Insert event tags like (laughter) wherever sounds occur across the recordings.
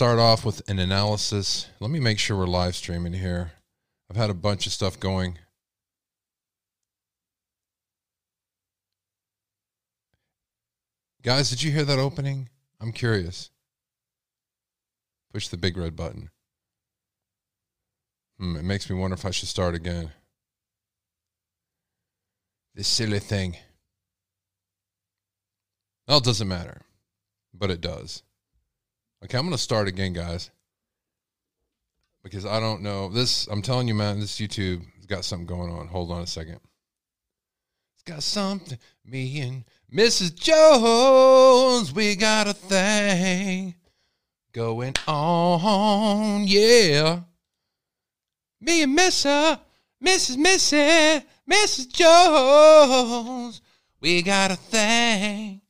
start off with an analysis. Let me make sure we're live streaming here. I've had a bunch of stuff going. Guys, did you hear that opening? I'm curious. Push the big red button. Hmm, it makes me wonder if I should start again. This silly thing. Well, it doesn't matter, but it does. Okay, I'm going to start again, guys, because I don't know. This, I'm telling you, man, this YouTube has got something going on. Hold on a second. It's got something. Me and Mrs. Jones, we got a thing going on. Yeah. Me and Missa, Mrs. Missy, Mrs. Jones, we got a thing.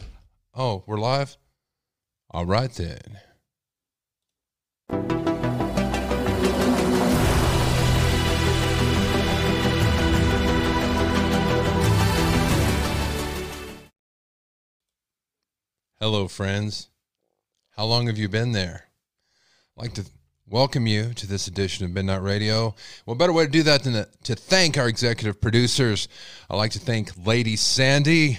Oh, we're live? All right then. Hello, friends. How long have you been there? I'd like to welcome you to this edition of Midnight Radio. Well, better way to do that than to thank our executive producers. I'd like to thank Lady Sandy,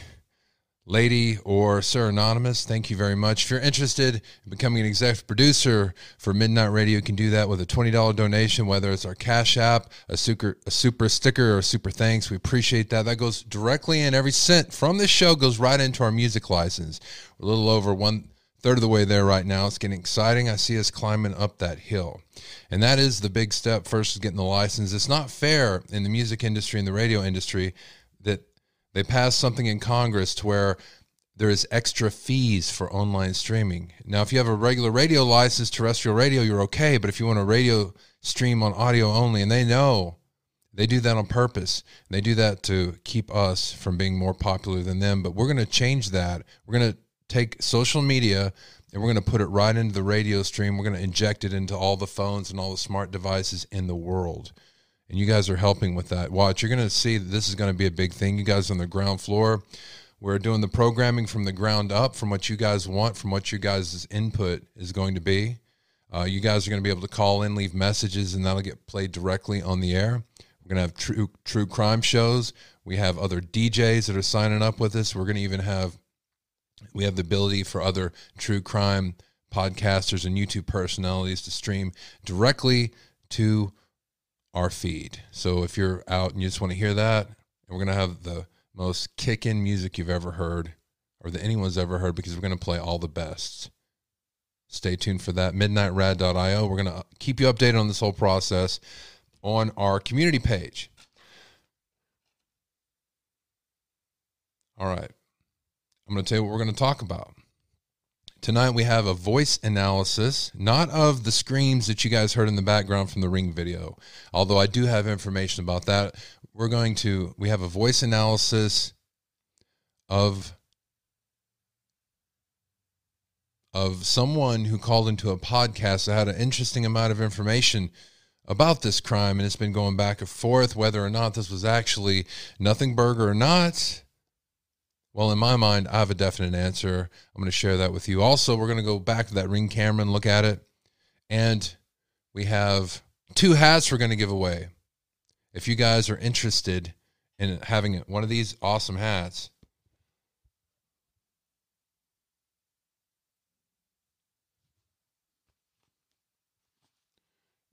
Lady or Sir Anonymous. Thank you very much. If you're interested in becoming an executive producer for Midnight Radio, you can do that with a $20 donation, whether it's our Cash App, a super, a super sticker, or super thanks. We appreciate that. That goes directly in. Every cent from this show goes right into our music license. We're a little over one third of the way there right now. It's getting exciting. I see us climbing up that hill. And that is the big step. First is getting the license. It's not fair in the music industry and the radio industry they passed something in Congress to where there is extra fees for online streaming. Now, if you have a regular radio license, terrestrial radio, you're okay. But if you want a radio stream on audio only, and they know they do that on purpose, they do that to keep us from being more popular than them. But we're going to change that. We're going to take social media and we're going to put it right into the radio stream. We're going to inject it into all the phones and all the smart devices in the world. And you guys are helping with that. Watch, you're going to see that this is going to be a big thing. You guys on the ground floor, we're doing the programming from the ground up, from what you guys want, from what you guys' input is going to be. Uh, you guys are going to be able to call in, leave messages, and that'll get played directly on the air. We're going to have true true crime shows. We have other DJs that are signing up with us. We're going to even have we have the ability for other true crime podcasters and YouTube personalities to stream directly to our feed. So if you're out and you just want to hear that, we're going to have the most kick-in music you've ever heard or that anyone's ever heard because we're going to play all the best. Stay tuned for that. MidnightRad.io. We're going to keep you updated on this whole process on our community page. All right. I'm going to tell you what we're going to talk about. Tonight we have a voice analysis, not of the screams that you guys heard in the background from the ring video, although I do have information about that. We're going to, we have a voice analysis of of someone who called into a podcast that had an interesting amount of information about this crime and it's been going back and forth whether or not this was actually nothing burger or not well, in my mind, I have a definite answer. I'm going to share that with you. Also, we're going to go back to that ring camera and look at it. And we have two hats we're going to give away. If you guys are interested in having one of these awesome hats,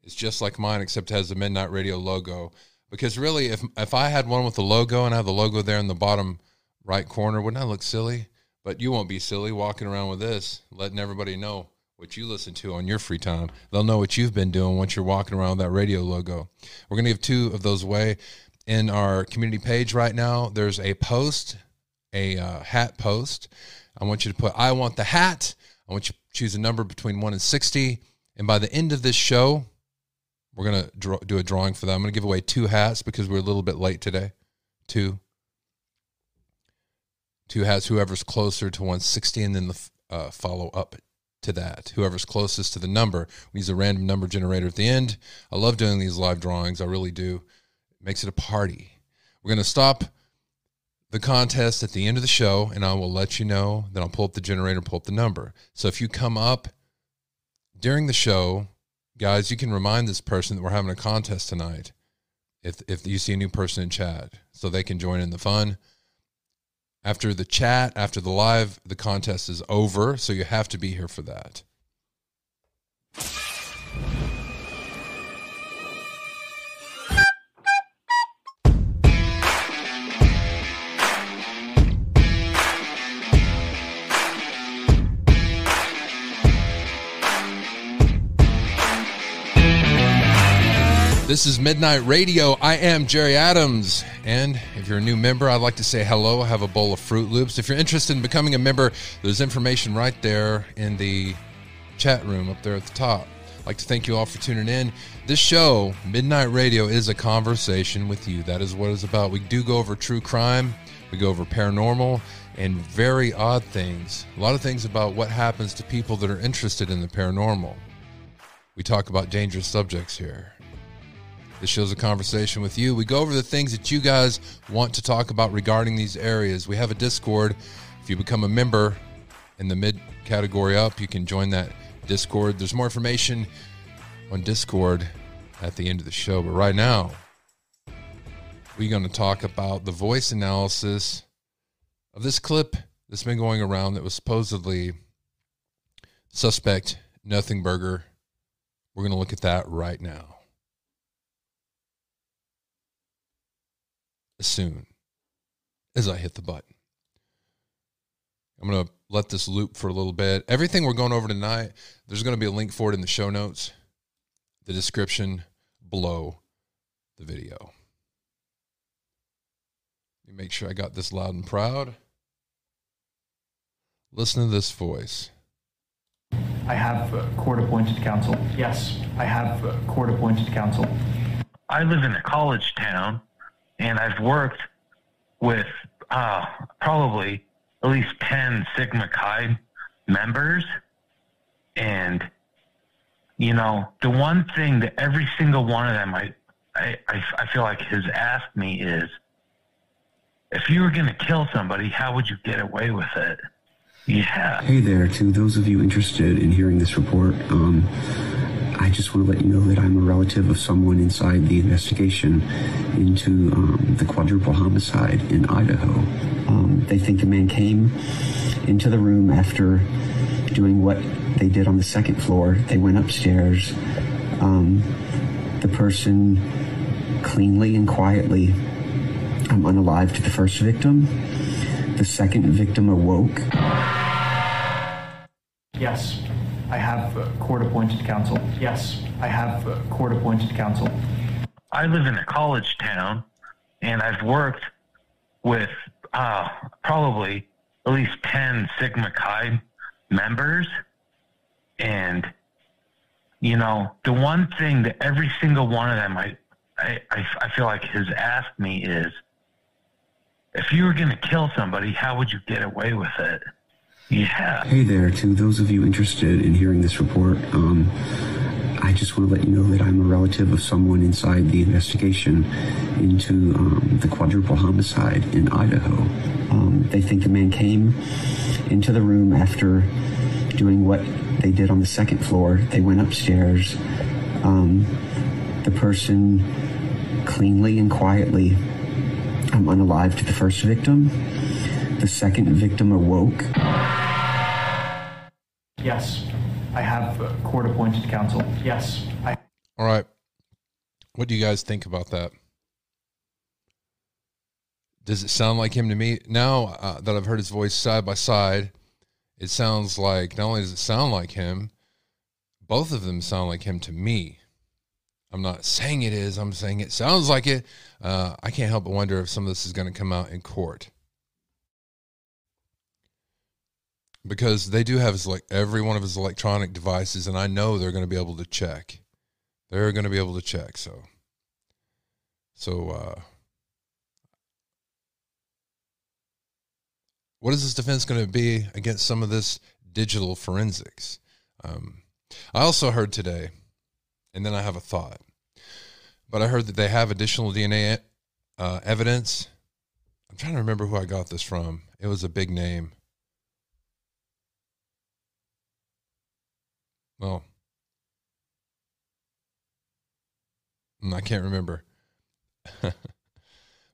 it's just like mine, except it has the Midnight Radio logo. Because really, if if I had one with the logo and I have the logo there in the bottom right corner. Wouldn't that look silly? But you won't be silly walking around with this, letting everybody know what you listen to on your free time. They'll know what you've been doing once you're walking around with that radio logo. We're going to give two of those away in our community page right now. There's a post, a uh, hat post. I want you to put, I want the hat. I want you to choose a number between 1 and 60. And by the end of this show, we're going to do a drawing for that. I'm going to give away two hats because we're a little bit late today. Two two has whoever's closer to 160 and then the uh, follow up to that. Whoever's closest to the number. We use a random number generator at the end. I love doing these live drawings. I really do. It makes it a party. We're going to stop the contest at the end of the show, and I will let you know. Then I'll pull up the generator, pull up the number. So if you come up during the show, guys, you can remind this person that we're having a contest tonight. If if you see a new person in chat, so they can join in the fun. After the chat, after the live, the contest is over, so you have to be here for that. This is Midnight Radio. I am Jerry Adams. And if you're a new member, I'd like to say hello. I have a bowl of Froot Loops. If you're interested in becoming a member, there's information right there in the chat room up there at the top. I'd like to thank you all for tuning in. This show, Midnight Radio, is a conversation with you. That is what it's about. We do go over true crime, we go over paranormal, and very odd things. A lot of things about what happens to people that are interested in the paranormal. We talk about dangerous subjects here. This show's a conversation with you. We go over the things that you guys want to talk about regarding these areas. We have a Discord. If you become a member in the mid category up, you can join that Discord. There's more information on Discord at the end of the show. But right now, we're going to talk about the voice analysis of this clip that's been going around that was supposedly suspect Nothing Burger. We're going to look at that right now. As soon as I hit the button. I'm going to let this loop for a little bit. Everything we're going over tonight, there's going to be a link for it in the show notes, the description below the video. Let me make sure I got this loud and proud. Listen to this voice. I have uh, court appointed counsel. Yes, I have uh, court appointed counsel. I live in a college town and I've worked with uh, probably at least 10 Sigma Chi members. And, you know, the one thing that every single one of them I, I, I feel like has asked me is if you were going to kill somebody, how would you get away with it? Yeah. Hey there, to those of you interested in hearing this report, um, I just want to let you know that I'm a relative of someone inside the investigation into um, the quadruple homicide in Idaho. Um, they think the man came into the room after doing what they did on the second floor. They went upstairs. Um, the person cleanly and quietly um, unalived the first victim. The second victim awoke. Yes. I have court appointed counsel. Yes, I have court appointed counsel. I live in a college town and I've worked with uh, probably at least 10 Sigma Chi members. And, you know, the one thing that every single one of them I, I, I feel like has asked me is if you were going to kill somebody, how would you get away with it? Yeah. Hey there, to those of you interested in hearing this report, um, I just want to let you know that I'm a relative of someone inside the investigation into um, the quadruple homicide in Idaho. Um, they think the man came into the room after doing what they did on the second floor. They went upstairs. Um, the person cleanly and quietly um, unalived the first victim. The second victim awoke. Yes, I have court appointed counsel. Yes, I. All right. What do you guys think about that? Does it sound like him to me? Now uh, that I've heard his voice side by side, it sounds like not only does it sound like him, both of them sound like him to me. I'm not saying it is, I'm saying it sounds like it. Uh, I can't help but wonder if some of this is going to come out in court. because they do have his like every one of his electronic devices, and I know they're going to be able to check. They're going to be able to check. So, so uh, what is this defense going to be against some of this digital forensics? Um, I also heard today, and then I have a thought. But I heard that they have additional DNA uh, evidence. I'm trying to remember who I got this from. It was a big name. Well, hmm, I can't remember. (laughs)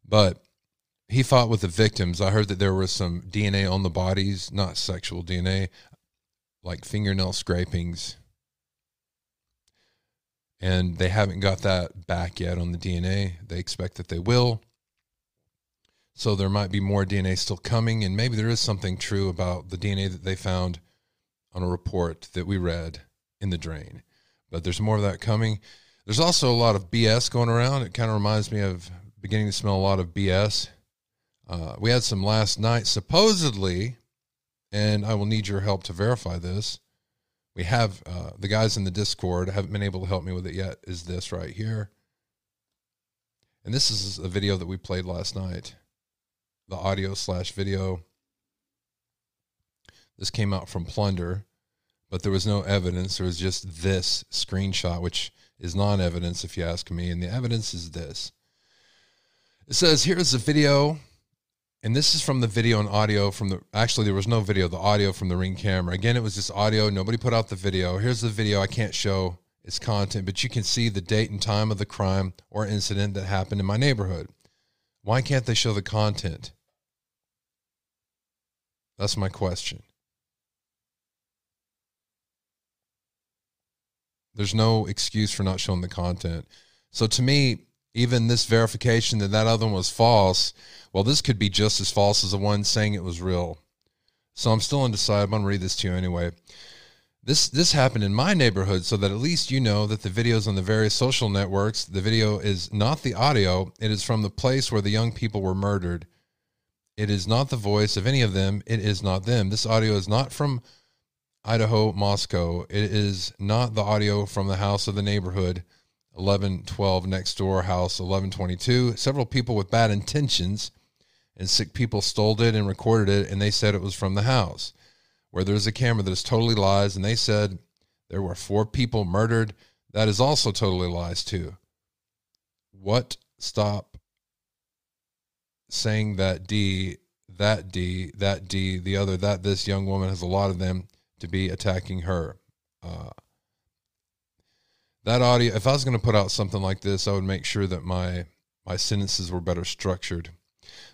but he fought with the victims. I heard that there was some DNA on the bodies, not sexual DNA, like fingernail scrapings, and they haven't got that back yet on the DNA. They expect that they will. So there might be more DNA still coming. And maybe there is something true about the DNA that they found on a report that we read in the drain. But there's more of that coming. There's also a lot of BS going around. It kind of reminds me of beginning to smell a lot of BS. Uh, we had some last night, supposedly, and I will need your help to verify this. We have uh, the guys in the Discord haven't been able to help me with it yet. Is this right here? And this is a video that we played last night, the audio slash video. This came out from Plunder, but there was no evidence. There was just this screenshot, which is non evidence, if you ask me. And the evidence is this it says, Here's the video. And this is from the video and audio from the. Actually, there was no video, the audio from the ring camera. Again, it was just audio. Nobody put out the video. Here's the video. I can't show its content, but you can see the date and time of the crime or incident that happened in my neighborhood. Why can't they show the content? That's my question. There's no excuse for not showing the content. So to me, even this verification that that other one was false, well, this could be just as false as the one saying it was real. So I'm still undecided. I'm going to read this to you anyway. This this happened in my neighborhood, so that at least you know that the videos on the various social networks, the video is not the audio. It is from the place where the young people were murdered. It is not the voice of any of them. It is not them. This audio is not from Idaho, Moscow. It is not the audio from the house of the neighborhood, 1112 next door, house 1122. Several people with bad intentions and sick people stole it and recorded it, and they said it was from the house. Where there's a camera that is totally lies, and they said there were four people murdered. That is also totally lies, too. What stop saying that D, that D, that D, the other, that this young woman has a lot of them to be attacking her. Uh, that audio, if I was going to put out something like this, I would make sure that my my sentences were better structured.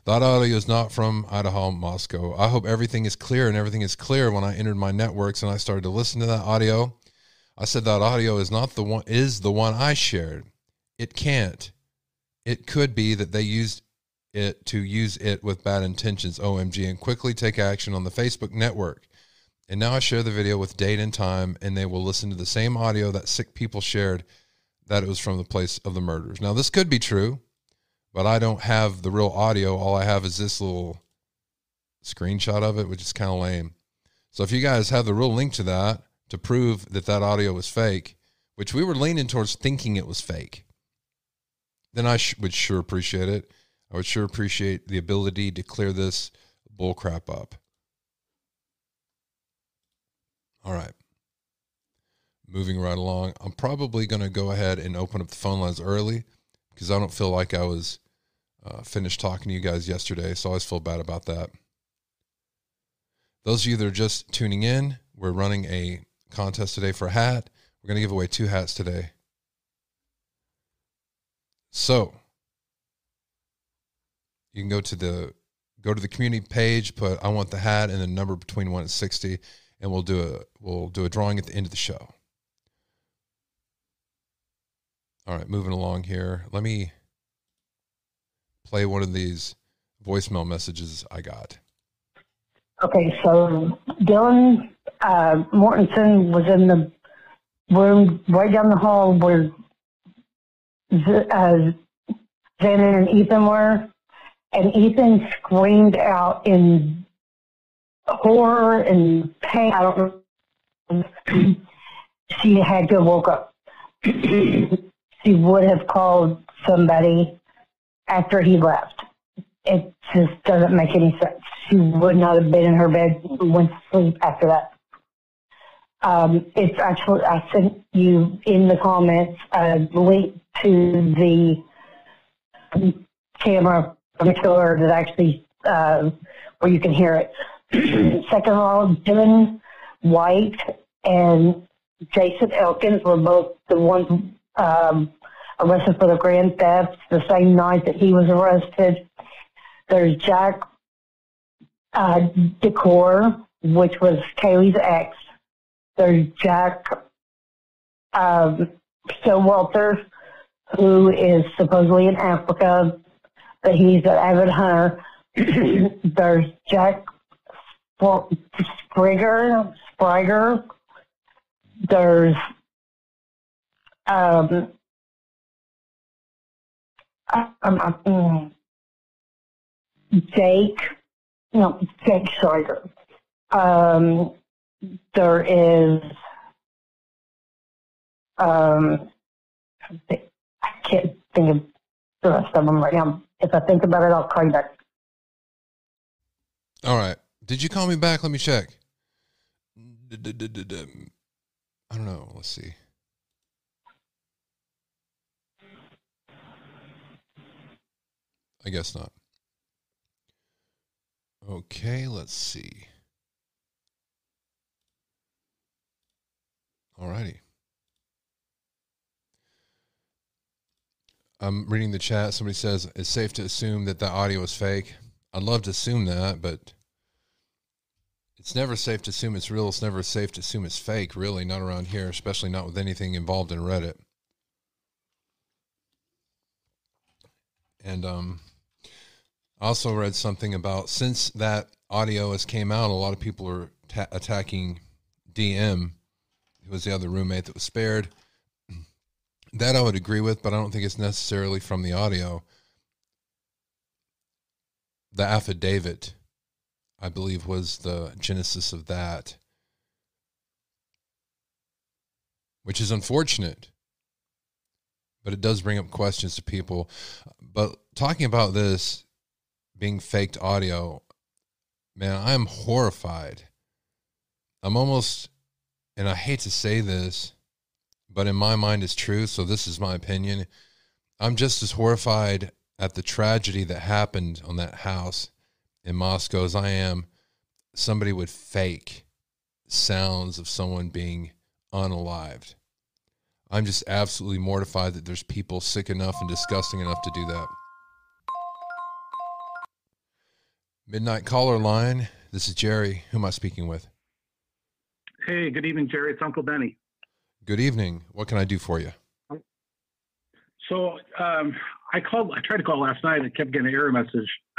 That audio is not from Idaho, Moscow. I hope everything is clear and everything is clear when I entered my networks and I started to listen to that audio. I said that audio is not the one is the one I shared. It can't. It could be that they used it to use it with bad intentions, OMG, and quickly take action on the Facebook network. And now I share the video with date and time, and they will listen to the same audio that sick people shared that it was from the place of the murders. Now, this could be true, but I don't have the real audio. All I have is this little screenshot of it, which is kind of lame. So if you guys have the real link to that to prove that that audio was fake, which we were leaning towards thinking it was fake, then I sh- would sure appreciate it. I would sure appreciate the ability to clear this bull crap up. All right. Moving right along. I'm probably going to go ahead and open up the phone lines early because I don't feel like I was uh, finished talking to you guys yesterday. So I always feel bad about that. Those of you that are just tuning in, we're running a contest today for a hat. We're going to give away two hats today. So you can go to the go to the community page, put I want the hat and the number between one and sixty and we'll do a we'll do a drawing at the end of the show. All right, moving along here. Let me play one of these voicemail messages I got. Okay, so Dylan uh, Mortensen was in the room right down the hall where uh, and Ethan were, and Ethan screamed out in horror and pain. I don't know. she had to woke up. (clears throat) she would have called somebody after he left. It just doesn't make any sense. She would not have been in her bed went to sleep after that. Um, it's actually, I sent you in the comments a link to the camera from the killer that actually, uh, where you can hear it. Second of all, Dylan White and Jason Elkins were both the ones um, arrested for the grand theft the same night that he was arrested. There's Jack uh, DuCoeur, which was Kaylee's ex. There's Jack um, Showalter, who is supposedly in Africa, but he's an avid hunter. (clears throat) There's Jack Sprigger, Spriger. Spriger there's um, um, um, Jake, no, Jake Schreider. Um, there is, um, I can't think of the rest of them right now. If I think about it, I'll call you back. All right. Did you call me back? Let me check. I don't know. Let's see. I guess not. Okay, let's see. Alrighty. I'm reading the chat. Somebody says it's safe to assume that the audio is fake. I'd love to assume that, but it's never safe to assume it's real. It's never safe to assume it's fake, really, not around here, especially not with anything involved in Reddit. And um, I also read something about since that audio has came out, a lot of people are ta- attacking DM, who was the other roommate that was spared. (clears throat) That I would agree with, but I don't think it's necessarily from the audio. The affidavit, I believe, was the genesis of that, which is unfortunate, but it does bring up questions to people. But talking about this being faked audio, man, I'm horrified. I'm almost, and I hate to say this, but in my mind it's true. So this is my opinion. I'm just as horrified at the tragedy that happened on that house in Moscow as I am somebody would fake sounds of someone being unalived. I'm just absolutely mortified that there's people sick enough and disgusting enough to do that. Midnight caller line. This is Jerry. Who am I speaking with? Hey, good evening, Jerry. It's Uncle Benny. Good evening. What can I do for you? So um, I called. I tried to call last night. I kept getting an error message. (clears throat)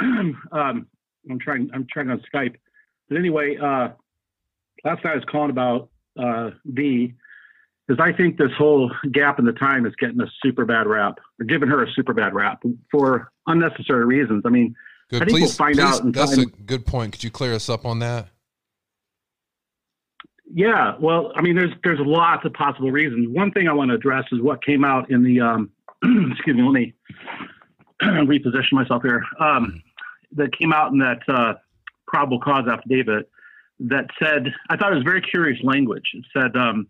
um, I'm trying. I'm trying on Skype. But anyway, uh, last night I was calling about uh, V because I think this whole gap in the time is getting a super bad rap, or giving her a super bad rap for unnecessary reasons. I mean, Good. I think please, we'll find please, out That's time. a good point. Could you clear us up on that? Yeah, well, I mean, there's there's lots of possible reasons. One thing I want to address is what came out in the um, (clears throat) excuse me, let me (clears throat) reposition myself here. Um, that came out in that uh, probable cause affidavit that said I thought it was very curious language. It said um,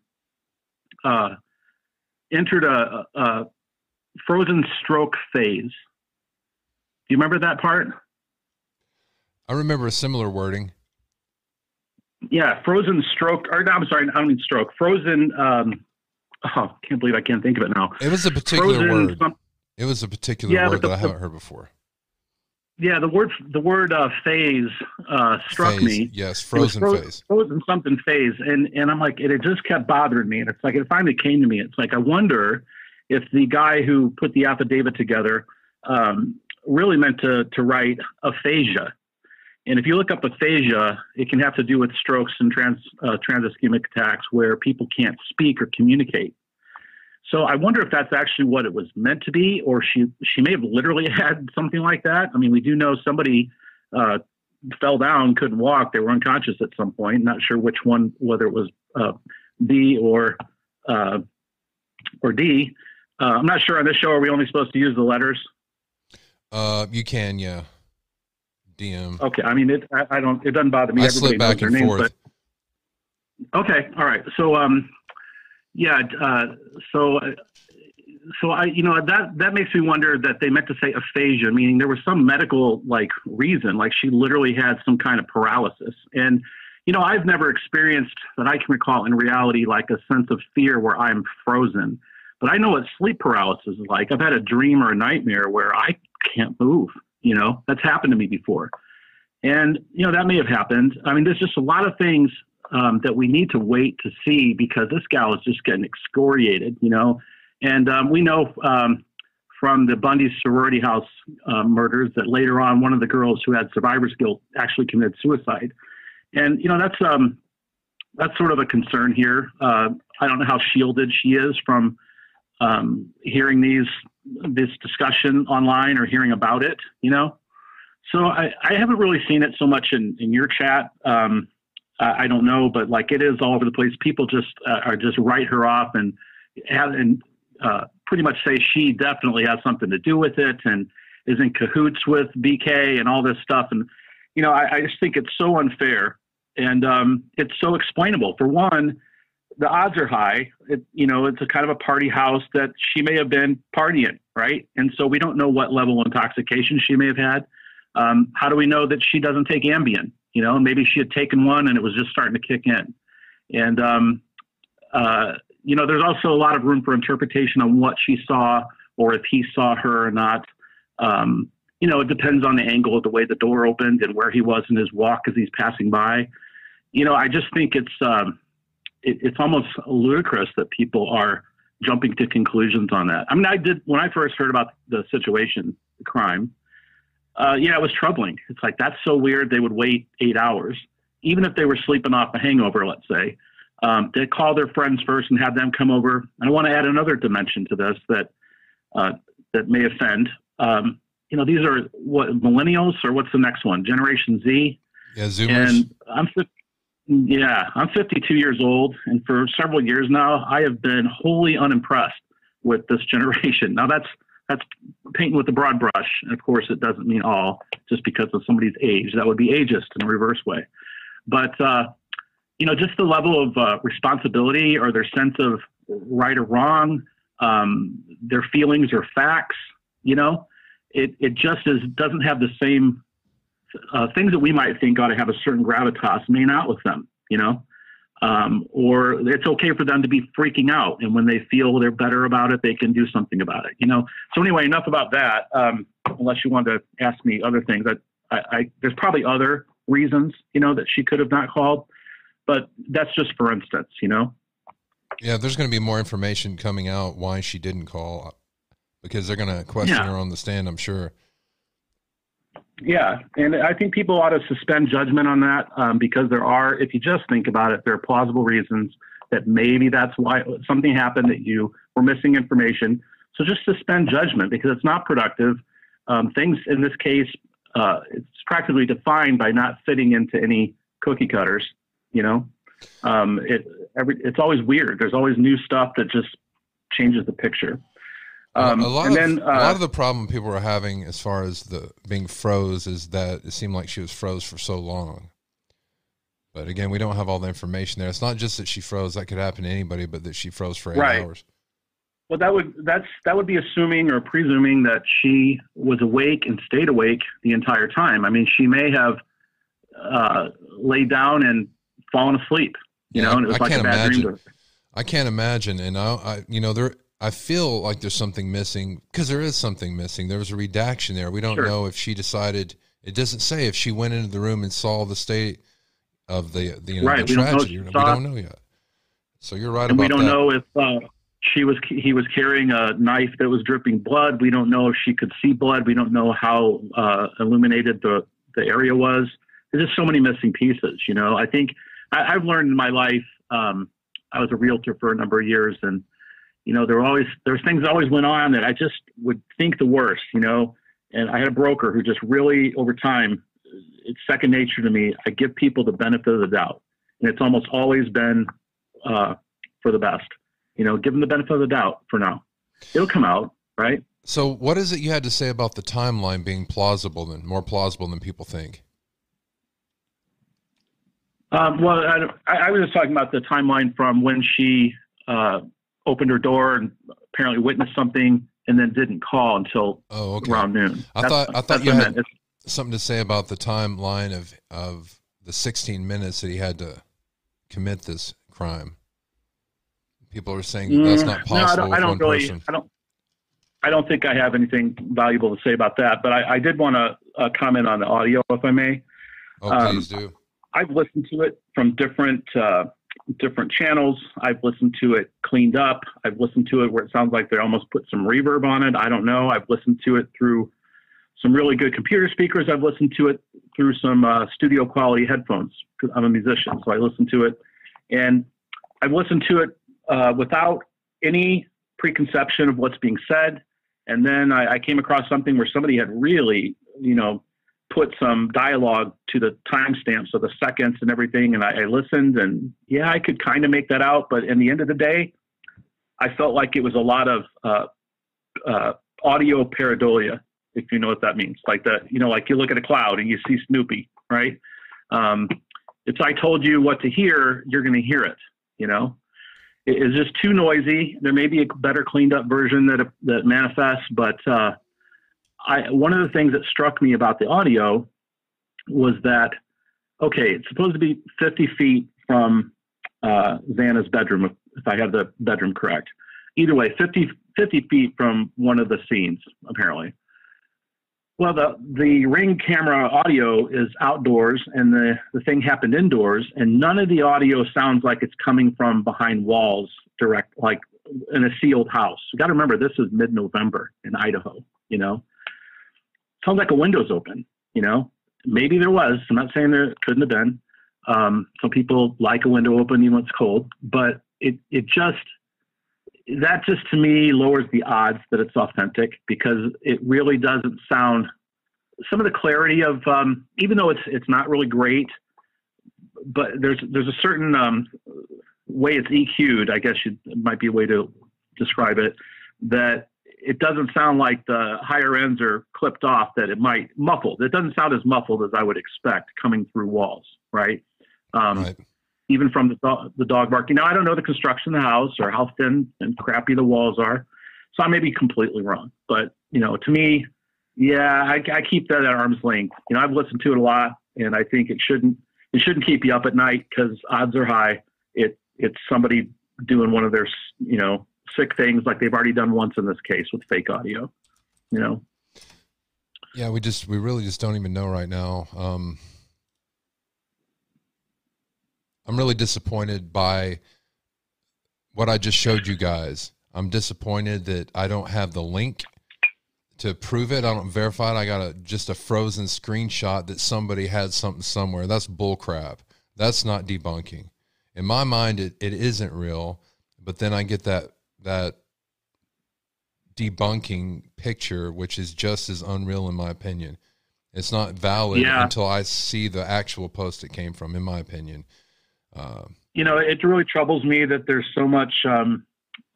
uh, entered a, a, frozen stroke phase. Do you remember that part? I remember a similar wording. Yeah, frozen stroke. Or no, I'm sorry, I don't mean stroke. Frozen. Um, oh, can't believe I can't think of it now. It was a particular Frozen word. some- It was a particular Yeah, word the- that I haven't heard before. Yeah, the word the word uh, phase uh, struck Phase. me. Yes, was frozen phase. Frozen something phase, and and I'm like, it, it just kept bothering me, and it's like it finally came to me. It's like I wonder if the guy who put the affidavit together um, really meant to to write aphasia. And if you look up aphasia, it can have to do with strokes and trans uh, transischemic attacks where people can't speak or communicate. So I wonder if that's actually what it was meant to be, or she she may have literally (laughs) had something like that. I mean, we do know somebody uh, fell down, couldn't walk, they were unconscious at some point. Not sure which one, whether it was uh, B or uh, or D. Uh, I'm not sure on this show. Are we only supposed to use the letters? Uh, you can, yeah. DM. Okay, I mean, it. I, I don't. It doesn't bother me. I Everybody slip back and their names, forth. but okay, all right. So, um, yeah. Uh, so, uh, so I, you know, that that makes me wonder that they meant to say aphasia, meaning there was some medical like reason, like she literally had some kind of paralysis. And you know, I've never experienced that I can recall in reality like a sense of fear where I'm frozen. but I know what sleep paralysis is like. I've had a dream or a nightmare where I can't move. You know, that's happened to me before. And, you know, that may have happened. I mean, there's just a lot of things um, that we need to wait to see because this gal is just getting excoriated, you know. And um, we know um, from the Bundy sorority house uh, murders that later on one of the girls who had survivor's guilt actually committed suicide. And, you know, that's um, that's sort of a concern here. Uh, I don't know how shielded she is from um, hearing these this discussion online or hearing about it, you know. So I, I haven't really seen it so much in, in your chat. Um, I, I don't know, but like it is all over the place. People just uh, are just write her off and and uh, pretty much say she definitely has something to do with it and is in cahoots with BK and all this stuff. And you know, I, I just think it's so unfair and um, it's so explainable. For one, the odds are high. It, you know, it's a kind of a party house that she may have been partying, right? And so we don't know what level of intoxication she may have had. Um, how do we know that she doesn't take Ambien? You know, maybe she had taken one and it was just starting to kick in. And, um, uh, you know, there's also a lot of room for interpretation on what she saw or if he saw her or not. Um, you know, it depends on the angle of the way the door opened and where he was in his walk as he's passing by. You know, I just think it's um, it, it's almost ludicrous that people are jumping to conclusions on that. I mean, I did when I first heard about the situation, the crime uh, yeah, it was troubling. It's like that's so weird. They would wait eight hours, even if they were sleeping off a hangover, let's say. Um, they call their friends first and have them come over. And I want to add another dimension to this that uh, that may offend. Um, you know, these are what millennials or what's the next one? Generation Z. Yeah, Zoomers. And I'm yeah, I'm 52 years old, and for several years now, I have been wholly unimpressed with this (laughs) generation. Now that's that's painting with a broad brush. And of course, it doesn't mean all just because of somebody's age. That would be ageist in a reverse way. But, uh, you know, just the level of uh, responsibility or their sense of right or wrong, um, their feelings or facts, you know, it, it just is, doesn't have the same uh, things that we might think ought to have a certain gravitas may not with them, you know um, or it's okay for them to be freaking out. And when they feel they're better about it, they can do something about it. You know. So anyway, enough about that. Um, unless you want to ask me other things, I, I, I, there's probably other reasons, you know, that she could have not called, but that's just for instance, you know. Yeah, there's going to be more information coming out why she didn't call because they're going to question yeah. her on the stand. I'm sure. Yeah, and I think people ought to suspend judgment on that um, because there are, if you just think about it, there are plausible reasons that maybe that's why something happened that you were missing information. So just suspend judgment because it's not productive. Um, things in this case, uh, it's practically defined by not fitting into any cookie cutters. You know, um, it every it's always weird. There's always new stuff that just changes the picture. Um, a lot of then, uh, a lot of the problem people are having as far as the being froze is that it seemed like she was froze for so long. But again, we don't have all the information there. It's not just that she froze; that could happen to anybody, but that she froze for eight right. hours. Well, that would that's that would be assuming or presuming that she was awake and stayed awake the entire time. I mean, she may have uh, laid down and fallen asleep. You yeah, know, and it was I like a bad imagine. dream. I can't imagine, and I, I, you know, there I feel like there's something missing because there is something missing. There was a redaction there. We don't sure. know if she decided. It doesn't say if she went into the room and saw the state of the the, you know, right. the tragedy. Don't we don't know yet. So you're right and We don't that. know if uh, she was he was carrying a knife that was dripping blood. We don't know if she could see blood. We don't know how uh, illuminated the the area was. There's just so many missing pieces. You know, I think I, have learned in my life. Um, I was a realtor for a number of years, and you know, there were always there's things that always went on that I just would think the worst, you know. And I had a broker who just really over time, it's second nature to me. I give people the benefit of the doubt, and it's almost always been uh, for the best. You know, give them the benefit of the doubt for now. It'll come out, right? So, what is it you had to say about the timeline being plausible than more plausible than people think? Um, well, I, I, was just talking about the timeline from when she uh, opened her door and apparently witnessed something and then didn't call until oh, okay. around noon. I that's, thought I thought you had something to say about the timeline of of the 16 minutes that he had to commit this crime. people are saying that that's not possible. Mm, no, I don't, I don't really. person. I don't. I don't think I have anything valuable to say about that. But I, I did want to uh, comment on the audio, if I may. Oh, um, please do. I've listened to it from different uh, different channels. I've listened to it cleaned up. I've listened to it where it sounds like they almost put some reverb on it. I don't know. I've listened to it through some really good computer speakers. I've listened to it through some uh, studio quality headphones because I'm a musician, so I listen to it, and I've listened to it uh, without any preconception of what's being said. And then I, I came across something where somebody had really, you know, put some dialogue to the timestamps of the seconds and everything. And I, I listened, and yeah, I could kind of make that out. But in the end of the day, I felt like it was a lot of uh, uh, audio pareidolia, if you know what that means. Like that, you know, like you look at a cloud and you see Snoopy, right? Um, it's I told you what to hear, you're going to hear it. You know, it is just too noisy. There may be a better cleaned up version that that manifests, but uh, I one of the things that struck me about the audio was that okay, it's supposed to be 50 feet from uh, Xana's bedroom, if, if I have the bedroom correct. Either way, 50, 50 feet from one of the scenes, apparently. Well, the, the ring camera audio is outdoors and the, the thing happened indoors, and none of the audio sounds like it's coming from behind walls direct, like in a sealed house. You got to remember, this is mid November in Idaho, you know? Sounds like a window's open, you know? Maybe there was. I'm not saying there couldn't have been. Um, some people like a window open even when it's cold, but it, it just, that just to me lowers the odds that it's authentic because it really doesn't sound some of the clarity of um, even though it's it's not really great but there's there's a certain um, way it's EQ'd I guess you, might be a way to describe it that it doesn't sound like the higher ends are clipped off that it might muffled it doesn't sound as muffled as I would expect coming through walls right, um, Right. even from the dog, the dog barking. Now I don't know the construction of the house or how thin and crappy the walls are, so I may be completely wrong. But you know, to me, yeah, I, I keep that at arm's length. You know, I've listened to it a lot, and I think it shouldn't it shouldn't keep you up at night because odds are high it it's somebody doing one of their you know sick things like they've already done once in this case with fake audio. You know, Yeah, we just we really just don't even know right now. Um, I'm really disappointed by what I just showed you guys. I'm disappointed that I don't have the link to prove it. I don't verify it. I got a just a frozen screenshot that somebody had something somewhere. That's bullcrap. That's not debunking. In my mind, it, it isn't real. But then I get that that debunking picture, which is just as unreal in my opinion. It's not valid Yeah. until I see the actual post it came from, in my opinion. Um, you know, it really troubles me that there's so much um,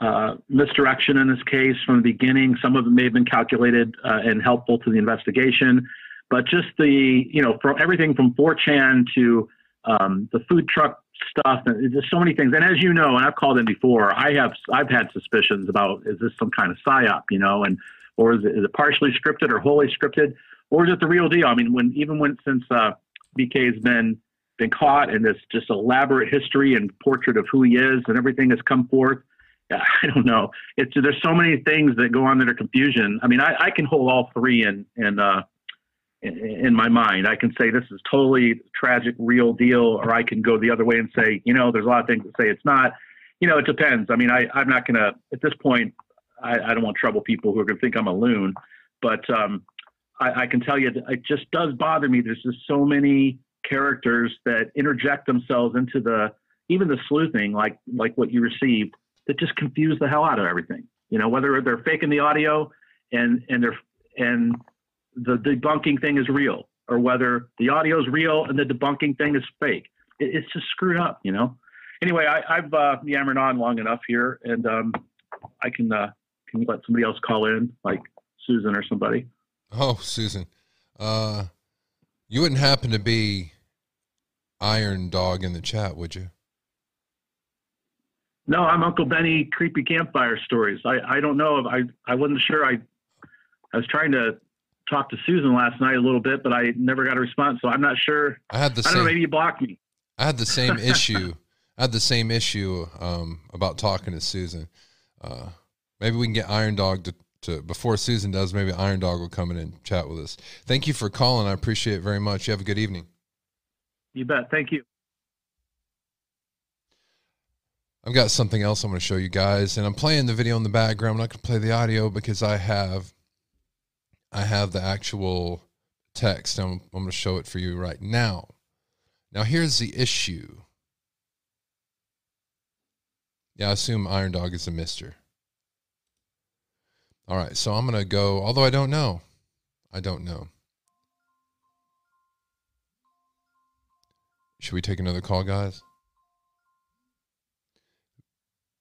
uh, misdirection in this case from the beginning. Some of it may have been calculated uh, and helpful to the investigation, but just the, you know, from everything from 4chan to um, the food truck stuff, and just so many things. And as you know, and I've called in before, I have, I've had suspicions about is this some kind of psyop, you know, and or is it, is it partially scripted or wholly scripted, or is it the real deal? I mean, when even when since uh, BK's been been caught in this just elaborate history and portrait of who he is and everything has come forth. (laughs) I don't know. It's there's so many things that go on that are confusion. I mean, I, I can hold all three in in uh, in, my mind. I can say this is totally tragic, real deal, or I can go the other way and say, you know, there's a lot of things that say it's not. You know, it depends. I mean, I I'm not gonna at this point. I, I don't want to trouble people who are gonna think I'm a loon, but um, I, I can tell you that it just does bother me. There's just so many characters that interject themselves into the even the sleuthing, like like what you received, that just confuse the hell out of everything. You know, whether they're faking the audio and and they're and the debunking thing is real, or whether the audio is real and the debunking thing is fake. It, it's just screwed up. You know. Anyway, I, I've uh, yammered on long enough here, and um, I can uh, can let somebody else call in, like Susan or somebody. Oh, Susan, uh, you wouldn't happen to be Iron Dog in the chat, would you? No, I'm Uncle Benny. Creepy campfire stories. I, I don't know I I wasn't sure. I I was trying to talk to Susan last night a little bit, but I never got a response. So I'm not sure. I had the I don't know. same. Maybe you blocked me. I had the same (laughs) issue. I had the same issue um, about talking to Susan. Uh, maybe we can get Iron Dog to, to before Susan does. Maybe Iron Dog will come in and chat with us. Thank you for calling. I appreciate it very much. You have a good evening. You bet. Thank you. I've got something else I'm going to show you guys, and I'm playing the video in the background. I'm not going to play the audio because I have, I have the actual text. I'm, I'm going to show it for you right now. Now here's the issue. Yeah, I assume Iron Dog is a Mister. All right, so I'm going to go. Although I don't know, I don't know. Should we take another call, guys?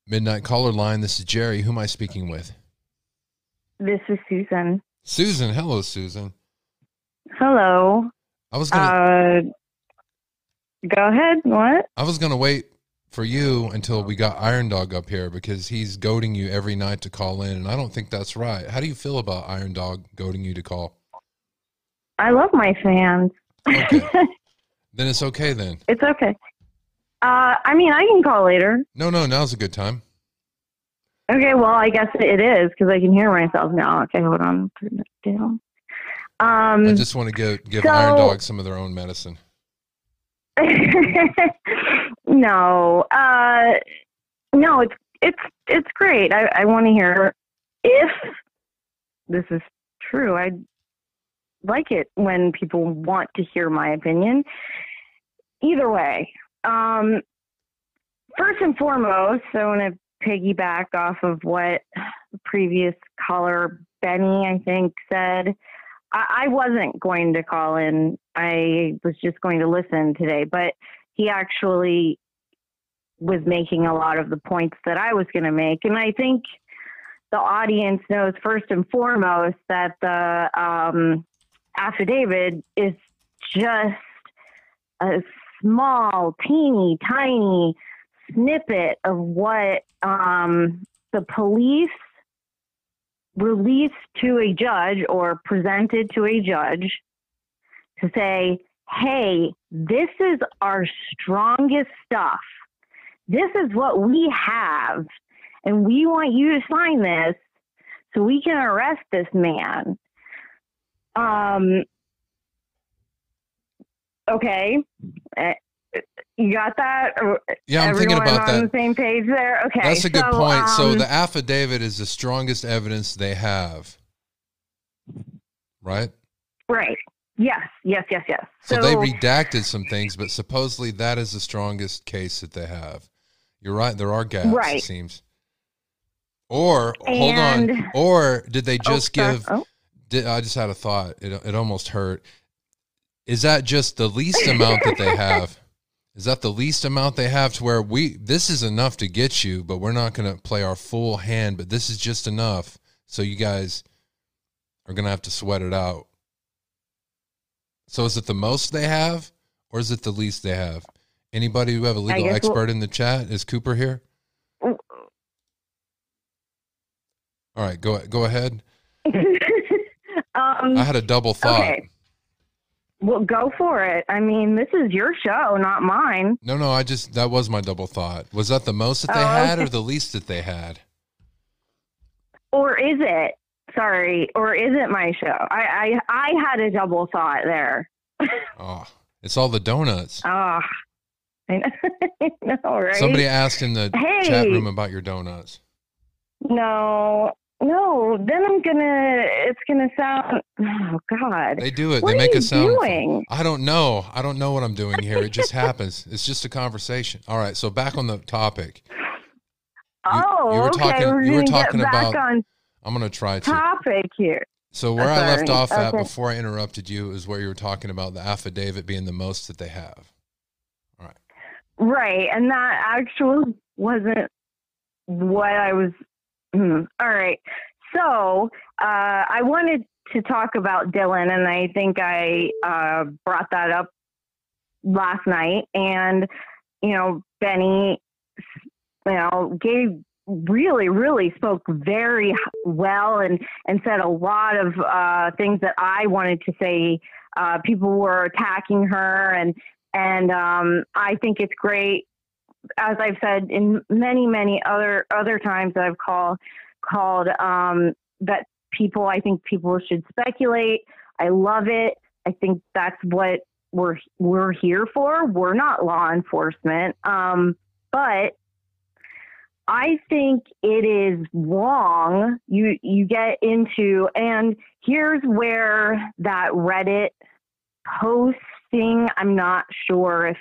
Midnight caller line. This is Jerry. Who am I speaking with? This is Susan. Susan. Hello, Susan. Hello. I was gonna. Uh, go ahead. What? I was gonna wait for you until we got Iron Dog up here because he's goading you every night to call in, and I don't think that's right. How do you feel about Iron Dog goading you to call? I love my fans. Okay. (laughs) then it's okay then. It's okay. Uh, I mean, I can call later. No, no, now's a good time. Okay, well, I guess it is because I can hear myself now. Okay, hold on. Put it down. Um, I just want to give give so- Iron Dog some of their own medicine. (laughs) no, uh, no, it's it's it's great. I, I want to hear if this is true. I like it when people want to hear my opinion. Either way, um, first and foremost, I want to piggyback off of what previous caller Benny, I think, said. I, I wasn't going to call in. I was just going to listen today, but he actually was making a lot of the points that I was going to make. And I think the audience knows first and foremost that the um, affidavit is just a small, teeny, tiny snippet of what um, the police released to a judge or presented to a judge to say, hey, this is our strongest stuff. This is what we have, and we want you to sign this so we can arrest this man. Um, okay. You got that? Yeah, I'm Everyone thinking about on that. the same page there. Okay, That's a good so, point. so um, the affidavit is the strongest evidence they have, right? right. Yes, yes, yes, yes. So, they redacted some things, but supposedly that is the strongest case that they have. You're right. There are gaps. Right. It seems. Or hold on. Or did they Oh, just sorry. give? Oh. Did, I just had a thought. It it almost hurt. Is that just the least amount that they have? (laughs) Is that the least amount they have to where we this is enough to get you, but we're not going to play our full hand, but this is just enough so you guys are going to have to sweat it out. So is it the most they have or is it the least they have? Anybody who have a legal guess we'll- expert in the chat? Is Cooper here? Oh. All right, go go ahead. (laughs) um, I had a double thought. okay. Well, go for it. I mean, this is your show, not mine. No, no, I just that was my double thought. Was that the most that they Oh, had or the least that they had? Or is it? Sorry, or is it my show? I I, I had a double thought there. Oh, (laughs) it's all the donuts. I ah. know, (laughs) I know, right? Somebody asked in the Hey. chat room about your donuts. No, no. Then I'm gonna. It's gonna sound. Oh God. They do it. What they make you a sound. doing? I don't know. I don't know what I'm doing here. It just happens. It's just a conversation. All right. So back on the topic. oh, you were okay. talking- We're you were talking back about- on I'm gonna try to. topic here. So where I left off at before I interrupted you is where you were talking about the affidavit being the most that they have. All right. Right, and that actually wasn't what I was. Hmm. All right, so uh, I wanted to talk about Dylan, and I think I uh, brought that up last night. And you know, Benny, you know, gave really, really spoke very well and and said a lot of uh, things that I wanted to say. Uh, people were attacking her and and um, I think it's great as I've said in many, many other other times that I've called called um, that people. I think people should speculate. I love it. I think that's what we're we're here for. We're not law enforcement, um, but I think it is wrong. You you get into and here's where that Reddit posting. I'm not sure if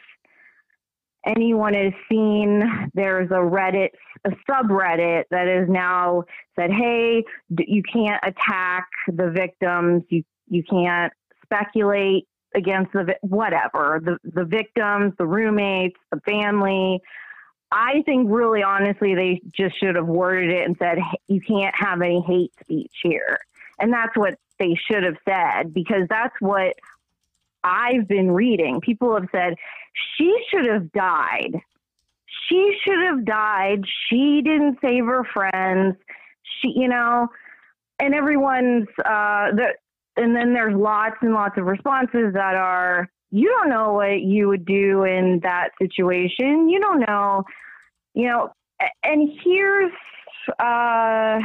anyone has seen. There's a Reddit, a subreddit that is now said, "Hey, you can't attack the victims. You you can't speculate against the whatever the the victims, the roommates, the family." I think really honestly, they just should have worded it and said, you can't have any hate speech here. And that's what they should have said because that's what I've been reading. People have said, she should have died. She should have died. She didn't save her friends. She, you know, and everyone's, uh, the, and then there's lots and lots of responses that are, you don't know what you would do in that situation. You don't know, you know, and here's uh,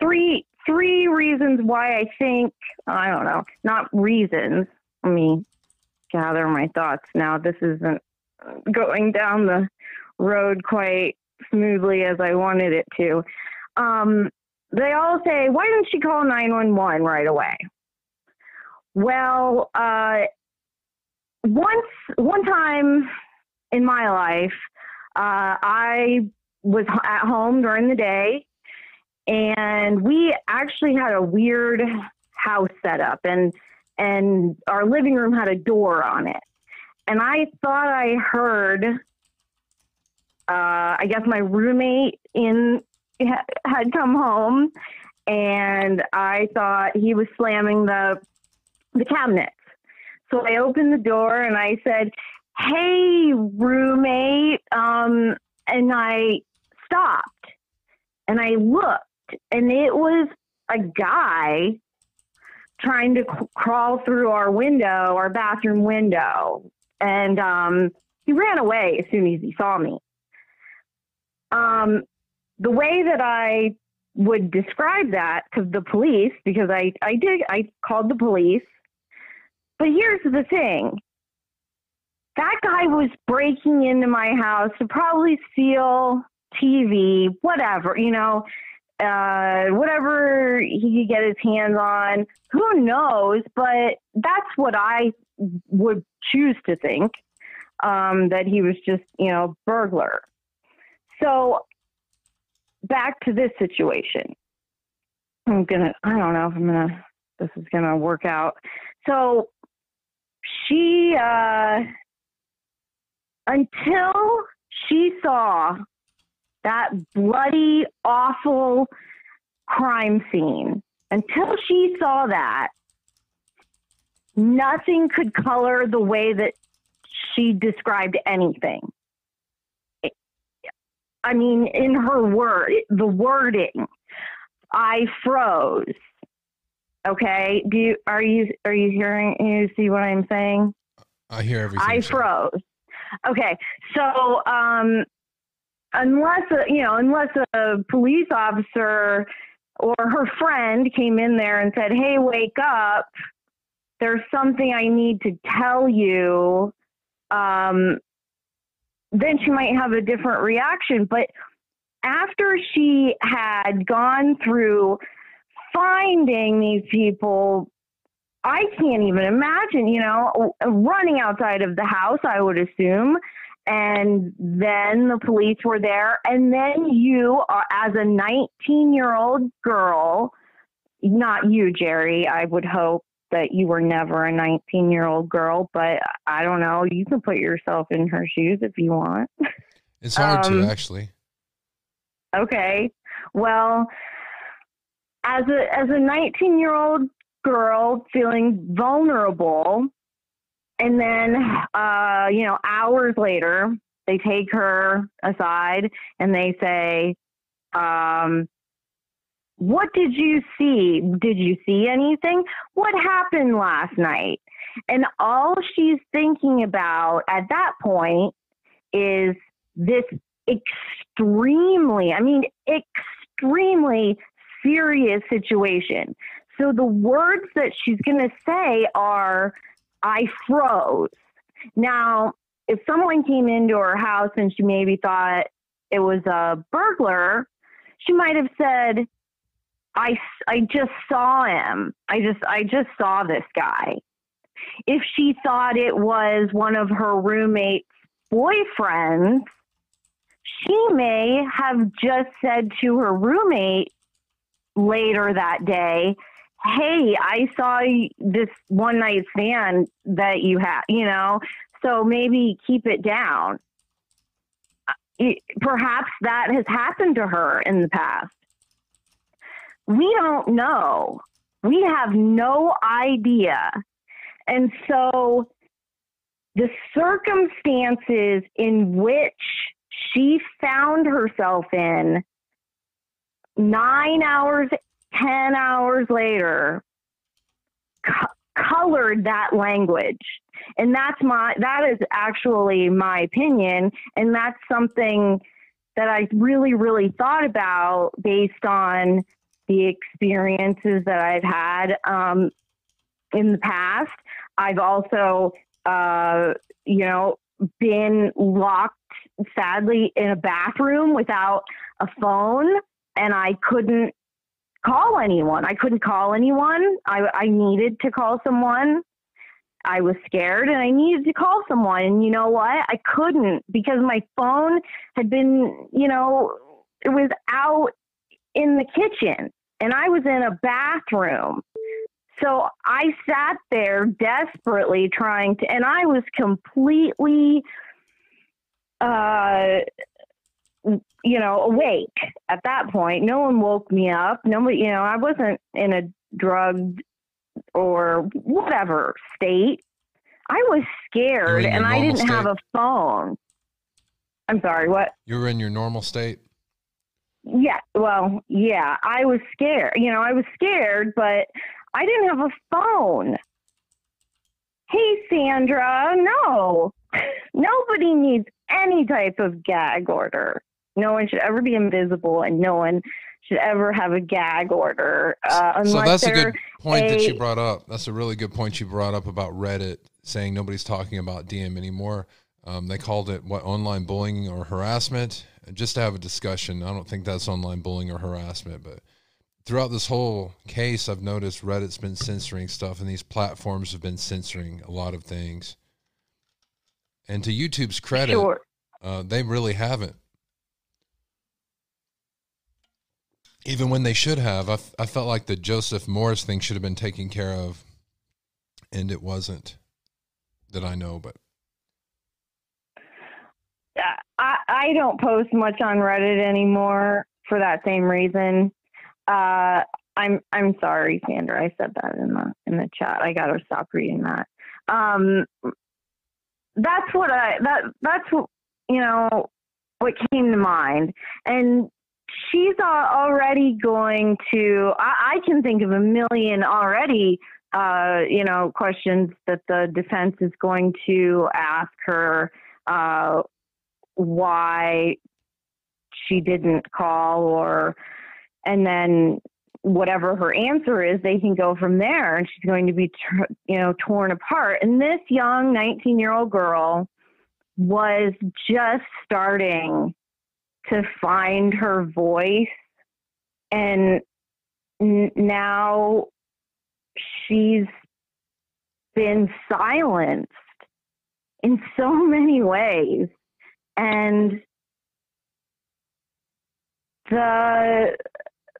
three three reasons why I think I don't know, not reasons. Let me gather my thoughts now. This isn't going down the road quite smoothly as I wanted it to. Um, they all say, "Why didn't she call 911 right away?" Well, uh, once one time in my life, uh, I was at home during the day, and we actually had a weird house set up, and and our living room had a door on it, and I thought I heard. Uh, I guess my roommate in had come home, and I thought he was slamming the the cabinets. So I opened the door and I said, "Hey, roommate," um, and I stopped and I looked, and it was a guy trying to c- crawl through our window, our bathroom window, and um, he ran away as soon as he saw me. Um, the way that I would describe that to the police, because I, I did, I called the police. But here's the thing. That guy was breaking into my house to probably steal TV, whatever, you know, uh, whatever he could get his hands on. Who knows? But that's what I would choose to think um, that he was just, you know, burglar. So back to this situation. I'm gonna. I don't know if I'm gonna. This is gonna work out. So she uh, until she saw that bloody awful crime scene until she saw that nothing could color the way that she described anything i mean in her word the wording i froze Okay. Do you are you are you hearing you see what I'm saying? I hear everything. I froze. Okay. So um unless a, you know, unless a police officer or her friend came in there and said, "Hey, wake up. There's something I need to tell you." Um then she might have a different reaction, but after she had gone through finding these people I can't even imagine, you know, running outside of the house, I would assume. And then the police were there. And then you, are, as a 19 year old girl, not you, Jerry, I would hope that you were never a 19 year old girl, but I don't know. You can put yourself in her shoes if you want. It's hard um, to, actually. Okay. Well, as a as a 19 year old girl feeling vulnerable and then uh, you know hours later they take her aside and they say um, what did you see? Did you see anything? What happened last night? And all she's thinking about at that point is this extremely, I mean, extremely serious situation. So the words that she's going to say are, I froze. Now, if someone came into her house and she maybe thought it was a burglar, she might have said, I, I just saw him. I just I just saw this guy. If she thought it was one of her roommate's boyfriends, she may have just said to her roommate later that day, "Hey, I saw this one night stand that you had, you know, so maybe keep it down." Perhaps that has happened to her in the past we don't know. We have no idea. And so the circumstances in which she found herself in nine hours, 10 hours later co- colored that language. And that's my, that is actually my opinion. And that's something that I really, really thought about based on the experiences that I've had um, in the past. I've also, uh, you know, been locked sadly in a bathroom without a phone and I couldn't call anyone. I couldn't call anyone. I, I needed to call someone. I was scared and I needed to call someone. And you know what? I couldn't because my phone had been, you know, it was out in the kitchen and I was in a bathroom. So I sat there desperately trying to, and I was completely, uh, you know, awake at that point. No one woke me up. Nobody, you know, I wasn't in a drugged or whatever state. I was scared and I didn't state? have a phone. I'm sorry, what? You were in your normal state? Yeah, well, yeah, I was scared. You know, I was scared, but I didn't have a phone. Hey, Sandra, no. (laughs) Nobody needs any type of gag order. No one should ever be invisible, and no one should ever have a gag order. Uh, so that's a good point a, that you brought up. That's a really good point you brought up about Reddit saying nobody's talking about DM anymore. Um, they called it what online bullying or harassment just to have a discussion. I don't think that's online bullying or harassment, but throughout this whole case, I've noticed Reddit's been censoring stuff, and these platforms have been censoring a lot of things. And to YouTube's credit, sure. uh, they really haven't. Even when they should have, I, felt like the Joseph Morris thing should have been taken care of, and it wasn't that I know, but I, I don't post much on Reddit anymore for that same reason. Uh, I'm I'm sorry, Sandra. I said that in the in the chat. I got to stop reading that. Um, that's what I that that's what you know what came to mind, and she's already going to. I, I can think of a million already. Uh, you know, questions that the defense is going to ask her. Uh, why she didn't call or and then whatever her answer is they can go from there and she's going to be you know torn apart and this young 19 year old girl was just starting to find her voice. And n- now she's been silenced in so many ways. And the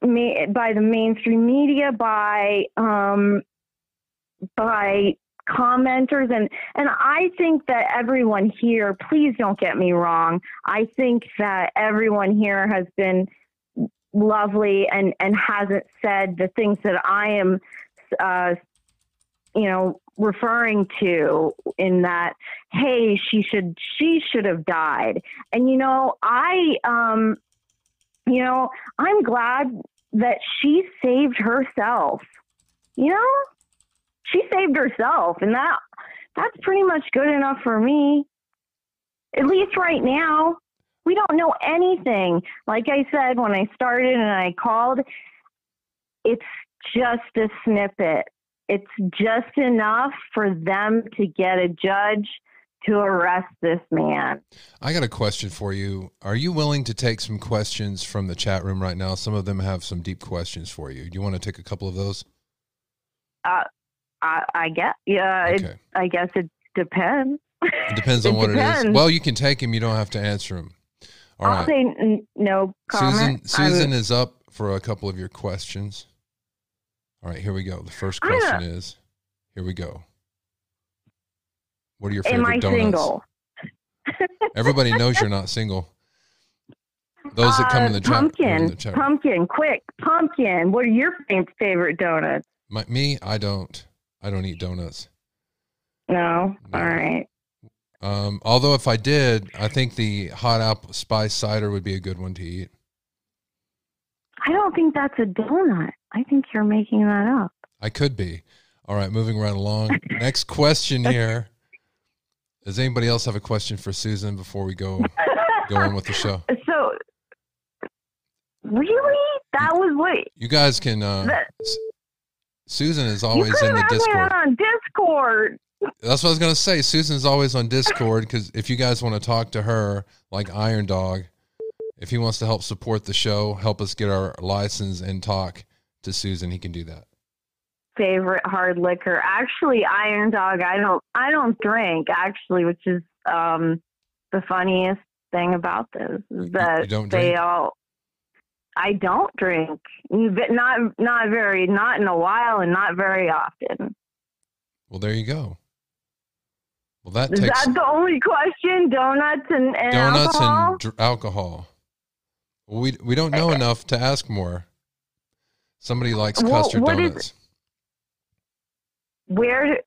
by the mainstream media, by um, by commenters, and and I think that everyone here. Please don't get me wrong. I think that everyone here has been lovely and and hasn't said the things that I am, uh, you know, referring to in that hey she should she should have died and you know i um you know i'm glad that she saved herself you know she saved herself and that that's pretty much good enough for me At least right now, we don't know anything. Like I said when I started and I called, it's just a snippet. It's just enough for them to get a judge to arrest this man. I got a question for you. Are you willing to take some questions from the chat room right now? Some of them have some deep questions for you. Do you want to take a couple of those? Uh, I, I guess, yeah, Okay. it, I guess it depends. It depends (laughs) It on what it is. Well, you can take them. You don't have to answer them. All I'll right. say n- no comment. Susan, Susan I'm- is up for a couple of your questions. All right, here we go. The first question is, here we go. What are your favorite Am I donuts? single? (laughs) Everybody knows you're not single. Those that come in Uh, the chat, pumpkin, in the pumpkin, quick, pumpkin. What are your favorite donuts? My, me, I don't. I don't eat donuts. No, No. all right. Um, although if I did, I think the hot apple spice cider would be a good one to eat. I don't think that's a donut. I think you're making that up. I could be. All right, moving right along. Next question here. Does anybody else have a question for Susan before we go go on with the show? (laughs) So, really, that was what You guys can. Uh, Susan is always in the Discord. on Discord. That's what I was gonna say. Susan's always on Discord because if you guys want to talk to her, like Iron Dog, if he wants to help support the show, help us get our license and talk to Susan, he can do that. Favorite hard liquor, actually, Iron Dog. I don't, I don't drink actually, which is um the funniest thing about this is You- that you they all. I don't drink, but not not very, not in a while, and not very often. Well, there you go. Well, that Is takes that the only question? Donuts and, and donuts alcohol? and dr- alcohol. Well, we we don't know enough to ask more. Somebody likes Well, custard what is- donuts. Where?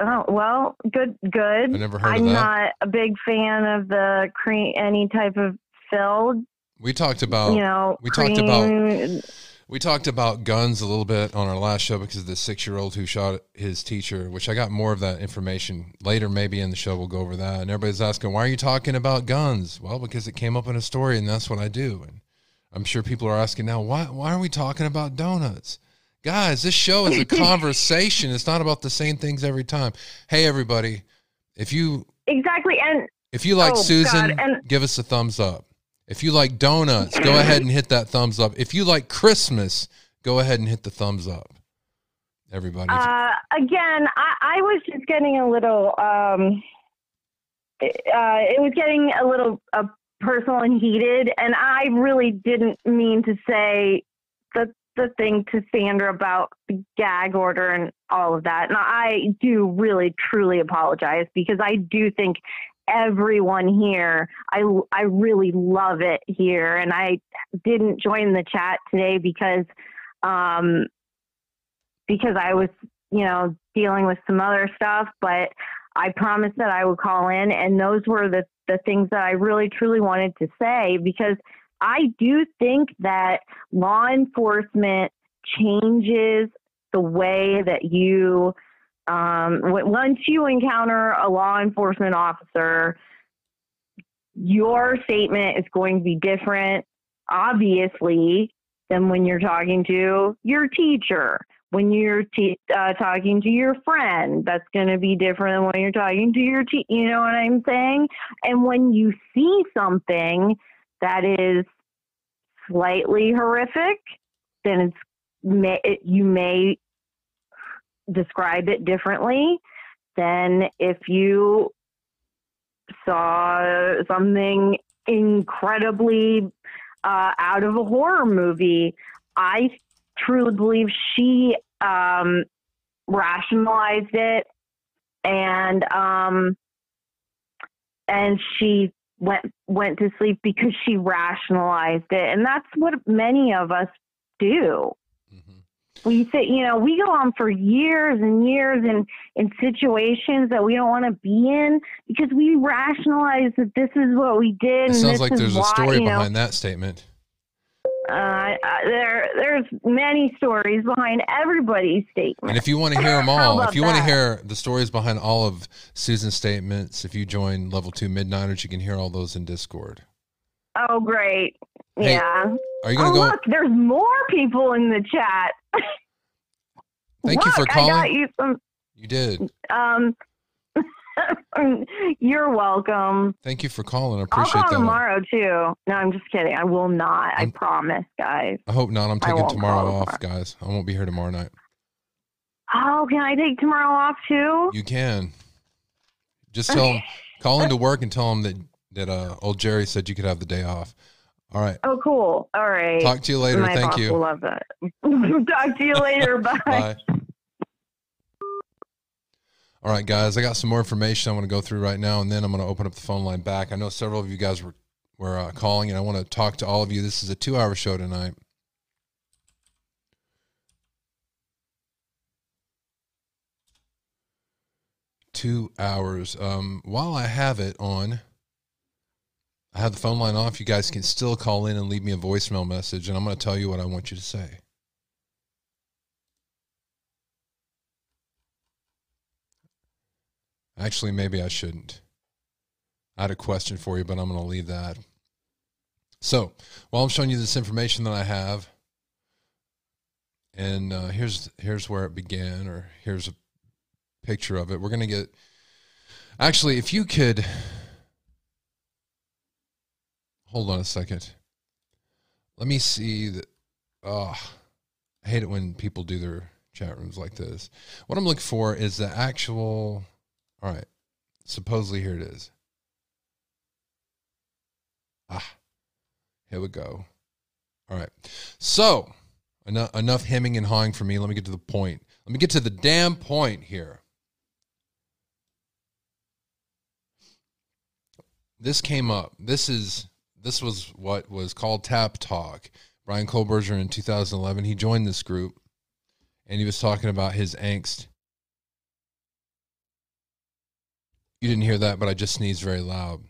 Oh well, good, good. I never heard I'm of that. not a big fan of the cream, any type of filled. We talked about you know, we talked about we talked about guns a little bit on our last show because of the six year old who shot his teacher, which I got more of that information later. Maybe in the show we'll go over that. And everybody's asking, why are you talking about guns? Well, because it came up in a story, and that's what I do. And I'm sure people are asking now, why why are we talking about donuts? Guys, this show is a (laughs) conversation. It's not about the same things every time. Hey, everybody, if you exactly, and if you like Oh, Susan, God, and- give us a thumbs up. If you like donuts, go ahead and hit that thumbs up. If you like Christmas, go ahead and hit the thumbs up. Everybody. uh, again, I, I was just getting a little. Um, uh, it was getting a little uh, personal and heated, and I really didn't mean to say the the thing to Sandra about the gag order and all of that. And I do really truly apologize because I do think everyone here. I I really love it here and I didn't join the chat today because um because I was you know dealing with some other stuff but I promised that I would call in and those were the the things that I really truly wanted to say because I do think that law enforcement changes the way that you um, once you encounter a law enforcement officer, your statement is going to be different, obviously, than when you're talking to your teacher. When you're te- uh, talking to your friend, that's going to be different than when you're talking to your te- You know what I'm saying? And when you see something that is slightly horrific, then it's may, it, you may describe it differently than if you saw something incredibly uh, out of a horror movie. I truly believe she um, rationalized it and um, and she went went to sleep because she rationalized it, and that's what many of us do. We say you know we go on for years and years in in situations that we don't want to be in because we rationalize that this is what we did It and sounds like there's a story you know, behind that statement. Uh, there, there's many stories behind everybody's statement. And if you want to hear them all, if you want to hear the stories behind all of Susan's statements, if you join Level 2 Midnighters, you can hear all those in Discord. Oh, great. Hey, yeah. Are you Oh, going to go? look, there's more people in the chat. (laughs) Thank you for Look, I got calling. you some. You did. Um, (laughs) you're welcome. Thank you for calling. I appreciate I'll call that. tomorrow too. No, I'm just kidding. I will not. I I'm- promise, guys. I hope not. I'm taking tomorrow off, guys. I won't be here tomorrow night. Oh, can I take tomorrow off too? You can. Just tell him, call into work and tell him that that uh, old Jerry said you could have the day off. All right. Oh, cool. All right. Talk to you later. My Thank boss you. will love that. (laughs) Talk to you later. (laughs) Bye. Bye. All right, guys. I got some more information I want to go through right now, and then I'm going to open up the phone line back. I know several of you guys were were uh, calling, and I want to talk to all of you. This is a two hour show tonight. Two hours. Um, while I have it on, I have the phone line off. You guys can still call in and leave me a voicemail message, and I'm going to tell you what I want you to say. Actually, maybe I shouldn't. I had a question for you, but I'm going to leave that. So, while I'm showing you this information that I have, and uh, here's here's where it began, or here's a picture of it. We're going to get. Actually, if you could hold on a second. Let me see that. Oh, I hate it when people do their chat rooms like this. What I'm looking for is the actual. All right. Supposedly, here it is. Ah, here we go. All right. So, enough, enough hemming and hawing for me. Let me get to the point. Let me get to the damn point here. This came up. This is this was what was called Tap Talk. Bryan Kohberger in 2011, he joined this group, and he was talking about his angst. You didn't hear that, but I just sneezed very loud.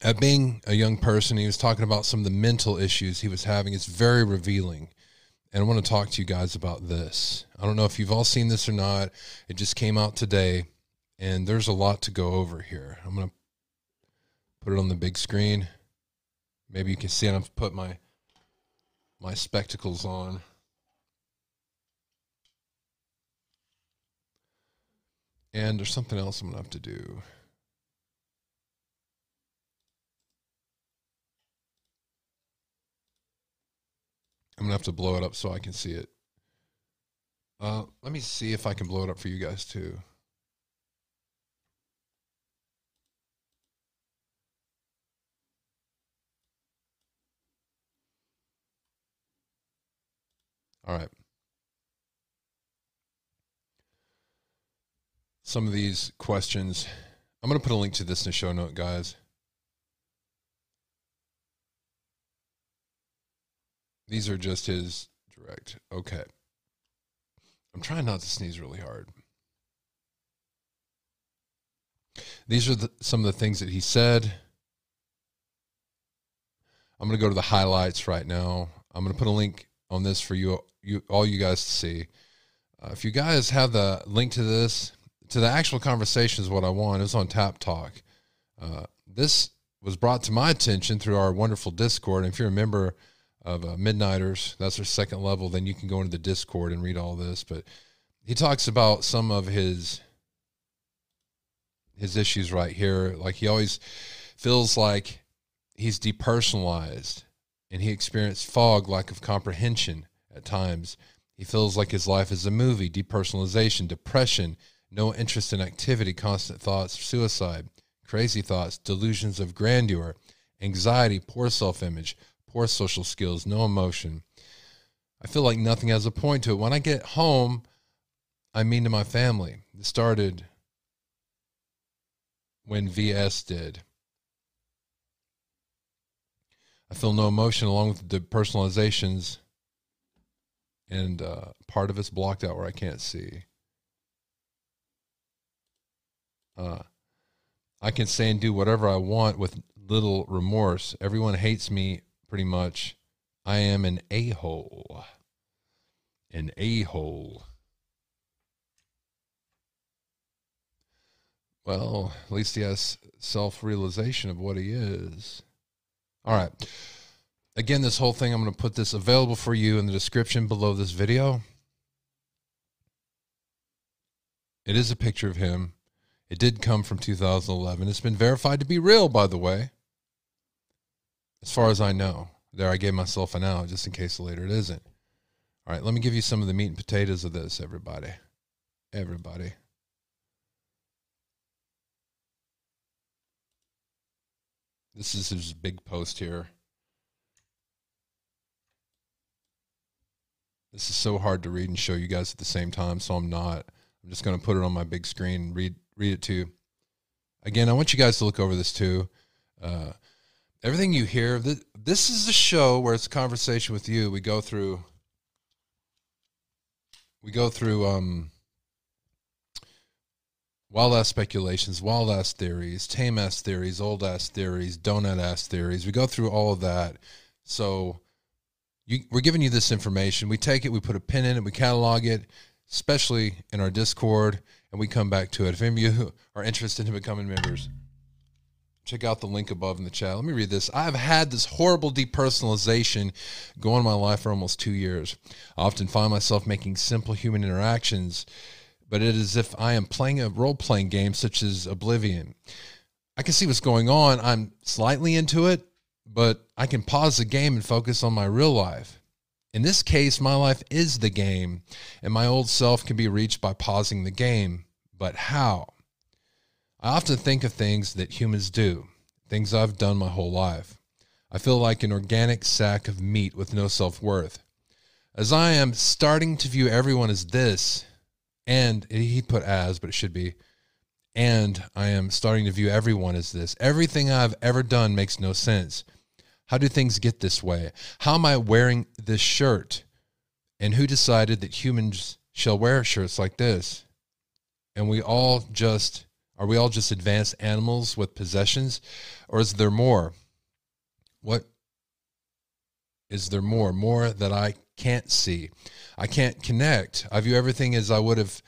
At being a young person, he was talking about some of the mental issues he was having. It's very revealing. And I want to talk to you guys about this. I don't know if you've all seen this or not. It just came out today, and there's a lot to go over here. I'm going to put it on the big screen. Maybe you can see. I've put my my spectacles on. And there's something else I'm gonna have to do. I'm gonna have to blow it up so I can see it. Uh, let me see if I can blow it up for you guys too. All right. Some of these questions, I'm going to put a link to this in the show note, guys. These are just his direct. Okay. I'm trying not to sneeze really hard. These are the, some of the things that he said. I'm going to go to the highlights right now. I'm going to put a link on this for you, you all you guys to see. Uh, if you guys have the link to this, to the actual conversation is what I want. It's on Tap Talk. Uh, this was brought to my attention through our wonderful Discord. And if you're a member of uh, Midnighters, that's our second level, then you can go into the Discord and read all this. But he talks about some of his his issues right here. Like he always feels like he's depersonalized and he experienced fog, lack of comprehension at times. He feels like his life is a movie, depersonalization, depression, no interest in activity, constant thoughts suicide, crazy thoughts, delusions of grandeur, anxiety, poor self image, poor social skills, no emotion. I feel like nothing has a point to it. When I get home, I mean to my family. It started when VS did. I feel no emotion along with the personalizations, and uh, part of it's blocked out where I can't see. Uh, I can say and do whatever I want with little remorse. Everyone hates me pretty much. I am an a hole. An a hole. Well, at least he has self realization of what he is. All right. Again, this whole thing, I'm going to put this available for you in the description below this video. It is a picture of him. It did come from 2011. It's been verified to be real, by the way. As far as I know. There, I gave myself an out just in case later it isn't. All right, let me give you some of the meat and potatoes of this, everybody. Everybody. This is his big post here. This is so hard to read and show you guys at the same time, so I'm not. I'm just going to put it on my big screen and read read it to you. Again, I want you guys to look over this too. Uh, everything you hear, this, this is a show where it's a conversation with you. We go through, we go through um, wild ass speculations, wild ass theories, tame ass theories, old ass theories, donut ass theories. We go through all of that. So you, we're giving you this information. We take it, we put a pin in it, we catalog it, especially in our Discord, and we come back to it. If any of you are interested in becoming members, check out the link above in the chat. Let me read this. I have had this horrible depersonalization go on in my life for almost two years. I often find myself making simple human interactions, but it is as if I am playing a role playing game such as Oblivion. I can see what's going on. I'm slightly into it, but I can pause the game and focus on my real life. In this case, my life is the game, and my old self can be reached by pausing the game. But how? I often think of things that humans do, things I've done my whole life. I feel like an organic sack of meat with no self worth. As I am starting to view everyone as this, and he put as, but it should be, and I am starting to view everyone as this. Everything I've ever done makes no sense. How do things get this way? How am I wearing this shirt? And who decided that humans shall wear shirts like this? And we all just are we all just advanced animals with possessions? Or is there more? What is there more? More that I can't see. I can't connect. I view everything as I would have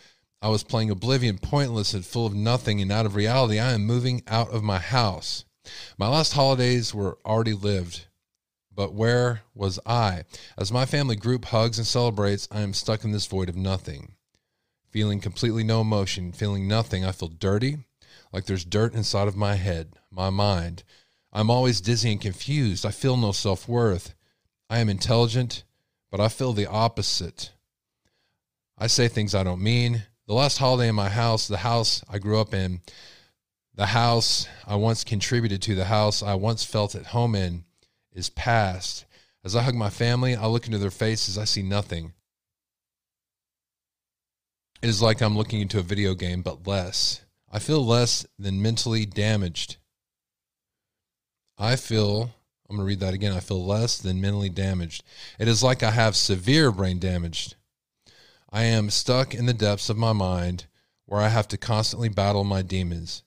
I was playing Oblivion, pointless and full of nothing and out of reality. I am moving out of my house. My last holidays were already lived, but where was I? As my family group hugs and celebrates, I am stuck in this void of nothing. Feeling completely no emotion, feeling nothing, I feel dirty, like there's dirt inside of my head, my mind. I'm always dizzy and confused. I feel no self worth. I am intelligent, but I feel the opposite. I say things I don't mean. The last holiday in my house, the house I grew up in, the house I once contributed to, the house I once felt at home in, is past. As I hug my family, I look into their faces, I see nothing. It is like I'm looking into a video game, but less. I feel less than mentally damaged. I feel, I'm going to read that again. I feel less than mentally damaged. It is like I have severe brain damage. I am stuck in the depths of my mind where I have to constantly battle my demons.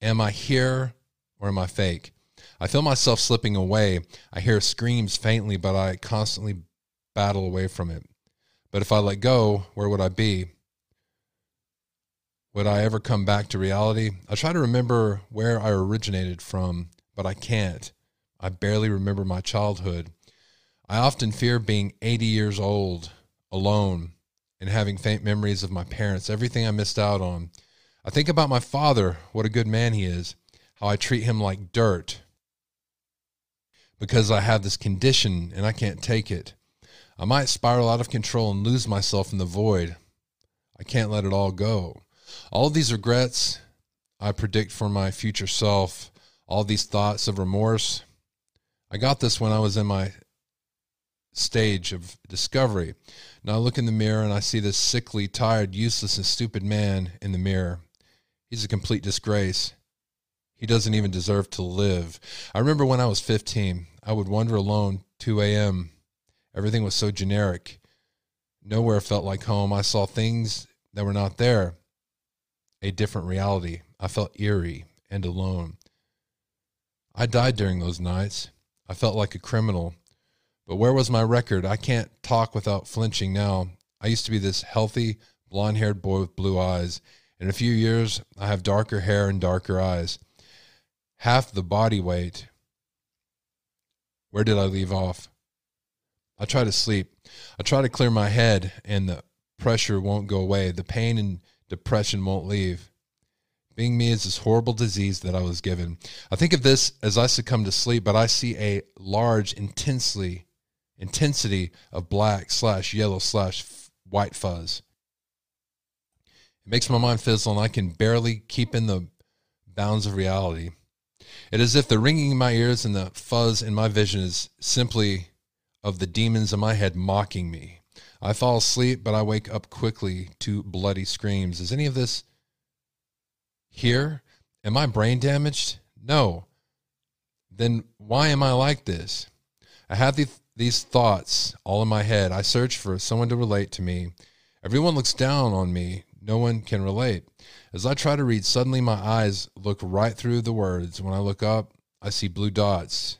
Am I here or am I fake? I feel myself slipping away. I hear screams faintly, but I constantly battle away from it. But if I let go, where would I be? Would I ever come back to reality? I try to remember where I originated from, but I can't. I barely remember my childhood. I often fear being 80 years old, alone, and having faint memories of my parents, everything I missed out on. I think about my father, what a good man he is, how I treat him like dirt because I have this condition and I can't take it. I might spiral out of control and lose myself in the void. I can't let it all go. All these regrets I predict for my future self, all these thoughts of remorse. I got this when I was in my stage of discovery. Now I look in the mirror and I see this sickly, tired, useless, and stupid man in the mirror. He's a complete disgrace. He doesn't even deserve to live. I remember when I was 15, I would wander alone 2 a.m. Everything was so generic. Nowhere felt like home. I saw things that were not there. A different reality. I felt eerie and alone. I died during those nights. I felt like a criminal But where was my record? I can't talk without flinching now. I used to be this healthy, blonde haired boy with blue eyes. In a few years, I have darker hair and darker eyes. Half the body weight. Where did I leave off? I try to sleep. I try to clear my head, and the pressure won't go away. The pain and depression won't leave. Being me is this horrible disease that I was given. I think of this as I succumb to sleep, but I see a large, intensely intensity of black slash yellow slash white fuzz. It makes my mind fizzle, and I can barely keep in the bounds of reality. It is as if the ringing in my ears and the fuzz in my vision is simply of the demons in my head mocking me. I fall asleep, but I wake up quickly to bloody screams. Is any of this here? Am I brain damaged? No. Then why am I like this? I have the, these thoughts all in my head. I search for someone to relate to me. Everyone looks down on me. No one can relate. As I try to read, suddenly my eyes look right through the words. When I look up, I see blue dots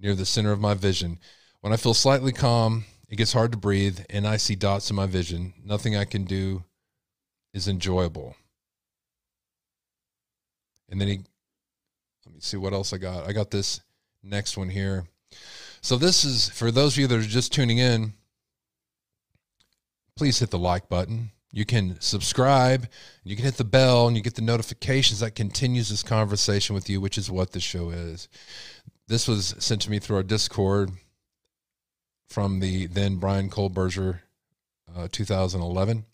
near the center of my vision. When I feel slightly calm, it gets hard to breathe, and I see dots in my vision. Nothing I can do is enjoyable. And then he, let me see what else I got. I got this next one here. So, this is for those of you that are just tuning in, please hit the like button. You can subscribe, you can hit the bell, and you get the notifications that continues this conversation with you, which is what the show is. This was sent to me through our Discord from the then Bryan Kohberger, uh, 2011,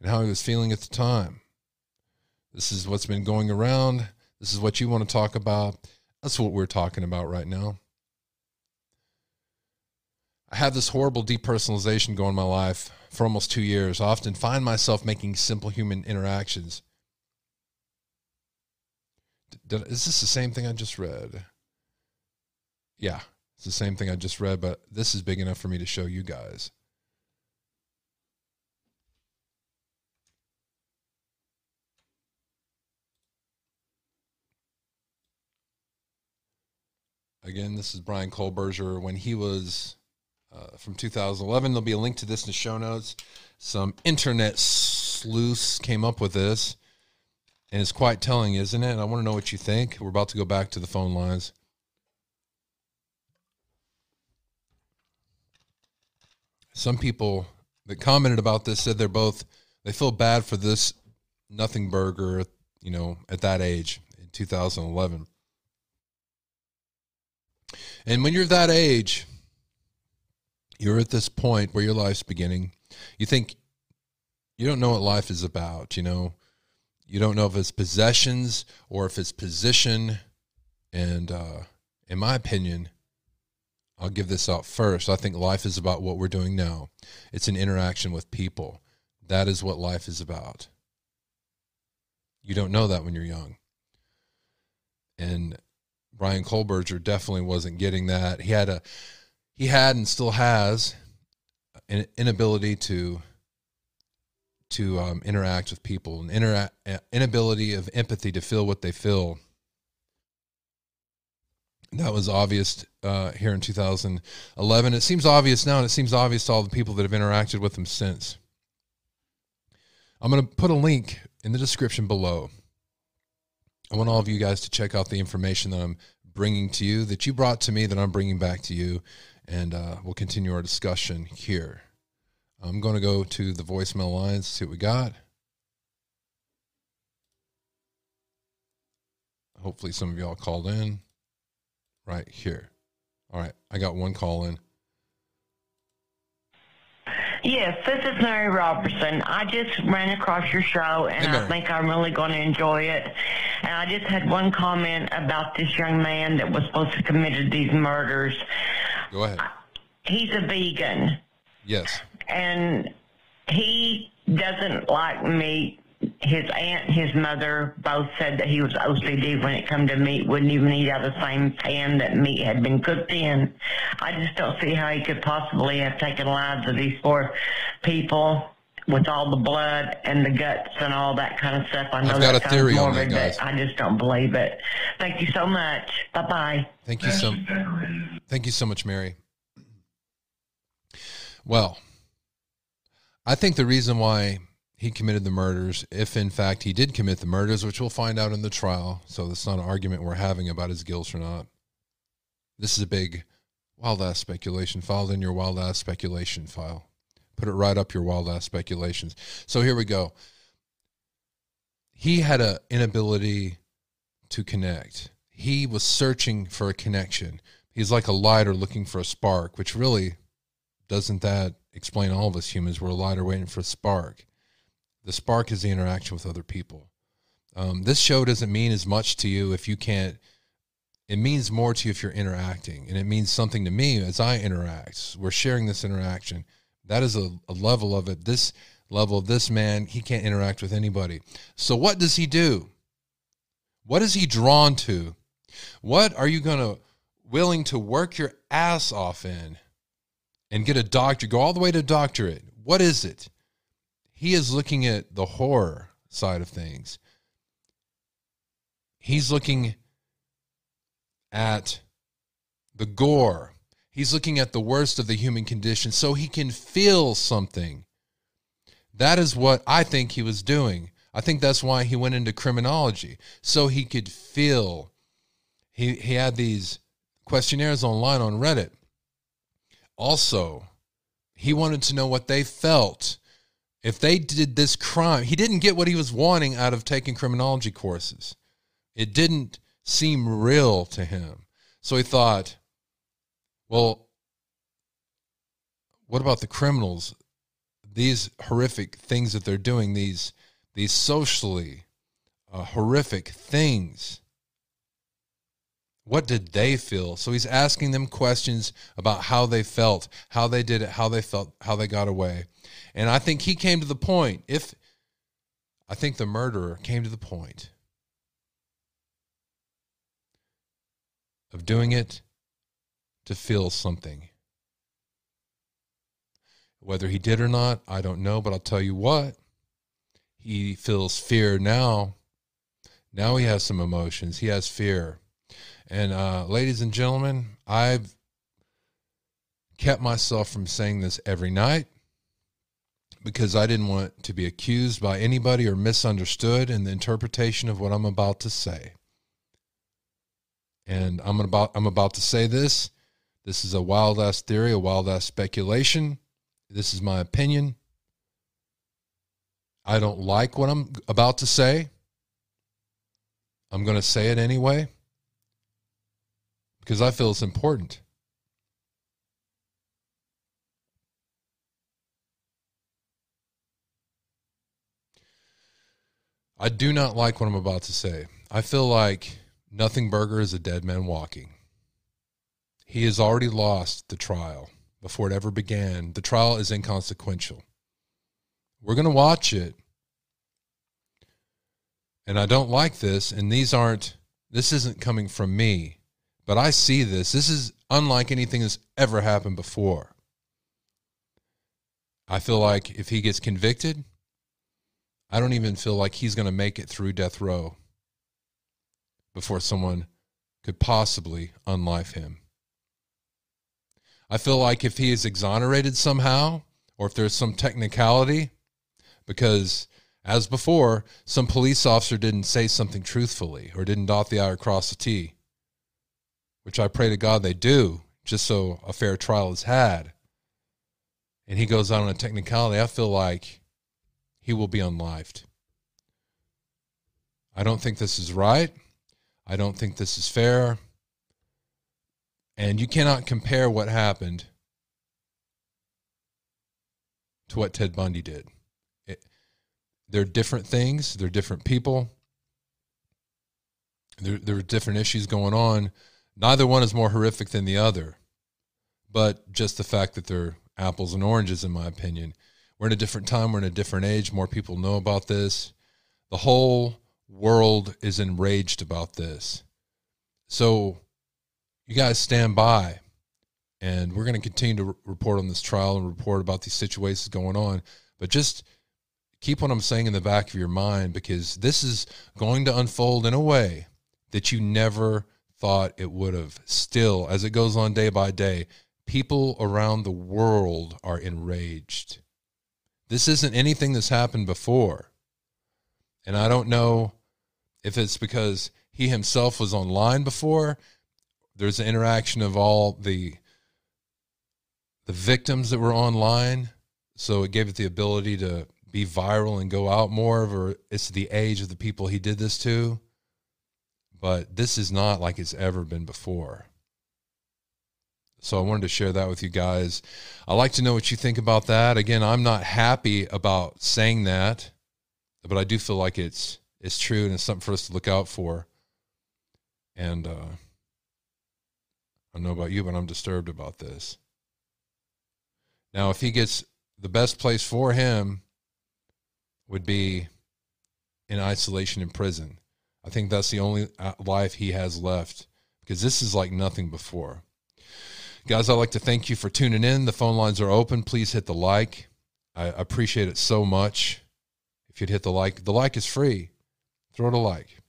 and how he was feeling at the time. This is what's been going around. This is what you want to talk about. That's what we're talking about right now. I have this horrible depersonalization going in my life for almost two years. I often find myself making simple human interactions. Did, is this the same thing I just read? Yeah, it's the same thing I just read, but this is big enough for me to show you guys. Again, this is Bryan Kohberger when he was uh, from 2011. There'll be a link to this in the show notes. Some internet sleuths came up with this, and it's quite telling, isn't it? And I want to know what you think. We're about to go back to the phone lines. Some people that commented about this said they're both they feel bad for this nothing burger, you know, at that age in 2011. And when you're that age, you're at this point where your life's beginning. You think you don't know what life is about, you know. You don't know if it's possessions or if it's position. And uh, in my opinion, I'll give this out first. I think life is about what we're doing now. It's an interaction with people. That is what life is about. You don't know that when you're young. And Bryan Kohberger definitely wasn't getting that. He had a he had and still has an inability to to um, interact with people, an intera- inability of empathy to feel what they feel. That was obvious uh, here in 2011. It seems obvious now, and it seems obvious to all the people that have interacted with him since. I'm going to put a link in the description below. I want all of you guys to check out the information that I'm bringing to you, that you brought to me, that I'm bringing back to you, and uh, we'll continue our discussion here. I'm going to go to the voicemail lines, see what we got. Hopefully, some of y'all called in right here. All right, I got one call in. Yes, this is Mary Robertson. I just ran across your show and Hey, I think I'm really going to enjoy it. And I just had one comment about this young man that was supposed to committed these murders. Go ahead. He's a vegan Yes. and he doesn't like meat. His aunt and his mother both said that he was OCD when it come to meat, wouldn't even eat out of the same pan that meat had been cooked in. I just don't see how he could possibly have taken lives of these poor people with all the blood and the guts and all that kind of stuff. I know I've got that a theory on that, guys. I just don't believe it. Thank you so much. Bye bye. Thank you so. Thank you so much, Mary. Well, I think the reason why he committed the murders, if in fact he did commit the murders, which we'll find out in the trial, so it's not an argument we're having about his guilt or not. This is a big wild ass speculation filed in your wild ass speculation file. Put it right up your wild ass speculations. So here we go. He had an inability to connect. He was searching for a connection. He's like a lighter looking for a spark, which really doesn't that explain all of us humans? We're a lighter waiting for a spark. The spark is the interaction with other people. Um, this show doesn't mean as much to you if you can't. It means more to you if you're interacting, and it means something to me as I interact. We're sharing this interaction. That is a, a level of it. This level of this man, he can't interact with anybody. So what does he do? What is he drawn to? What are you going to willing to work your ass off in and get a doctor, go all the way to doctorate? What is it? He is looking at the horror side of things. He's looking at the gore. He's looking at the worst of the human condition so he can feel something. That is what I think he was doing. I think that's why he went into criminology, so he could feel. He, he had these questionnaires online on Reddit. Also, he wanted to know what they felt if they did this crime. He didn't get what he was wanting out of taking criminology courses. It didn't seem real to him. So he thought, well, what about the criminals? These horrific things that they're doing, these these socially uh, horrific things. What did they feel? So he's asking them questions about how they felt, how they did it, how they felt, how they got away. And I think he came to the point, if I think the murderer came to the point of doing it to feel something. Whether he did or not, I don't know, but I'll tell you what, he feels fear now. Now he has some emotions. He has fear. And uh, ladies and gentlemen, I've kept myself from saying this every night because I didn't want to be accused by anybody or misunderstood in the interpretation of what I'm about to say. And I'm about I'm about to say this. This is a wild ass theory, a wild ass speculation. This is my opinion. I don't like what I'm about to say. I'm going to say it anyway because I feel it's important. I do not like what I'm about to say. I feel like Nothing Burger is a dead man walking. He has already lost the trial before it ever began. The trial is inconsequential. We're going to watch it. And I don't like this. And these aren't, this isn't coming from me, but I see this. This is unlike anything that's ever happened before. I feel like if he gets convicted, I don't even feel like he's going to make it through death row before someone could possibly unlife him. I feel like if he is exonerated somehow, or if there's some technicality, because as before, some police officer didn't say something truthfully or didn't dot the I or cross the T, which I pray to God they do, just so a fair trial is had. And he goes out on a technicality, I feel like he will be unlived. I don't think this is right. I don't think this is fair. And you cannot compare what happened to what Ted Bundy did. It, they're different things, they're different people, there, there are different issues going on. Neither one is more horrific than the other, but just the fact that they're apples and oranges, in my opinion. We're in a different time, we're in a different age, more people know about this. The whole world is enraged about this. So, you guys stand by and we're going to continue to report on this trial and report about these situations going on but just keep what i'm saying in the back of your mind because this is going to unfold in a way that you never thought it would have still as it goes on day by day People around the world are enraged. This isn't anything that's happened before. And I don't know if it's because he himself was online before. There's an interaction of all the the victims that were online, so it gave it the ability to be viral and go out more. Or it's the age of the people he did this to. But this is not like it's ever been before. So I wanted to share that with you guys. I like to know what you think about that. Again, I'm not happy about saying that, but I do feel like it's it's true and it's something for us to look out for. And uh, I don't know about you, but I'm disturbed about this. Now, if he gets the best place for him would be in isolation in prison. I think that's the only uh, life he has left because this is like nothing before. Guys, I'd like to thank you for tuning in. The phone lines are open. Please hit the like. I appreciate it so much. If you'd hit the like, the like is free. Throw it a like.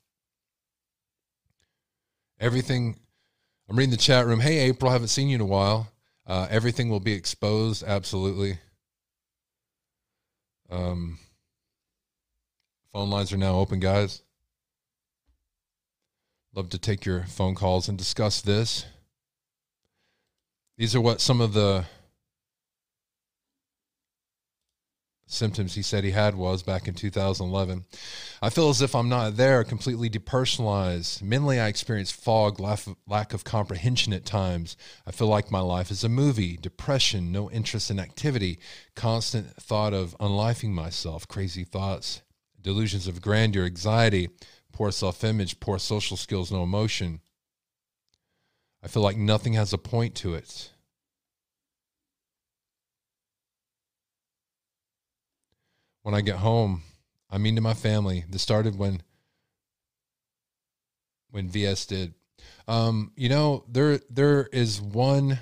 Everything, I'm reading the chat room. Hey, April, I haven't seen you in a while. Uh, everything will be exposed. Absolutely. Um, phone lines are now open, guys. Love to take your phone calls and discuss this. These are what some of the symptoms he said he had was back in 2011. I feel as if I'm not there, completely depersonalized. Mentally, I experience fog, lack of comprehension at times. I feel like my life is a movie, depression, no interest in activity, constant thought of unlifing myself, crazy thoughts, delusions of grandeur, anxiety, poor self image, poor social skills, no emotion. I feel like nothing has a point to it. When I get home, I mean to my family. This started when when VS did. Um, you know, there there is one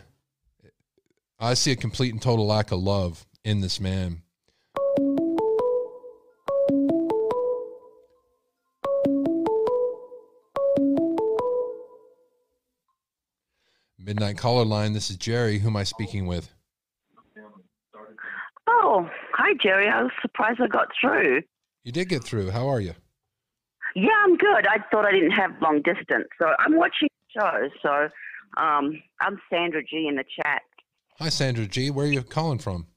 I see a complete and total lack of love in this man. Midnight Caller Line. This is Jerry. Who am I speaking with? Oh, hi, Jerry. I was surprised I got through. You did get through. How are you? Yeah, I'm good. I thought I didn't have long distance. So I'm watching the show. So um, I'm Sandra G in the chat. Hi, Sandra G. Where are you calling from?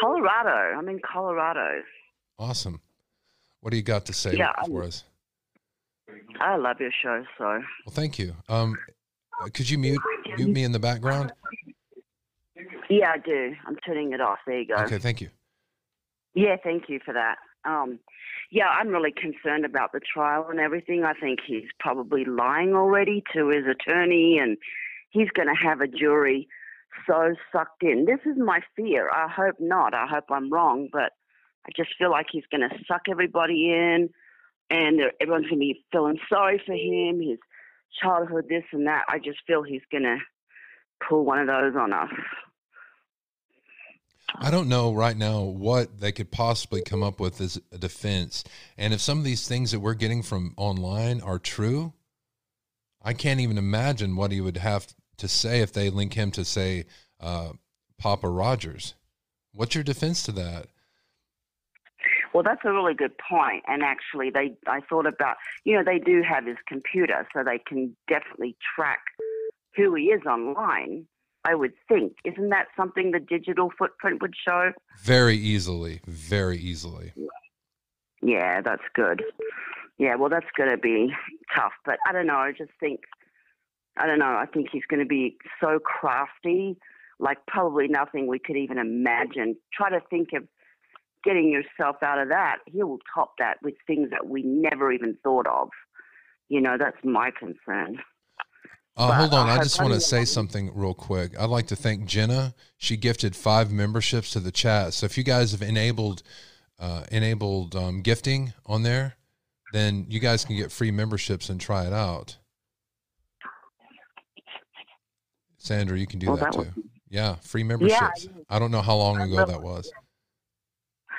Colorado. I'm in Colorado. Awesome. What do you got to say yeah, for I'm, us? I love your show. So. Well, thank you. Um, could you mute mute me in the background? Yeah, I do. I'm turning it off. There you go. Okay, thank you. Yeah, thank you for that. Um, yeah, I'm really concerned about the trial and everything. I think he's probably lying already to his attorney, and he's going to have a jury so sucked in. This is my fear. I hope not. I hope I'm wrong, but I just feel like he's going to suck everybody in, and everyone's going to be feeling sorry for him. His childhood, this and that. I just feel he's going to pull one of those on us. I don't know right now what they could possibly come up with as a defense. And if some of these things that we're getting from online are true, I can't even imagine what he would have to say if they link him to, say, uh, Papa Rogers. What's your defense to that? Well, that's a really good point. And actually, they I thought about you know they do have his computer, so they can definitely track who he is online. I would think. Isn't that something the digital footprint would show? Very easily, very easily. Yeah, that's good. Yeah, well, that's going to be tough, but I don't know. I just think, I don't know. I think he's going to be so crafty, like probably nothing we could even imagine. Try to think of getting yourself out of that, he will top that with things that we never even thought of. You know, that's my concern. Uh, hold on, I, I just want to say something real quick. I'd like to thank Jenna. She gifted five memberships to the chat. So if you guys have enabled uh, enabled um, gifting on there, then you guys can get free memberships and try it out. Sandra, you can do well, that, that, too. Was... Yeah, free memberships. Yeah, I don't know how long ago that was.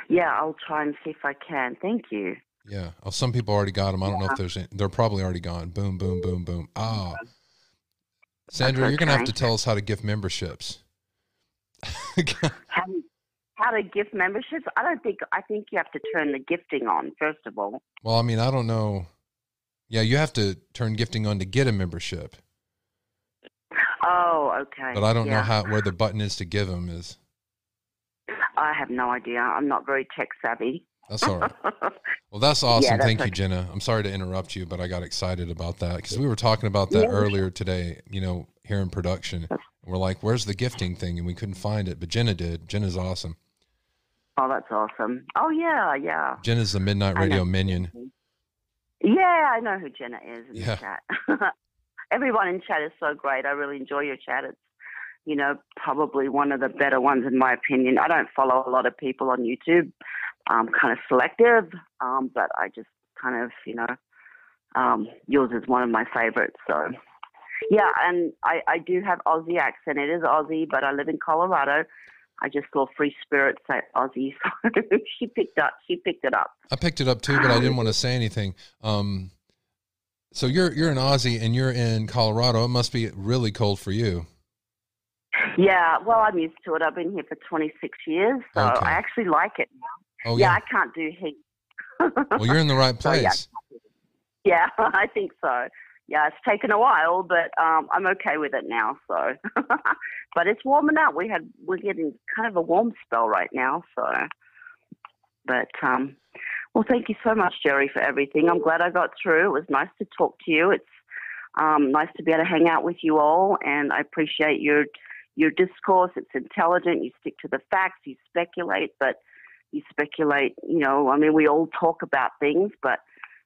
Yeah, I'll try and see if I can. Thank you. Yeah. Oh, some people already got them. I don't yeah. know if there's. Any, they're probably already gone. Boom, boom, boom, boom. Ah. Sandra, That's you're going to have to tell us how to gift memberships. How, how to gift memberships? I don't think. I think you have to turn the gifting on first of all. Well, I mean, I don't know. Yeah, you have to turn gifting on to get a membership, Oh, okay. but I don't know how where the button is to give them is. I have no idea. I'm not very tech savvy. That's all right. (laughs) Well, that's awesome. that's Thank you. Jenna. I'm sorry to interrupt you, but I got excited about that because we were talking about that Yeah. earlier today, you know, here in production. We're like, where's the gifting thing? And we couldn't find it, but Jenna did. Jenna's awesome. Oh, that's awesome. Oh, yeah, yeah. Jenna's the Midnight Radio minion. Yeah, I know who Jenna is in Yeah. the chat. (laughs) Everyone in chat is so great. I really enjoy your chat. It's, you know, probably one of the better ones in my opinion. I don't follow a lot of people on YouTube. I'm kind of selective, um, but I just kind of, you know, um, yours is one of my favorites. So, yeah, and I, I do have Aussie accent. It is Aussie, but I live in Colorado. I just saw Free Spirit say Aussie, (laughs) so she picked up. She picked it up. I picked it up too, but I didn't want to say anything. Um, so you're you're an Aussie and you're in Colorado. It must be really cold for you. Yeah, well, I'm used to it. I've been here for 26 years, so Okay. I actually like it. Oh yeah, yeah. I can't do heat. (laughs) Well, you're in the right (laughs) So, yeah. place. Yeah, (laughs) I think so. Yeah, it's taken a while, but um, I'm okay with it now. So, but it's warming up. We had we're getting kind of a warm spell right now. So, but um, well, thank you so much, Jerry, for everything. I'm glad I got through. It was nice to talk to you. It's um, nice to be able to hang out with you all, and I appreciate your your discourse. It's intelligent. You stick to the facts. You speculate, but you speculate. You know, I mean, we all talk about things, but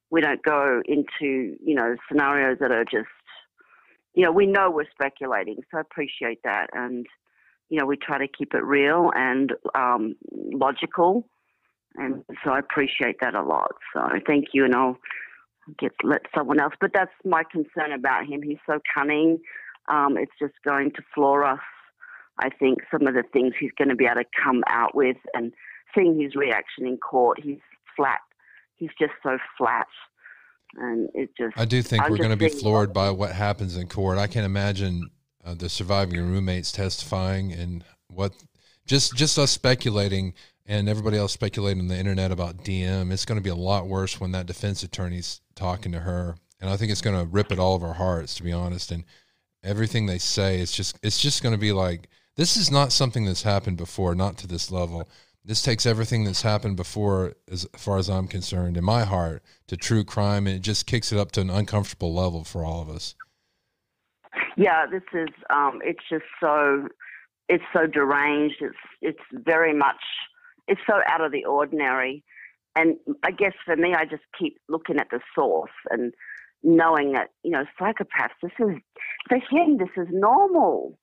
we don't go into you know scenarios that are just you know we know we're speculating. So I appreciate that, and you know we try to keep it real and um, logical, and so I appreciate that a lot. So thank you, and I'll get let someone else. But that's my concern about him. He's so cunning. Um, it's just going to floor us. I think some of the things he's going to be able to come out with, and seeing his reaction in court, he's flat. He's just so flat, and it just. I do think I'm we're going to be floored by what happens in court. I can't imagine uh, the surviving roommates testifying and what just just us speculating and everybody else speculating on the internet about DM. It's going to be a lot worse when that defense attorney's talking to her, and I think it's going to rip at all of our hearts, to be honest. And everything they say, it's just it's just going to be like this is not something that's happened before, not to this level. This takes everything that's happened before, as far as I'm concerned, in my heart, to true crime, and it just kicks it up to an uncomfortable level for all of us. Yeah, this is. Um, it's just so. It's so deranged. It's it's very much. It's so out of the ordinary, and I guess for me, I just keep looking at the source and knowing that you know psychopaths. This is for him. This is normal.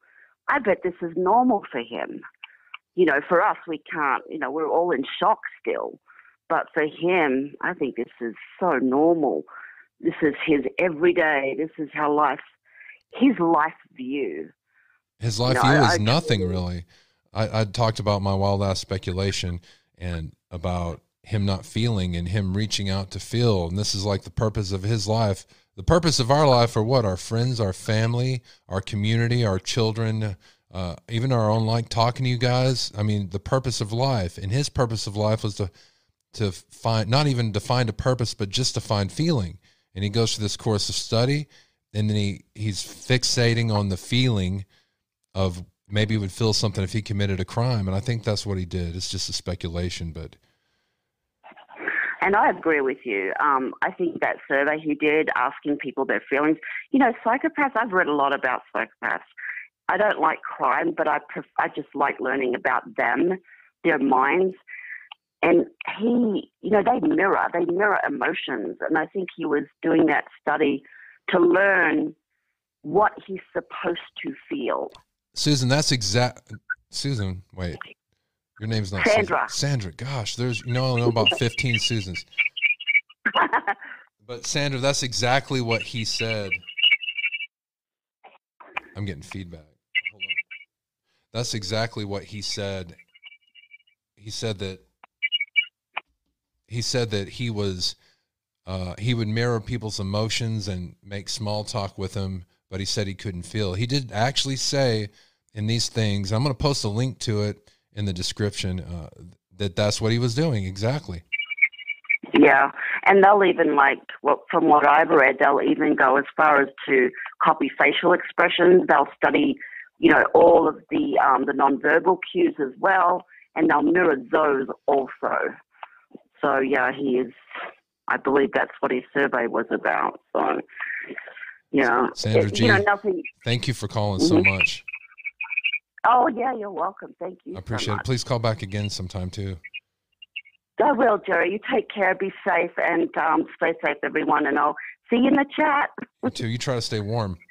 I bet this is normal for him. You know, for us, we can't. You know, we're all in shock still. But for him, I think this is so normal. This is his everyday. This is how life, his life view. His life No, view I- is I- nothing really. I, I talked about my wild ass speculation and about him not feeling and him reaching out to feel. And this is like the purpose of his life. The purpose of our life are what? Our friends, our family, our community, our children, uh, even our own like talking to you guys. I mean, the purpose of life. And his purpose of life was to to find not even to find a purpose, but just to find feeling. And he goes through this course of study, and then he he's fixating on the feeling of maybe he would feel something if he committed a crime. And I think that's what he did. It's just a speculation, but And I agree with you. Um, I think that survey he did, asking people their feelings. You know, psychopaths. I've read a lot about psychopaths. I don't like crime, but I pref- I just like learning about them, their minds. And he, you know, they mirror, they mirror emotions. And I think he was doing that study to learn what he's supposed to feel. Susan, that's exact. Susan, wait, your name's not. Sandra. Sandra, gosh, there's you know I know about fifteen Susans, (laughs) but Sandra, that's exactly what he said. I'm getting feedback. Hold on. That's exactly what he said. He said that he said that he was uh, he would mirror people's emotions and make small talk with them, but he said he couldn't feel. He did actually say in these things. I'm going to post a link to it in the description. Uh, that that's what he was doing exactly. Yeah, and they'll even like, well, from what I've read, they'll even go as far as to copy facial expressions. They'll study, you know, all of the um, the nonverbal cues as well, and they'll mirror those also. So yeah, he is. I believe that's what his survey was about. So, yeah, Sandra it- G. you know, nothing. Thank you for calling so Mhm. much. Oh yeah, you're welcome. Thank you. I so appreciate it. Please call back again sometime too. I will, Jerry. You take care. Be safe and um, stay safe, everyone. And I'll see you in the chat. You too. You try to stay warm. (laughs)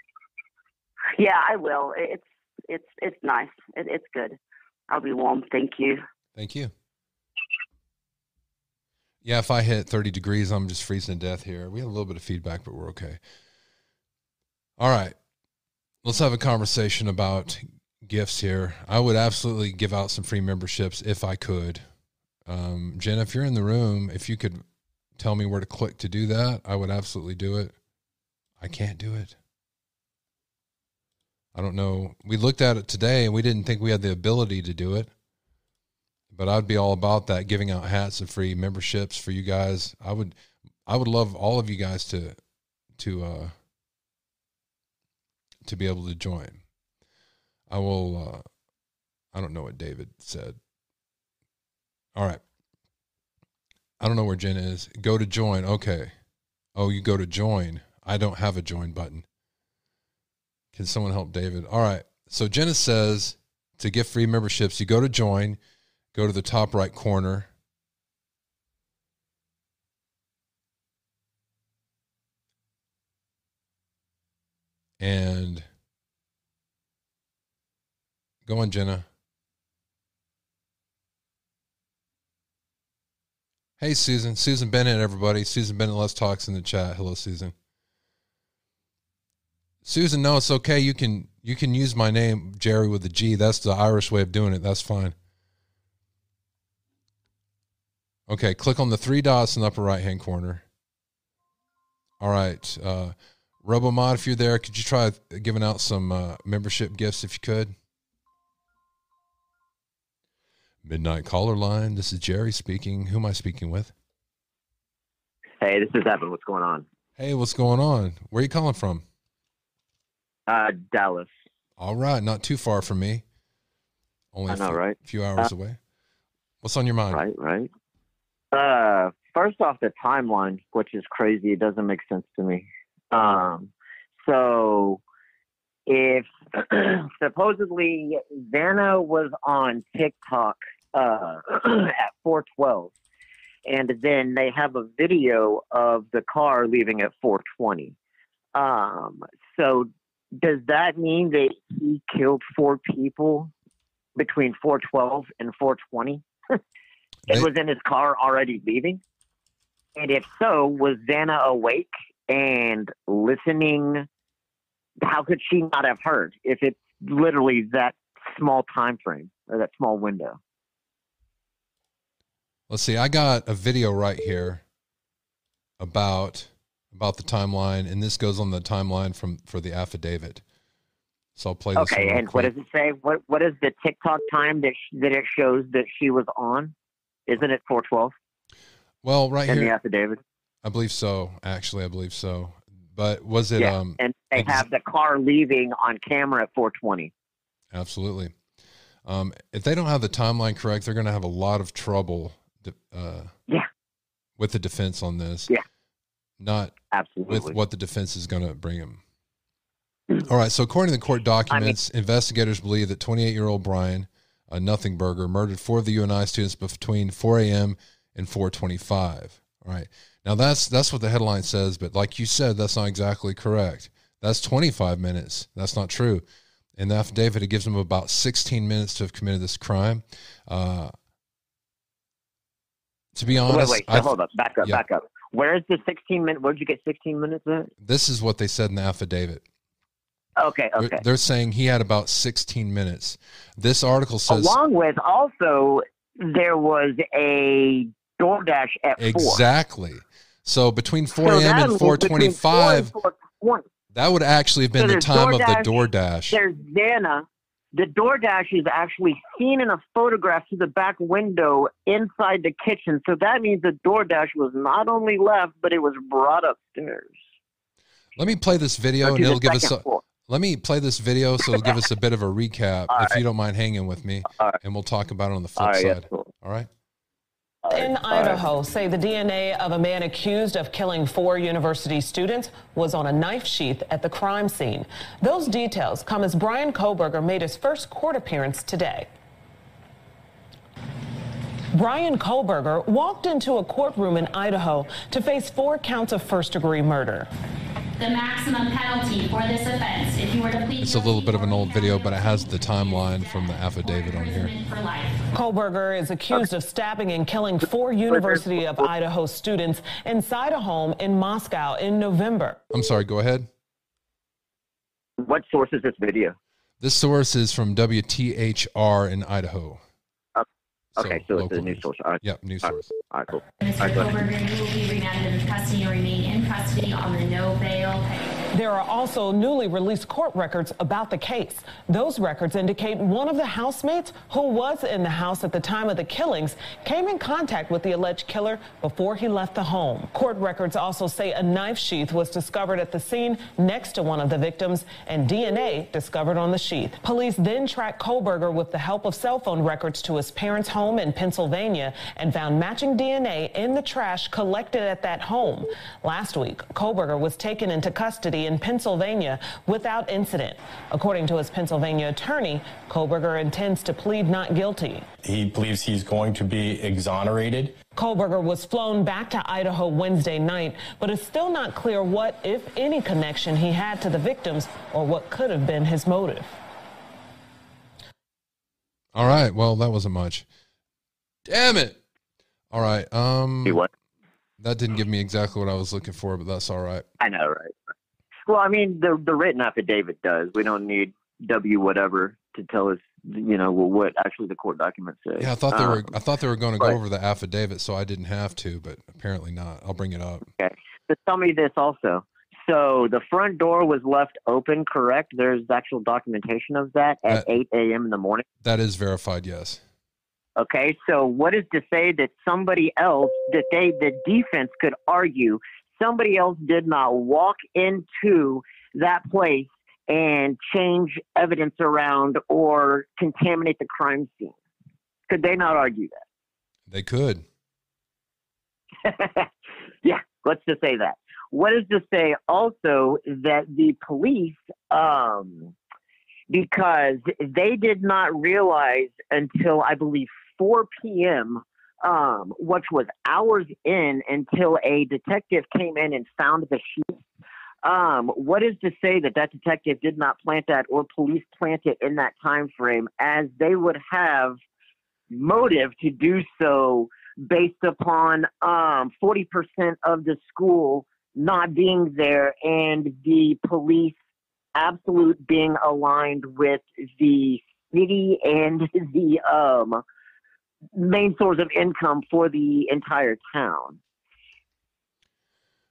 Yeah, I will. It's it's it's nice. It, it's good. I'll be warm. Thank you. Thank you. Yeah, if I hit 30 degrees, I'm just freezing to death here. We had a little bit of feedback, but we're okay. All right. Let's have a conversation about gifts here. I would absolutely give out some free memberships if I could. Um, Jen, if you're in the room, if you could tell me where to click to do that, I would absolutely do it. I can't do it. I don't know. We looked at it today and we didn't think we had the ability to do it but I'd be all about that, giving out hats and free memberships for you guys. I would, I would love all of you guys to, to, uh, to be able to join. I will. Uh, I don't know what David said. All right. I don't know where Jen is. Go to join. Okay. Oh, you go to join. I don't have a join button. Can someone help David? All right. So Jenna says to get free memberships, you go to join, go to the top right corner. And go on, Jenna. Hey, Susan. Susan Bennett, everybody. Susan Bennett, let's talks in the chat. Hello, Susan. Susan, no, it's okay. You can you can use my name, Jerry, with a G. That's the Irish way of doing it. That's fine. Okay, click on the three dots in the upper right hand corner. All right. Uh RoboMod, if you're there, could you try giving out some uh, membership gifts if you could? Midnight caller line. This is Jerry speaking. Who am I speaking with? Hey, this is Evan. What's going on? Hey, what's going on? Where are you calling from? Uh, Dallas. All right, not too far from me. Only I a know, few, right? few hours Uh, away. What's on your mind? Right, right. Uh, first off, the timeline, which is crazy. It doesn't make sense to me. Um, so if (clears throat) supposedly Xana was on TikTok uh, (clears throat) at 412, and then they have a video of the car leaving at 420. Um, so does that mean that he killed four people between 412 and 420? (laughs) it was in his car already leaving? And if so, was Xana awake and listening? How could she not have heard if it's literally that small time frame or that small window? Let's see. I got a video right here about about the timeline, and this goes on the timeline from for the affidavit. So I'll play this. Okay, and what does it say? What What is the TikTok time that sh- that it shows that she was on? Isn't it 412 Well, right here. in the affidavit? I believe so. Actually, I believe so. But was it? yeah, Um, and they have the car leaving on camera at 420. absolutely. Um, if they don't have the timeline correct, they're going to have a lot of trouble. Uh, Yeah. With the defense on this. Yeah. Not Absolutely. with what the defense is going to bring him. All right. So, according to the court documents, investigators believe that 28 year old Bryan, a nothing burger, murdered four of the UNI students between 4 a.m. and 4:25. All right. Now that's that's what the headline says, but like you said, that's not exactly correct. That's 25 minutes. That's not true. In the affidavit, it gives them about 16 minutes to have committed this crime. Uh, to be honest, wait, wait, so hold up, back up, yeah. back up. Where is the 16 minute? Where'd you get 16 minutes at? this is what they said in the affidavit. Okay, okay. They're saying he had about 16 minutes. This article says Along with also there was a DoorDash at four. So between 4 So a.m. and means between 4 and 425, That would actually have been So the time of the DoorDash, DoorDash. There's Dana. The DoorDash is actually seen in a photograph through the back window inside the kitchen. So that means the DoorDash was not only left, but it was brought upstairs. Let me play this video and it'll give us a, floor. let me play this video so it'll give us a bit of a (laughs) recap if you don't mind hanging with me and we'll talk about it on the flip All right, side. cool. All right. In Idaho, say the DNA of a man accused of killing four university students was on a knife sheath at the crime scene. Those details come as Bryan Kohberger made his first court appearance today. Bryan Kohberger walked into a courtroom in Idaho to face four counts of first degree murder. The maximum penalty for this offense, if you were to plead It's a little bit of an old video, but it has the timeline from the affidavit on here. for. Kohberger is accused of stabbing and killing four University of Idaho students inside a home in Moscow in November. I'm sorry, go ahead. What source is this video? This source is from WTHR in Idaho. Okay, so, it's a news source. All right. Yep, news source. All right, cool. Mr. All right, go ahead. Kohberger, you will be remanded into custody and remain in custody on the no bail pay. There are also newly released court records about the case. Those records indicate one of the housemates who was in the house at the time of the killings came in contact with the alleged killer before he left the home. Court records also say a knife sheath was discovered at the scene next to one of the victims and DNA discovered on the sheath. Police then tracked Kohberger with the help of cell phone records to his parents' home in Pennsylvania and found matching DNA in the trash collected at that home. Last week, Kohberger was taken into custody in Pennsylvania without incident. According to his Pennsylvania attorney, Kohberger intends to plead not guilty. He believes he's going to be exonerated. Kohberger was flown back to Idaho Wednesday night, but it's still not clear what, if any, connection he had to the victims or what could have been his motive. All right. Well, that wasn't much. Damn it. All right. Um what? That didn't give me exactly what I was looking for, but that's all right. I know, right? Well, I mean, the the written affidavit does. We don't need W whatever to tell us, you know, what actually the court documents say. Yeah, I thought they were Um, I thought they were going to go over the affidavit, so I didn't have to, but apparently not. I'll bring it up. Okay. But tell me this also. So the front door was left open, correct? There's actual documentation of that at 8 a.m. in the morning. That is verified, yes. Okay, so what is to say that somebody else, that they, the defense could argue somebody else did not walk into that place and change evidence around or contaminate the crime scene? Could they not argue that? They could. (laughs) yeah, let's just say that. What is to say also that the police, um, because they did not realize until I believe 4 p.m., um, which was hours in until a detective came in and found the sheet. Um, what is to say that that detective did not plant that or police plant it in that time frame as they would have motive to do so based upon um, 40% of the school not being there and the police absolute being aligned with the city and (laughs) the um, main source of income for the entire town.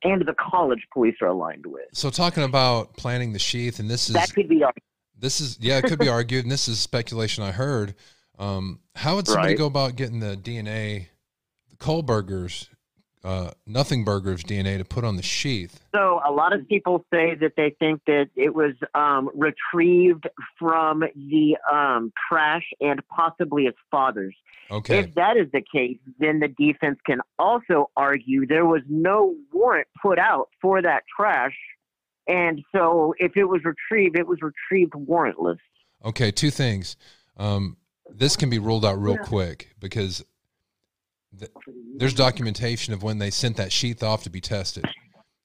And the college police are aligned with. So talking about planning the sheath, and this is That could be argued. this is yeah, it could be argued, and this is speculation I heard. Um, how would somebody Right. go about getting the DNA, the Kohberger's, uh, Nothing Burger's DNA to put on the sheath? So a lot of people say that they think that it was um, retrieved from the um, trash and possibly its father's. Okay. If that is the case, then the defense can also argue there was no warrant put out for that trash. And so if it was retrieved, it was retrieved warrantless. Okay, two things. Um, this can be ruled out real quick because th- there's documentation of when they sent that sheath off to be tested.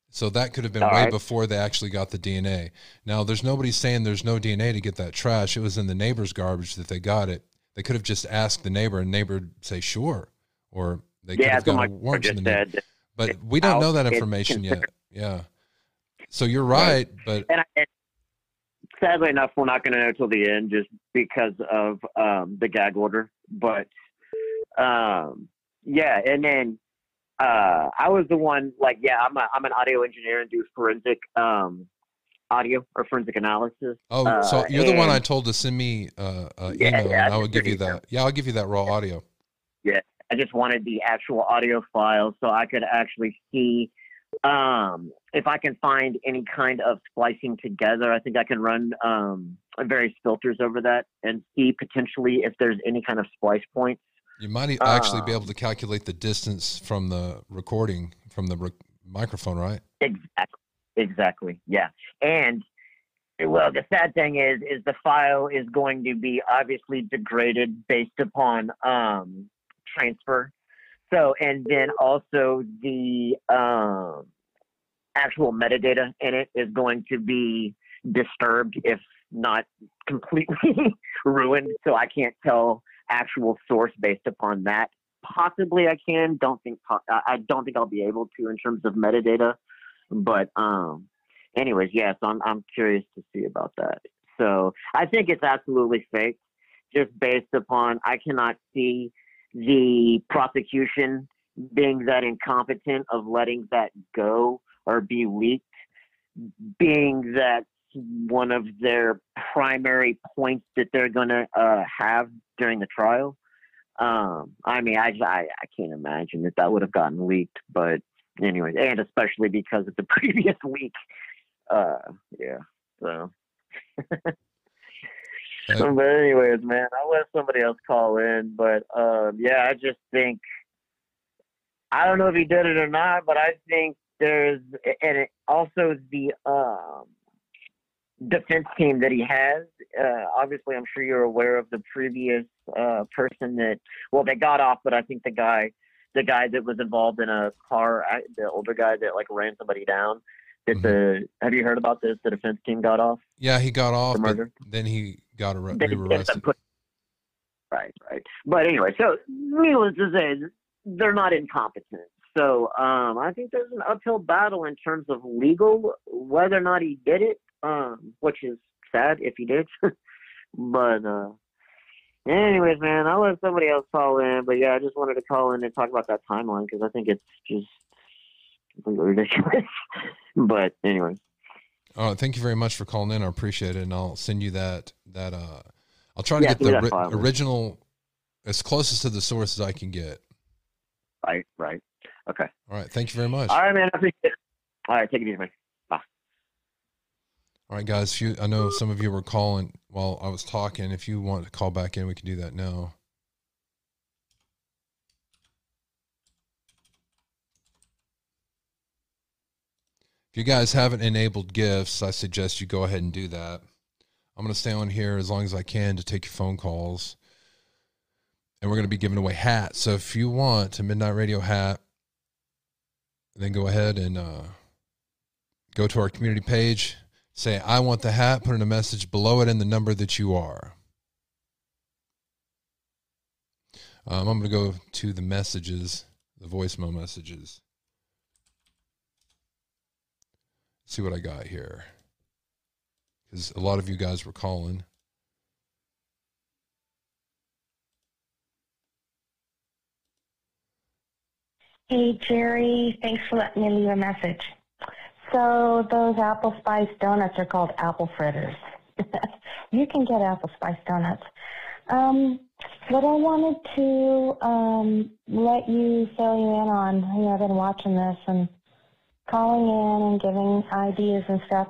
So that could have been All way right. before they actually got the DNA. Now, there's nobody saying there's no DNA to get that trash. It was in the neighbor's garbage that they got it. They could have just asked the neighbor, and neighbor would say sure, or they could have that's what got a warrant from the neighbor. said. But we don't know that information yet. Yeah. So you're right, but And, I, and sadly enough, we're not going to know till the end just because of um, the gag order. But um, yeah, and then uh, I was the one like, yeah, I'm a, I'm an audio engineer and do forensic um, audio or forensic analysis. Oh, so Uh, you're the one I told to send me uh, uh, Yeah, email, yeah, and I would give you that. Yeah, I'll give you that raw audio. Yeah, I just wanted the actual audio file so I could actually see um, if I can find any kind of splicing together. I think I can run um, various filters over that and see potentially if there's any kind of splice points. You might actually be Um, able to calculate the distance from the recording from the rec- microphone, right? Exactly. Exactly. Yeah. And well, the sad thing is, is the file is going to be obviously degraded based upon um, transfer. So, and then also the um, actual metadata in it is going to be disturbed, if not completely (laughs) ruined. So I can't tell actual source based upon that. Possibly I can. Don't think I don't think I'll be able to in terms of metadata. But um, anyways, yes, I'm I'm curious to see about that. So I think it's absolutely fake, just based upon I cannot see the prosecution being that incompetent of letting that go or be leaked, being that one of their primary points that they're going to uh, have during the trial. Um, I mean, I, I I can't imagine that that would have gotten leaked, but anyways, and especially because of the (laughs) previous leak. Uh, yeah. So. (laughs) but anyways, man, I'll let somebody else call in. But um, yeah, I just think I don't know if he did it or not, but I think there's and it also the um, defense team that he has. Uh, obviously, I'm sure you're aware of the previous uh, person that well they got off, but I think the guy the guy that was involved in a car, the older guy that like ran somebody down. That the have you heard about this? The defense team got off. Yeah, he got off, but murder? then he got arre- They- they rearrested. put- Right, right. But anyway, so needless to say, they're not incompetent. So um, I think there's an uphill battle in terms of legal, whether or not he did it, um, which is sad if he did. (laughs) but uh, anyways, man, I'll let somebody else call in. But yeah, I just wanted to call in and talk about that timeline because I think it's just completely ridiculous. (laughs) but anyways. Right, thank you very much for calling in. I appreciate it, and I'll send you that that. uh I'll try to Yeah, get the ri- file. original as closest to the source as I can get. Right, right. Okay. All right, thank you very much. All right, man. I appreciate it. All right, take it easy, man. All right, guys. If you, I know some of you were calling while I was talking. If you want to call back in, we can do that now. If you guys haven't enabled gifts, I suggest you go ahead and do that. I'm going to stay on here as long as I can to take your phone calls. And we're going to be giving away hats. So if you want a Midnight Radio hat, then go ahead and uh, go to our community page, say, I want the hat, put in a message below it and the number that you are. Um, I'm going to go to the messages, the voicemail messages. See what I got here. Because a lot of you guys were calling. Hey, Jerry. Thanks for letting me leave a message. So those apple spice donuts are called apple fritters. (laughs) you can get apple spice donuts. Um, what I wanted to um, let you fill you in on, you know, I've been watching this and calling in and giving ideas and stuff.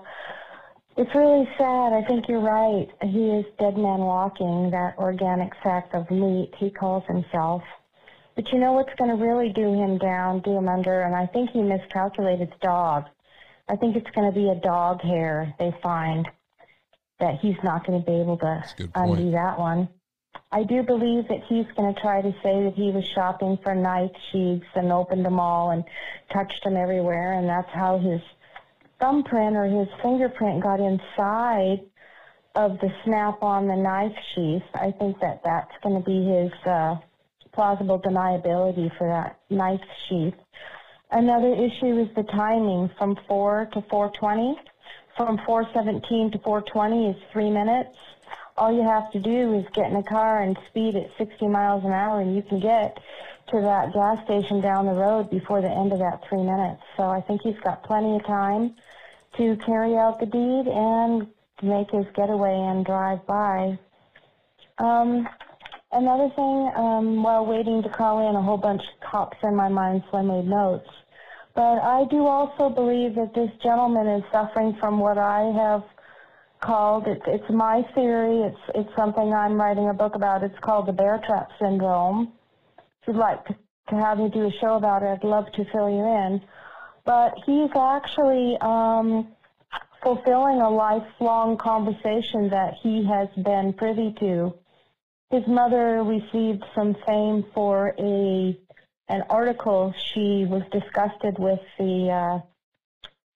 It's really sad. I think you're right. He is dead man walking, that organic sack of meat he calls himself. But you know what's going to really do him down, do him under, and I think he miscalculated his dog. I think it's going to be a dog hair they find that he's not going to be able to undo that one. I do believe that he's going to try to say that he was shopping for knife sheaths and opened them all and touched them everywhere, and that's how his thumbprint or his fingerprint got inside of the snap on the knife sheath. I think that that's going to be his uh, plausible deniability for that knife sheath. Another issue is the timing from 4 to 420. From 417 to 420 is three minutes. All you have to do is get in a car and speed at 60 miles an hour, and you can get to that gas station down the road before the end of that three minutes. So I think he's got plenty of time to carry out the deed and make his getaway and drive by. Um, another thing, um, while waiting to call in, a whole bunch pops in my mind, so I made notes. But I do also believe that this gentleman is suffering from what I have called it's it's my theory. It's it's something I'm writing a book about. It's called the bear trap syndrome. If you'd like to, to have me do a show about it, I'd love to fill you in. But he's actually um, fulfilling a lifelong conversation that he has been privy to. His mother received some fame for a an article. She was disgusted with the uh,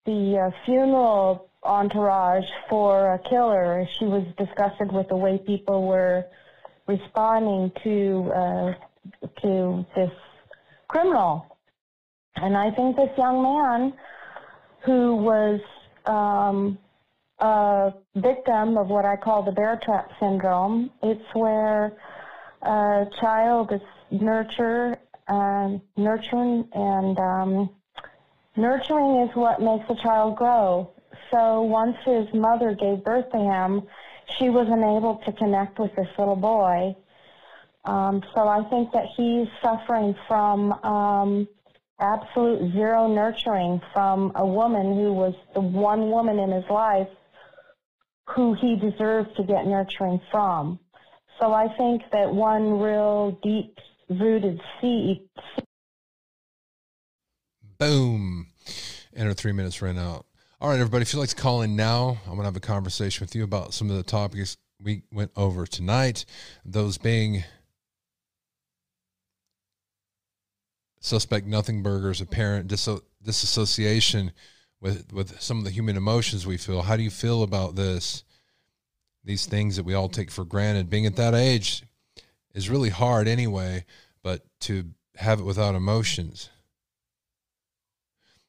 the uh, funeral entourage for a killer. She was disgusted with the way people were responding to uh, to this criminal. And I think this young man who was um, a victim of what I call the bear trap syndrome, it's where a child is nurtured, uh, nurturing, and um, nurturing is what makes a child grow. So once his mother gave birth to him, she wasn't able to connect with this little boy. Um, so I think that he's suffering from um, absolute zero nurturing from a woman who was the one woman in his life who he deserves to get nurturing from. So I think that one real deep rooted seed. Boom. And our three minutes ran out. All right, everybody, if you'd like to call in now, I'm going to have a conversation with you about some of the topics we went over tonight. Those being suspect nothing burgers, apparent disassociation with, with some of the human emotions we feel. How do you feel about this? These things that we all take for granted. Being at that age is really hard anyway, but to have it without emotions.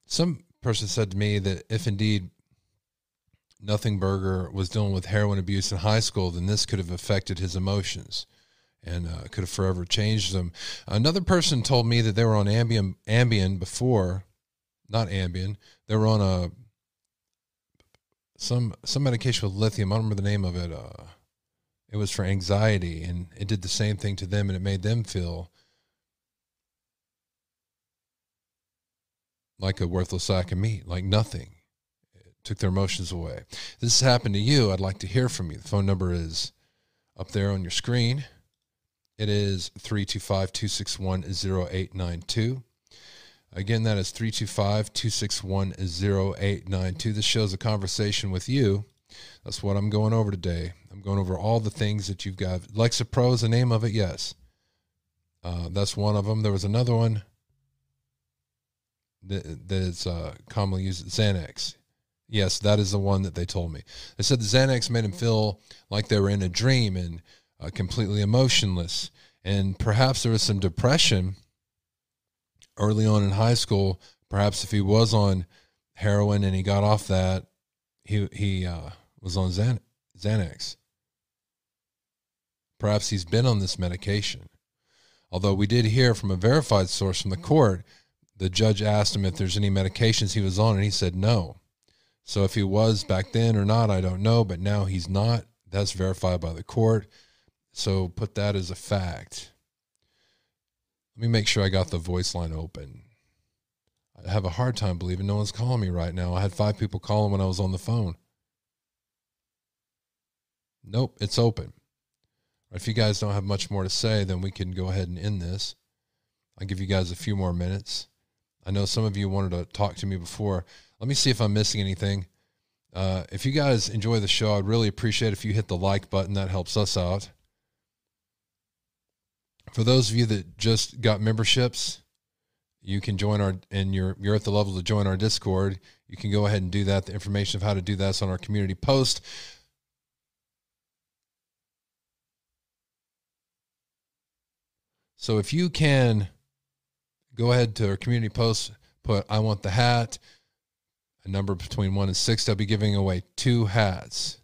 Some person said to me that if indeed Nothing Burger was dealing with heroin abuse in high school, then this could have affected his emotions and uh, could have forever changed them. Another person told me that they were on Ambien, Ambien before, not Ambien. They were on a some some medication with lithium. I don't remember the name of it. Uh, it was for anxiety, and it did the same thing to them, and it made them feel like a worthless sack of meat, like nothing. It took their emotions away. If this has happened to you, I'd like to hear from you. The phone number is up there on your screen. It is 325 261 0892. Again, that is 325 261 0892. This shows a conversation with you. That's what I'm going over today. I'm going over all the things that you've got. Lexapro is the name of it, yes. Uh, that's one of them. There was another one that, that is uh, commonly used, Xanax. Yes, that is the one that they told me. They said the Xanax made them feel like they were in a dream and uh, completely emotionless. And perhaps there was some depression early on in high school. Perhaps if he was on heroin and he got off that, he he uh, was on Xan- Xanax. Perhaps he's been on this medication. Although we did hear from a verified source from the court, the judge asked him if there's any medications he was on, and he said no. So if he was back then or not, I don't know, but now he's not. That's verified by the court. So put that as a fact. Let me make sure I got the voice line open. I have a hard time believing no one's calling me right now. I had five people calling when I was on the phone. Nope, it's open. If you guys don't have much more to say, then we can go ahead and end this. I'll give you guys a few more minutes. I know some of you wanted to talk to me before. Let me see if I'm missing anything. Uh, if you guys enjoy the show, I'd really appreciate if you hit the like button. That helps us out. For those of you that just got memberships, you can join our and you're you're at the level to join our Discord. You can go ahead and do that. The information of how to do that is on our community post. So if you can go ahead to our community post, put I want the hat, a number between one and six, they'll be giving away two hats.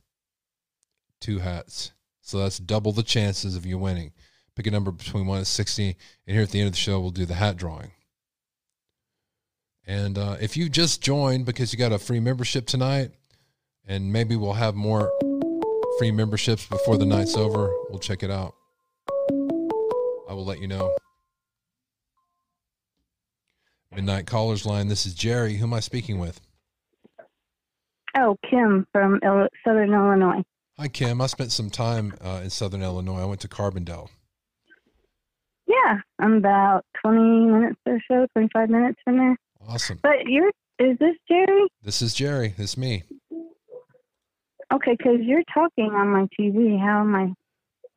Two hats. So that's double the chances of you winning. Pick a number between one and 60. And here at the end of the show, we'll do the hat drawing. And uh, if you just joined because you got a free membership tonight, and maybe we'll have more free memberships before the night's over, we'll check it out. I will let you know. Midnight Callers Line. This is Jerry. Who am I speaking with? Oh, Kim from Southern Illinois. Hi, Kim. I spent some time uh, in Southern Illinois. I went to Carbondale. Yeah, I'm about 20 minutes or so, 25 minutes from there. Awesome. But you're, is this Jerry? This is Jerry. This is me. Okay, because you're talking on my TV. How am I?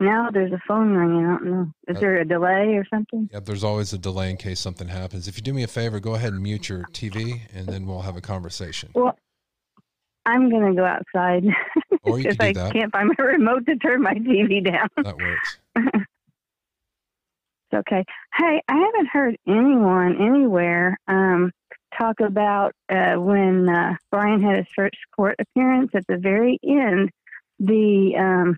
Now there's a phone ringing. I don't know. Is Uh, there a delay or something? Yep, there's always a delay in case something happens. If you do me a favor, go ahead and mute your TV, and then we'll have a conversation. Well, I'm going to go outside. Or you (laughs) Because can I that. can't find my (laughs) remote to turn my TV down. That works. (laughs) Okay. Hey, I haven't heard anyone anywhere um, talk about uh, when uh, Bryan had his first court appearance. At the very end, the um,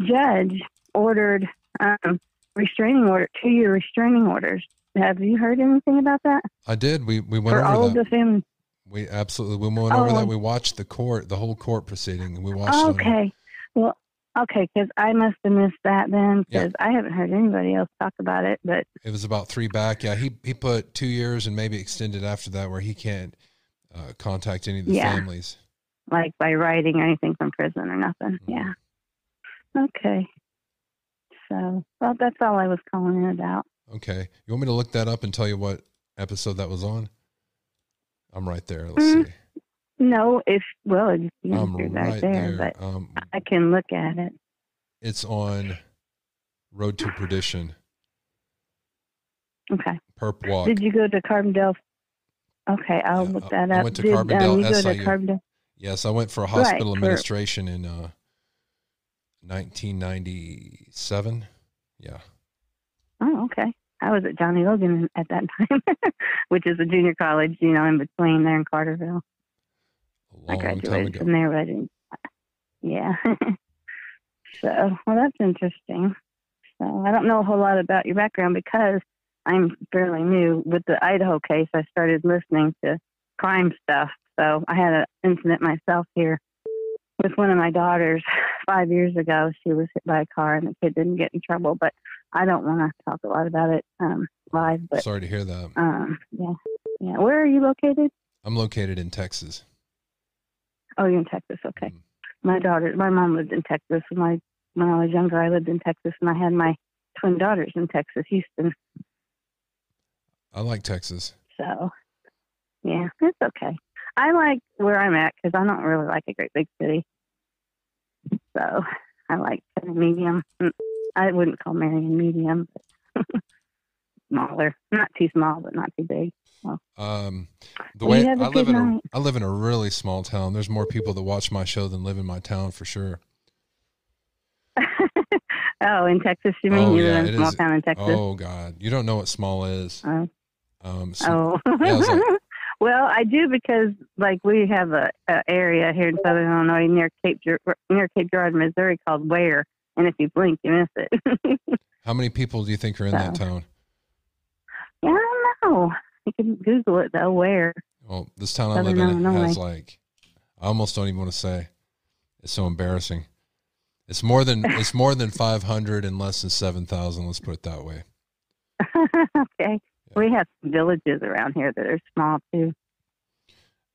judge ordered um, restraining order, two-year restraining orders. Have you heard anything about that I did. We we went for all over of that. the family? We absolutely we went over Oh. that. We watched the court, the whole court proceeding, we watched. Okay. Well, okay, because I must have missed that then, because I haven't heard anybody else talk about it. But It was about three back. Yeah, he he put two years and maybe extended after that, where he can't uh, contact any of the Yeah. families. like by writing or anything from prison or nothing. Mm-hmm. Yeah. Okay. So, well, that's all I was calling in about. Okay, you want me to look that up and tell you what episode that was on? I'm right there. Let's Mm, see. No, if well, it's the I'm answer right right there, there. but Um, I can look at it. it's on Road to Perdition. Okay. Perp Walk. Did you go to Carbondale? Okay, I'll look that I up. went to Did Carbondale um, you go to Carbondale? Yes, I went for a Right, hospital for- administration in uh, 1997. Yeah. Oh, okay. I was at John A. Logan at that (laughs) time, which is a junior college, you know, in between there in Carterville. I graduated from there, but I didn't. Yeah. (laughs) so, well, that's interesting. So, I don't know a whole lot about your background because I'm fairly new with the Idaho case. I started listening to crime stuff. So, I had an incident myself here with one of my daughters (laughs) five years ago. She was hit by a car and the kid didn't get in trouble, but I don't want to talk a lot about it um, live. But Sorry to hear that. um, yeah, yeah. Where are you located? I'm located in Texas. Oh, you're in Texas. Okay. Mm-hmm. My daughter, my mom lived in Texas. When I when I was younger, I lived in Texas, and I had my twin daughters in Texas, Houston. I like Texas. So, yeah, it's okay. I like where I'm at because I don't really like a great big city. So, I like kind of medium. Mm, I wouldn't call Marion medium, but (laughs) smaller. Not too small, but not too big. Um, the way you have a I live in a. I live in a really small town. There's more people that watch my show than live in my town for sure. (laughs) oh, in Texas, you mean? oh you yeah, live in a small is. town in Texas? Oh god, you don't know what small is. Oh. Um, so- Oh, yeah, it's like- (laughs) well, I do because like we have a, a area here in Southern Illinois near Cape near Cape Girardeau, Missouri called Ware, and if you blink, you miss it. (laughs) how many people do you think are in that town? yeah, I don't know. You can Google it though. Where? Well, this town I Southern live in Illinois. has like I almost don't even want to say. It's so embarrassing. It's more than (laughs) it's more than 500 and less than 7,000. Let's put it that way. (laughs) okay, we have some villages around here that are small too.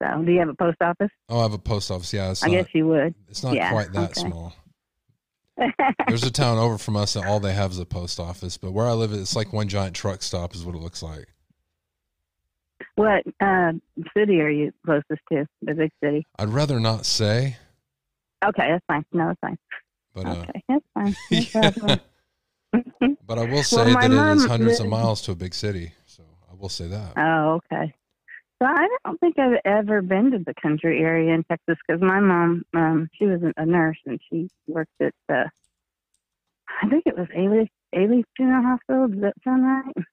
So, do you have a post office? Oh, I have a post office. Yeah, I not, guess you would. It's not Yeah, quite that okay. small. (laughs) There's a town over from us that all they have is a post office, but where I live, it's like one giant truck stop is what it looks like. What uh, city are you closest to? The big city. I'd rather not say, Okay, that's fine. No, that's fine. but uh, Okay, that's fine. (laughs) No (laughs) but I will say my that it is hundreds of miles to a big city. So I will say that. Oh, okay. So I don't think I've ever been to the country area in Texas because my mom, um, she was a nurse and she worked at, the, I think it was Ailey, Ailey Funeral Hospital. Does that sound right?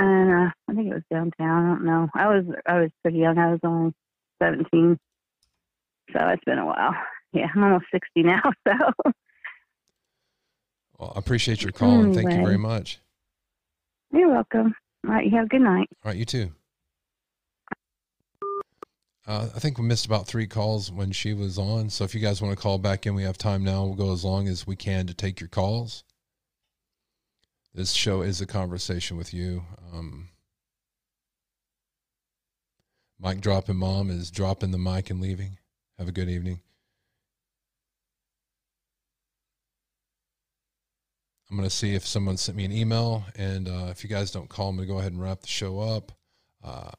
And uh, I think it was downtown. I don't know. I was I was pretty young. I was only seventeen, so it's been a while. (laughs) Yeah, I'm almost sixty now. (laughs) So Well, I appreciate your call and thank you very much. you're welcome. All right, you have a good night. All right, you too. Uh, I think we missed about three calls when she was on. So if you guys want to call back in, we have time now. We'll go as long as we can to take your calls. This show is a conversation with you. Um, Mike dropping mom is dropping the mic and leaving. Have a good evening. I'm going to see if someone sent me an email. And uh, if you guys don't call, I'm going to go ahead and wrap the show up. Uh,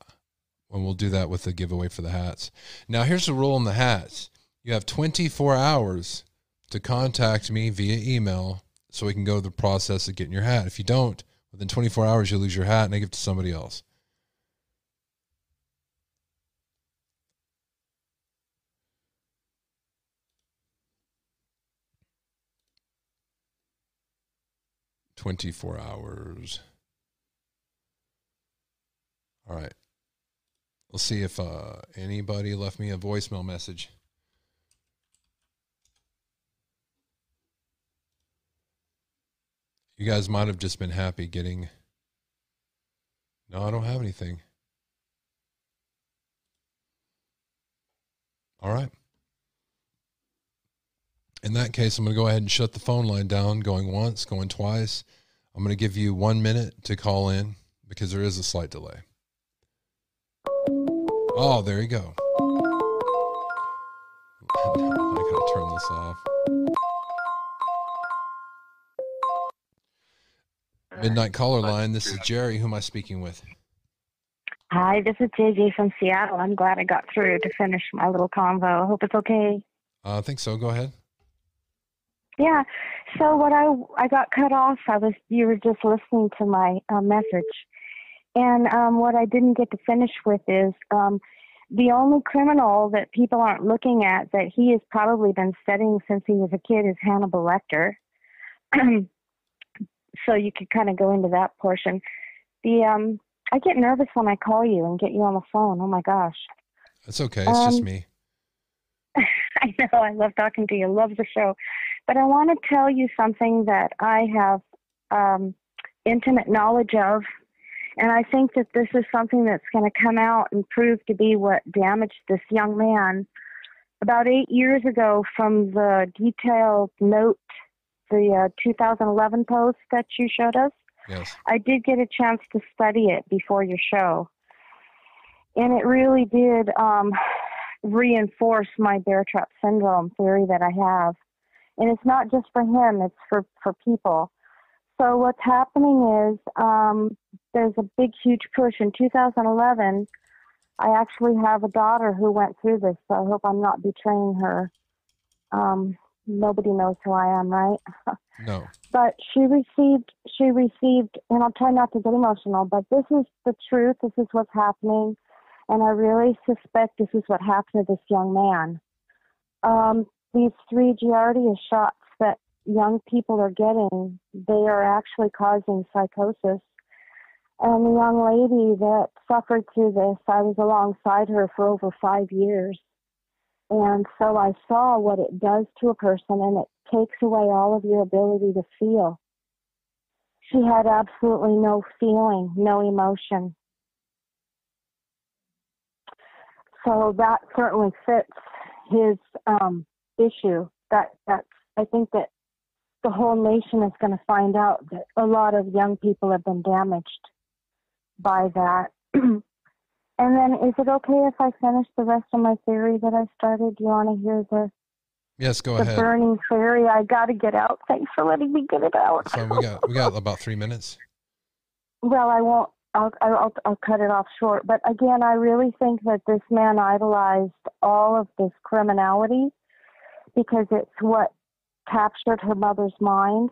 and we'll do that with the giveaway for the hats. Now, here's the rule on the hats you have 24 hours to contact me via email so we can go the process of getting your hat. If you don't, within 24 hours, you lose your hat and I give it to somebody else. Twenty-four hours. All right. Let's see if uh, anybody left me a voicemail message. You guys might have just been happy getting. No, I don't have anything. All right. In that case, I'm going to go ahead and shut the phone line down, going once, going twice. I'm going to give you one minute to call in because there is a slight delay. Oh, there you go. (laughs) I gotta turn this off. Midnight caller line. This is Jerry. Who am I speaking with? Hi, this is JJ from Seattle. I'm glad I got through to finish my little convo. I hope it's okay. Uh, I think so. Go ahead. Yeah. So what I I got cut off. I was you were just listening to my uh, message, and um, what I didn't get to finish with is um, the only criminal that people aren't looking at that he has probably been studying since he was a kid is Hannibal Lecter. (clears throat) so you could kind of go into that portion. The um, I get nervous when I call you and get you on the phone. Oh my gosh. That's okay. It's just Um, me. (laughs) I know. I love talking to you. Love the show. But I want to tell you something that I have um, intimate knowledge of. And I think that this is something that's going to come out and prove to be what damaged this young man. About eight years ago, from the detailed note, the uh, 2011 post that you showed us, Yes. I did get a chance to study it before your show. And it really did um, reinforce my bear trap syndrome theory that I have. And it's not just for him, it's for, for people. So what's happening is um, there's a big, huge push. In 2011, I actually have a daughter who went through this, so I hope I'm not betraying her. Um, nobody knows who I am, right? (laughs) No. but she received she received and i'll try not to get emotional but this is the truth. This is what's happening. And i really suspect this is what happened to this young man. Um, these three Gardasil shots that young people are getting they are actually causing psychosis. And the young lady that suffered through this i was alongside her for over five years and so I saw what it does to a person, and it takes away all of your ability to feel. She had absolutely no feeling, no emotion. So that certainly fits his um, issue. That that's I think that the whole nation is going to find out that a lot of young people have been damaged by that. (clears throat) and then, is it okay if I finish the rest of my theory that I started? Do you want to hear the Yes, go the ahead. burning theory? I got to get out. Thanks for letting me get it out. So we got we got about three minutes. Well, I won't. I'll, I'll I'll cut it off short. But again, I really think that this man idolized all of this criminality because it's what captured her mother's mind.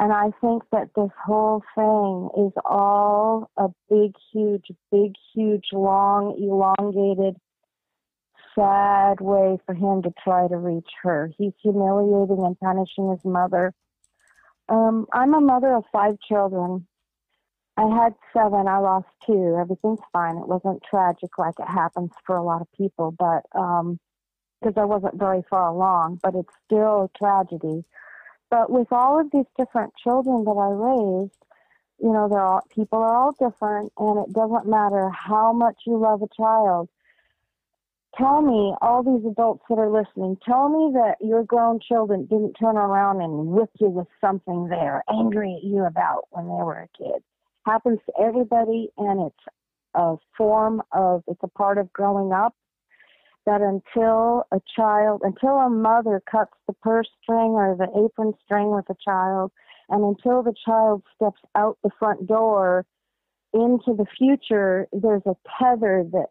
And I think that this whole thing is all a big, huge, big, huge, long, elongated, sad way for him to try to reach her. He's humiliating and punishing his mother. Um, I'm a mother of five children. I had seven. I lost two. Everything's fine. It wasn't tragic like it happens for a lot of people, but um, because I wasn't very far along, but it's still a tragedy. But with all of these different children that I raised, you know, they're all people are all different, and it doesn't matter how much you love a child. tell me, all these adults that are listening, tell me that your grown children didn't turn around and whip you with something they're angry at you about when they were a kid. Happens to everybody, and it's a form of, it's a part of growing up. That until a child, until a mother cuts the purse string or the apron string with a child, and until the child steps out the front door into the future, there's a tether that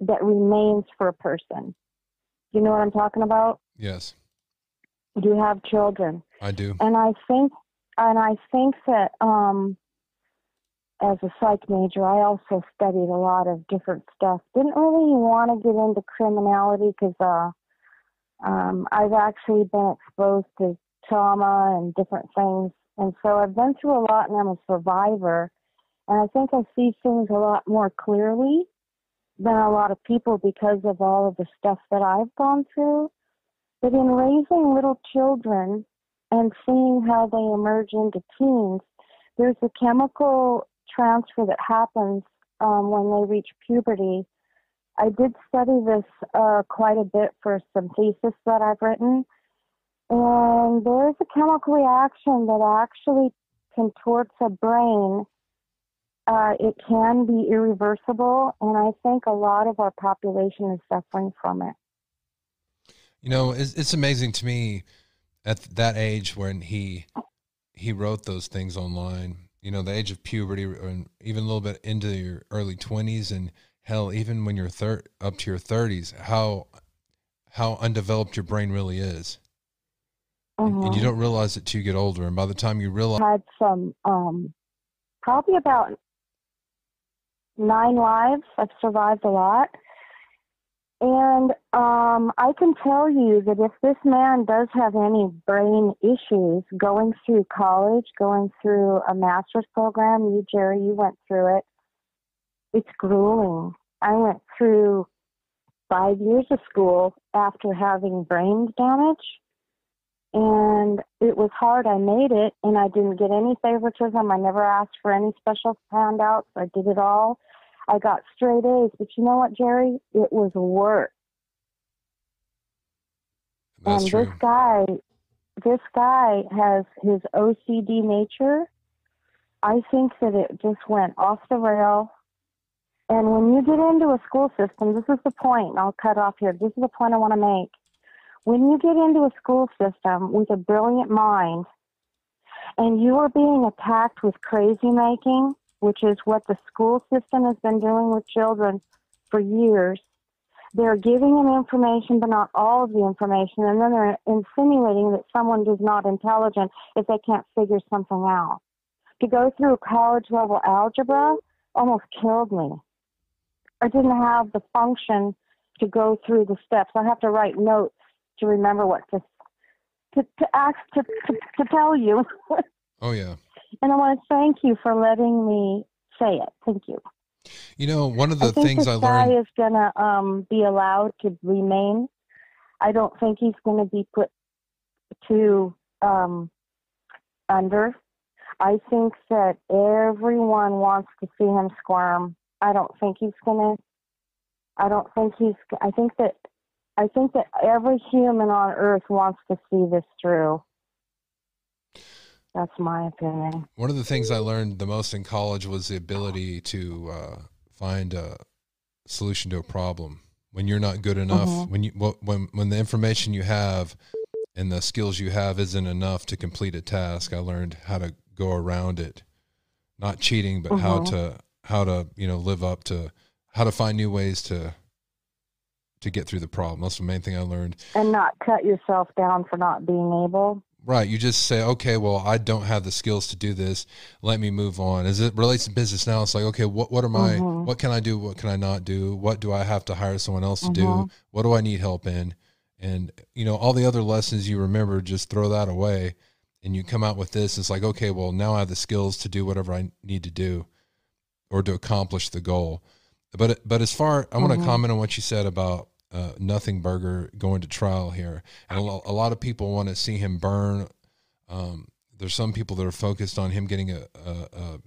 that remains for a person. You know what I'm talking about? Yes, Do you have children? I do. And I think, and I think that um, as a psych major, I also studied a lot of different stuff. Didn't really want to get into criminality because uh, um, I've actually been exposed to trauma and different things, and so I've been through a lot, and I'm a survivor. And I think I see things a lot more clearly than a lot of people because of all of the stuff that I've gone through. But in raising little children and seeing how they emerge into teens, there's a chemical transfer that happens um, when they reach puberty. I did study this uh, quite a bit for some thesis that I've written, and there's a chemical reaction that actually contorts a brain. Uh, it can be irreversible, and I think a lot of our population is suffering from it. You know, it's, it's amazing to me at that age when he he wrote those things online. You know, the age of puberty, and even a little bit into your early twenties, and hell, even when you're thir- up to your thirties, how how undeveloped your brain really is, and, and you Mhm. don't realize it till you get older. And by the time you realize, I had some um probably about nine lives. I've survived a lot. And um I can tell you that if this man does have any brain issues going through college, going through a master's program, you Jerry, you went through it. It's grueling. I went through five years of school after having brain damage and it was hard. I made it, and I didn't get any favoritism. I never asked for any special handouts. I did it all. I got straight A's, but you know what, Jerry? It was work. That's and true. this guy, this guy has his OCD nature. I think that it just went off the rail. And when you get into a school system, this is the point. and I'll cut off here. This is the point I want to make. When you get into a school system with a brilliant mind, and you are being attacked with crazy making, which is what the school system has been doing with children for years. They're giving them information, but not all of the information, and then they're insinuating that someone is not intelligent if they can't figure something out. To go through college level algebra almost killed me. I didn't have the function to go through the steps. I have to write notes to remember what to to, to ask to, to, to tell you. (laughs) oh yeah, and I want to thank you for letting me say it. Thank you. you know, one of the I think things this I guy is gonna um, be allowed to remain. I don't think he's going to be put to um, under. I think that everyone wants to see him squirm. I don't think he's going to. I don't think he's. I think that. I think that every human on earth wants to see this through. That's my opinion. One of the things I learned the most in college was the ability to uh, find a solution to a problem when you're not good enough. Mhm. When you when when the information you have and the skills you have isn't enough to complete a task, I learned how to go around it, not cheating, but how Mhm. to how to you know live up to how to find new ways to to get through the problem. That's the main thing I learned. And not cut yourself down for not being able. Right. You just say, okay, well, I don't have the skills to do this. Let me move on. As it relates to business now, it's like, okay, what, what are my, Mhm. what can I do? What can I not do? What do I have to hire someone else to do? Mhm. What do I need help in? And, you know, all the other lessons you remember, just throw that away and you come out with this. It's like, okay, well, now I have the skills to do whatever I need to do or to accomplish the goal. But, but as far, I want to Mhm. comment on what you said about uh, Nothing Burger going to trial here. And a, lo- a lot of people want to see him burn um, there's some people that are focused on him getting a, a, a,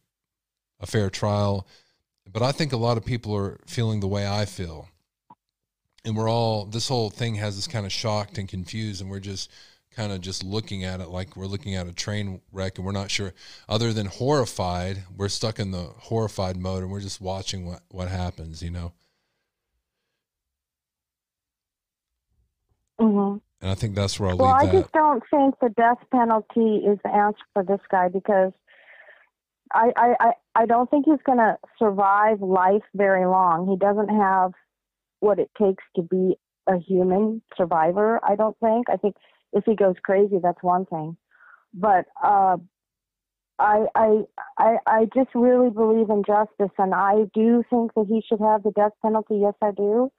a fair trial, but I think a lot of people are feeling the way I feel. and we're all this whole thing has us kind of shocked and confused, and we're just kind of just looking at it like we're looking at a train wreck, and we're not sure. Other than horrified, we're stuck in the horrified mode, and we're just watching what what happens. You know. Hmm And I think that's where I'll Well, I that. just don't think the death penalty is the answer for this guy because I I, I, I don't think he's going to survive life very long. He doesn't have what it takes to be a human survivor. I don't think. I think if he goes crazy, that's one thing. But uh, I I I I just really believe in justice, and I do think that he should have the death penalty. Yes, I do.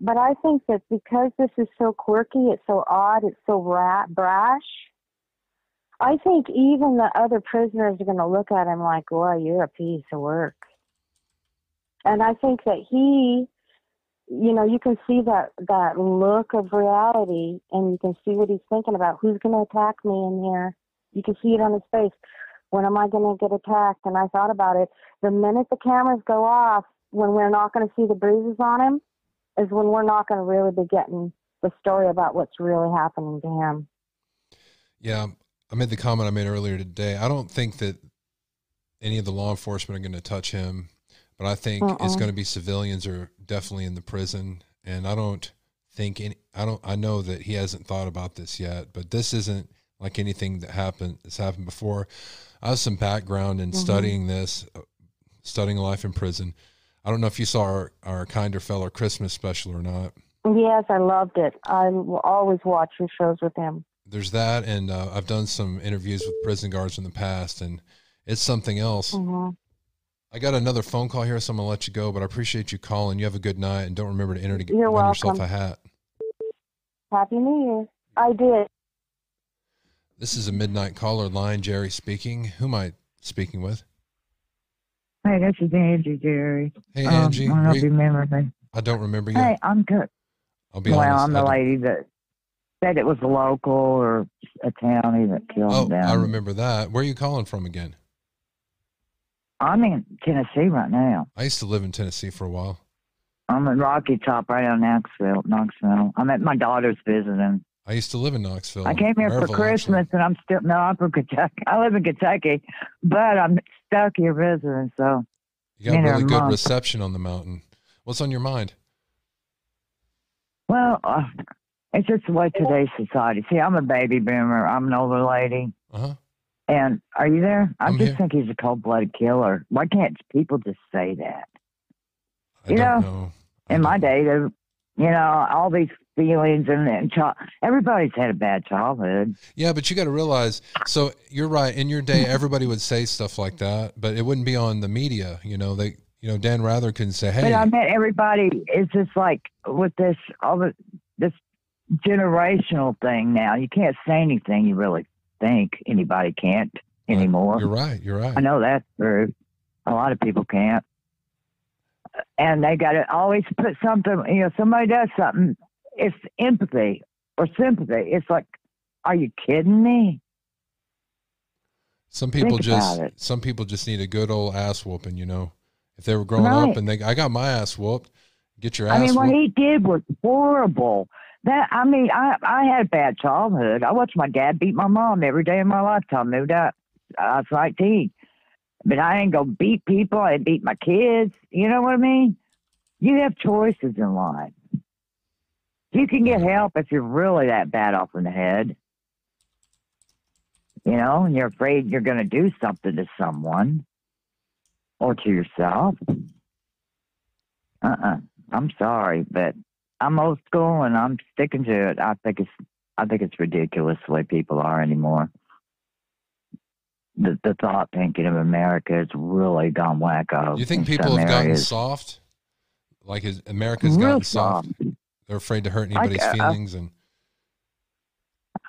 But I think that because this is so quirky, it's so odd, it's so ra- brash. I think even the other prisoners are going to look at him like, "Boy, you're a piece of work." And I think that he, you know, you can see that that look of reality, and you can see what he's thinking about. Who's going to attack me in here? You can see it on his face. When am I going to get attacked? And I thought about it. The minute the cameras go off, when we're not going to see the bruises on him, is when we're not going to really be getting the story about what's really happening to him. Yeah, I made the comment I made earlier today. I don't think that any of the law enforcement are going to touch him, but I think it's going to be civilians are definitely in the prison, and I don't think any. I don't. I know that he hasn't thought about this yet, but this isn't like anything that happened. That's happened before. I have some background in Mhm. studying this, uh, studying life in prison. I don't know if you saw our, our Kinder Feller Christmas special or not. Yes, I loved it. I will always watch your shows with him. there's that and uh, i've done some interviews with prison guards in the past and it's something else hmm i got another phone call here so i'm gonna let you go but i appreciate you calling you have a good night and don't remember to enter to You're win yourself a hat Happy New Year. I did. this is a midnight caller line jerry speaking who am i speaking with Hey, this is Angie, Jerry. Hey, Um, Angie. I don't know Were if you- you remember me. i don't remember you Hey, I'm good. i'll be well, honest I'm the lady that said it was a local or a county that killed oh them. i remember that where are you calling from again I'm in Tennessee right now. i used to live in tennessee for a while I'm in Rocky Top, right on Knoxville. Knoxville. I'm at my daughter's visiting. I used to live in knoxville I came here for Christmas, and I'm still no. I'm from Kentucky. (laughs) I live in Kentucky, but I'm stuck here visiting. So you got really good month. reception on the mountain what's on your mind Well, uh, it's just the way today's society. See, I'm a baby boomer. I'm an older lady. Uh-huh. And are you there? I I'm just here. think he's a cold-blooded killer. Why can't people just say that? i You don't know, know In my day, there, you know, all these feelings and, and child, everybody's had a bad childhood. Yeah, but you got to realize. So you're right. In your day, everybody would say stuff like that, but it wouldn't be on the media. You know, they, you know, Dan Rather couldn't say, But "Hey, I meant everybody is just like with this all the this generational thing now. You can't say anything you really think anybody can't anymore. you're right. You're right." I know that's true. A lot of people can't. And they got to always put something, you know, somebody does something, it's empathy or sympathy. It's like, are you kidding me? Some people Think just, some people just need a good old ass whooping. You know, if they were growing Right. up and they, I got my ass whooped. Get your ass I mean, what he did was horrible. That I mean, I I had a bad childhood. I watched my dad beat my mom every day of my lifetime. No doubt. I was 19, but I ain't gonna beat people. I beat my kids. You know what I mean? You have choices in life. You can get help if you're really that bad off in the head. You know, and you're afraid you're going to do something to someone or to yourself. Uh-uh. I'm sorry, but I'm old school and I'm sticking to it. I think it's I think it's ridiculous the way people are anymore. The the thought thinking of America has really gone wacko. you think people have gotten soft? Like is America's Real gotten soft. They're afraid to hurt anybody's uh, feelings, and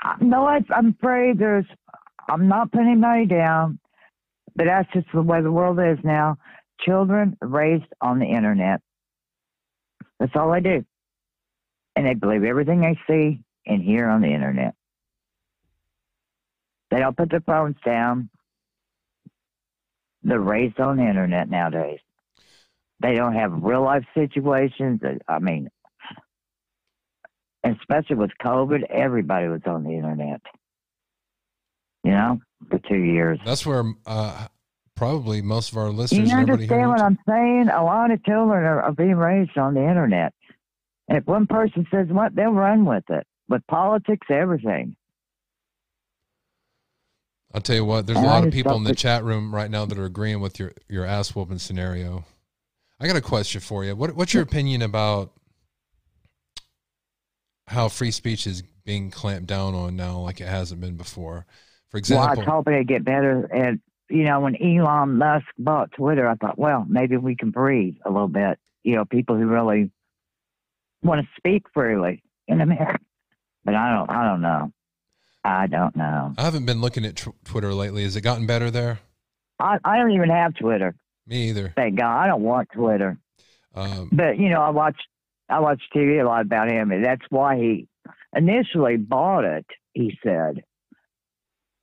Uh, No, I, I'm afraid there's. I'm not putting anybody down, but that's just the way the world is now. Children raised on the internet. That's all they do, and they believe everything they see and hear on the internet. They don't put their phones down. They're raised on the internet nowadays. They don't have real life situations. I mean, especially with COVID, everybody was on the internet. You know, for two years. That's where uh, probably most of our listeners. You and everybody here understand what I'm saying? A lot of children are, are being raised on the internet. And if one person says what, they'll run with it. With politics, everything. I'll tell you what. There's a And I lot of people in the that- chat room right now that are agreeing with your your ass whooping scenario. I got a question for you. What what's your opinion about how free speech is being clamped down on now, like it hasn't been before? For example, Well, I was hoping it'd get better. And, you know, when Elon Musk bought Twitter, I thought, well, maybe we can breathe a little bit. You know, people who really want to speak freely in America. But I don't, I don't know. I don't know. I haven't been looking at tw- Twitter lately. Has it gotten better there? I, I don't even have Twitter. Me either. Thank God. I don't want Twitter. Um, But you know, I watch I watch TV a lot about him, and that's why he initially bought it. He said,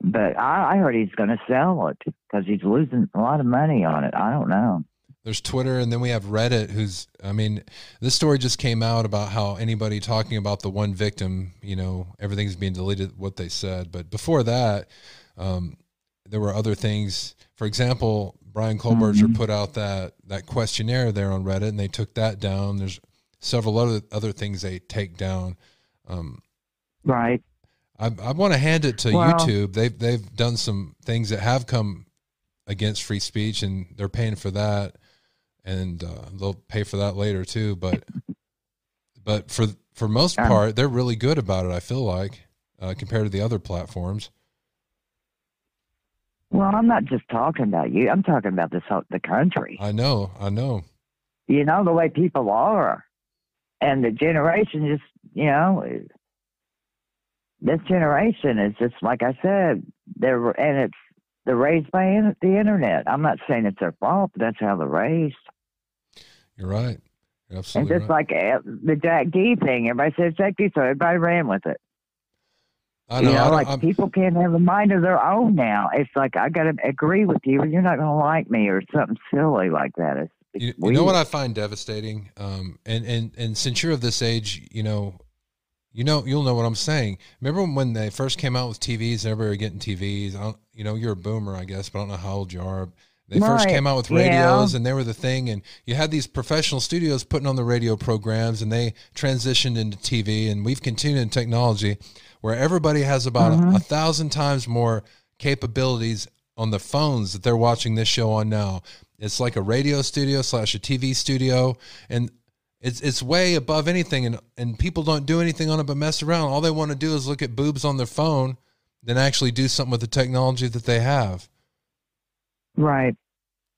but I, I heard he's going to sell it because he's losing a lot of money on it. I don't know. there's Twitter, and then we have Reddit. Who's I mean, this story just came out about how anybody talking about the one victim, you know, everything's being deleted. What they said, but before that, um, there were other things. For example, Bryan Kohberger Mhm. put out that that questionnaire there on Reddit, and they took that down. There's several other other things they take down. Um, Right. I, I want to hand it to Well- YouTube. They've they've done some things that have come against free speech, and they're paying for that, and uh, they'll pay for that later too. But but for for most Um, part, they're really good about it. I feel like uh, compared to the other platforms. Well, I'm not just talking about you. I'm talking about this whole, the country. I know, I know. You know the way people are, and the generation just you know. This generation is just like I said. They're and it's they're raised by in, the internet. I'm not saying it's their fault, but that's how they're raised. You're right. You're And just right. like uh, the Jack D thing, everybody says Jack D, so everybody ran with it. I know. You know, don't- like I'm- people can't have a mind of their own now. It's like I got to agree with you, and you're not going to like me, or something silly like that. It's you, you know what. I find devastating, um, and and and since you're of this age, you know, you know, you'll know what I'm saying. Remember when they first came out with TVs and everybody were getting TVs? I don't, you know, you're a boomer, I guess, but I don't know how old you are. They first came out with yeah. radios, and they were the thing. And you had these professional studios putting on the radio programs, and they transitioned into TV. And we've continued in technology, where everybody has about Mm-hmm. a, a thousand times more capabilities on the phones that they're watching this show on now. It's like a radio studio slash a TV studio, and it's it's way above anything. And and people don't do anything on it but mess around. All they want to do is look at boobs on their phone, than actually do something with the technology that they have. Right.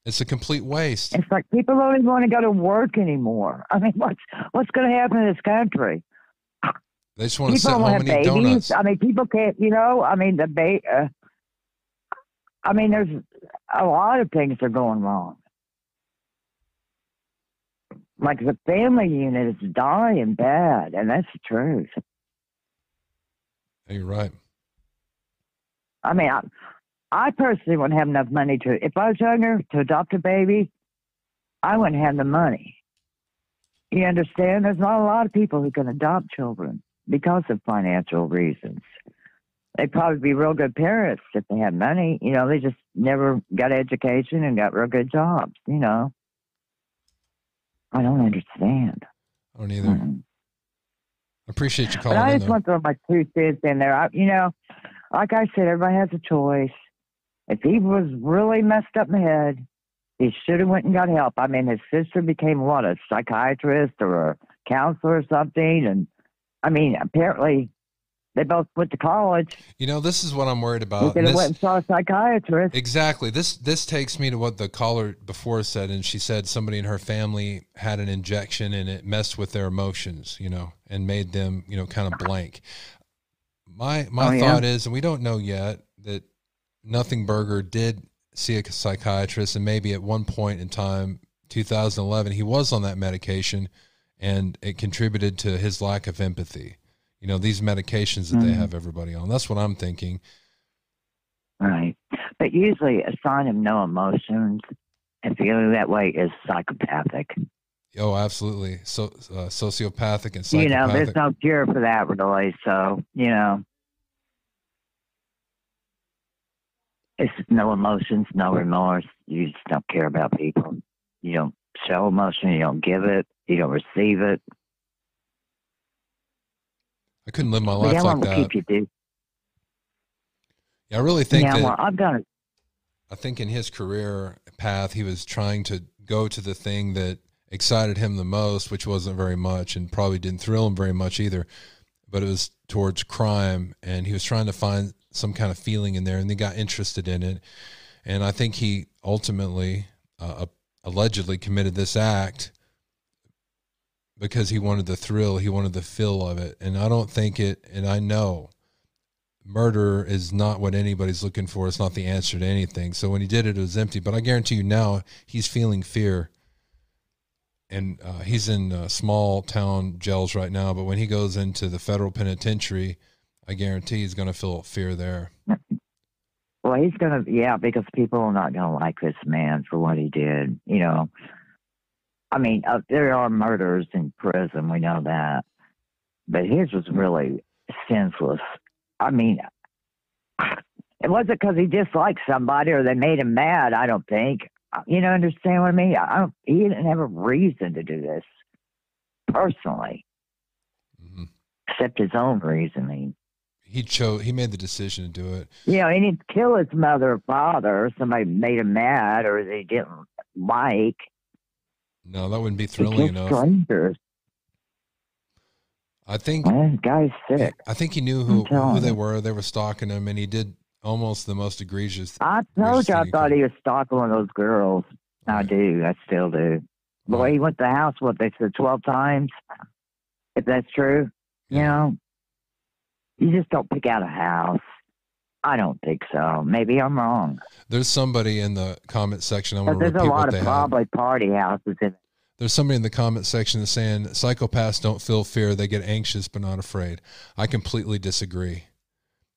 It's a complete waste. It's like people don't even want to go to work anymore. I mean, what's what's going to happen in this country? They just want to sit home and have eat babies. donuts. I mean, people can't. You know, I mean, the ba- uh, I mean, there's a lot of things that are going wrong. Like the family unit is dying bad, and that's the truth. You're right. I mean, I, I personally wouldn't have enough money to. If I was younger to adopt a baby, I wouldn't have the money. You understand? There's not a lot of people who can adopt children because of financial reasons. They'd probably be real good parents if they had money. You know, they just never got education and got real good jobs. You know, I don't understand. I don't either. Mm. I appreciate you But calling I just Though. want to throw my two cents in there. I, you know, like I said, everybody has a choice. If he was really messed up in the head, he should have went and got help. I mean, his sister became what a psychiatrist or a counselor or something, and I mean, apparently they both went to college. You know, this is what I'm worried about. could have went and saw a psychiatrist. Exactly. This this takes me to what the caller before said, and she said somebody in her family had an injection and it messed with their emotions, you know, and made them, you know, kind of blank. My my Oh, yeah? thought is, and we don't know yet, that Nothing Burger did see a psychiatrist, and maybe at one point in time, 2011, he was on that medication, and it contributed to his lack of empathy. You know, these medications that they Mhm. have everybody on. That's what I'm thinking. Right. But usually a sign of no emotions and feeling that way is psychopathic. Oh, absolutely. So uh, sociopathic and psychopathic. You know, there's no cure for that, really. So, you know, it's no emotions, no remorse. You just don't care about people. You don't show emotion. You don't give it. You don't receive it. I couldn't live my life how like that. keep you do? Yeah, I really think yeah, that. well, I've done it. I think in his career path, he was trying to go to the thing that excited him the most, which wasn't very much and probably didn't thrill him very much either. But it was towards crime, and he was trying to find some kind of feeling in there, and he got interested in it. And I think he ultimately, uh, allegedly, committed this act because he wanted the thrill, he wanted the feel of it. And I don't think it, and I know murder is not what anybody's looking for. It's not the answer to anything. So when he did it, it was empty. But I guarantee you now he's feeling fear. And uh, he's in uh, small town jails right now. But when he goes into the federal penitentiary, I guarantee he's going to feel fear there. Well, he's gonna, yeah, because people are not gonna like this man for what he did. You know, I mean, uh, there are murders in prison, we know that, but his was really senseless. I mean, (sighs) it wasn't because he disliked somebody or they made him mad. I don't think. You know, understand what I mean? I don't. He didn't have a reason to do this personally, except his own reasoning. He chose. He made the decision to do it. You know, he didn't kill his mother or father. Or somebody made him mad, or they didn't like. No, that wouldn't be thrilling enough. strangers. I think Man, guy's sick. I think he knew who, who they were. They were stalking him, and he did almost the most egregious. I told you I thought he was stalking one of those girls. I do. I still do. Boy, he went to the house, what they said, 12 times. If that's true, you know, you just don't pick out a house. I don't think so. Maybe I'm wrong. There's somebody in the comment section. I But to there's a lot of had. probably party houses in There's somebody in the comment section that's saying psychopaths don't feel fear; they get anxious but not afraid. I completely disagree.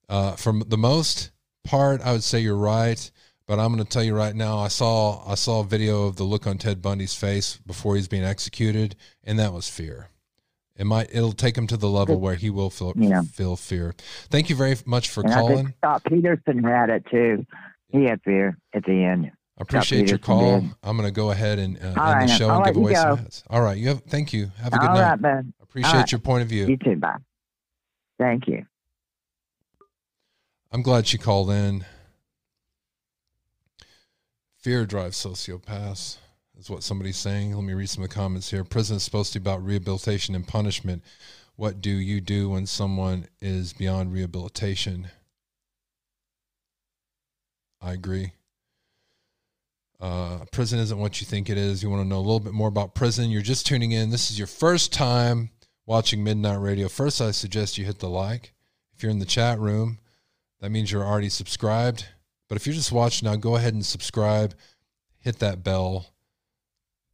Uh, from the most part, I would say you're right, but I'm going to tell you right now. I saw I saw a video of the look on Ted Bundy's face before he's being executed, and that was fear. It might it'll take him to the level where he will feel Yeah. feel fear. Thank you very much for and I calling. Scott Peterson had it too. He had fear at the end. I appreciate your call. Peterson I'm going to go ahead and uh, end All the show I'll and give away some hats. All right, you have thank you. Have a good All night. right, man. Appreciate All right. your point of view. You too. Bye. Thank you. I'm glad she called in. Fear drives sociopaths, is what somebody's saying. Let me read some of the comments here. Prison is supposed to be about rehabilitation and punishment. What do you do when someone is beyond rehabilitation? I agree. Uh, prison isn't what you think it is. You want to know a little bit more about prison? You're just tuning in. This is your first time watching Midnight Radio. First, I suggest you hit the like. If you're in the chat room, that means you're already subscribed. But if you're just watching now, go ahead and subscribe, hit that bell,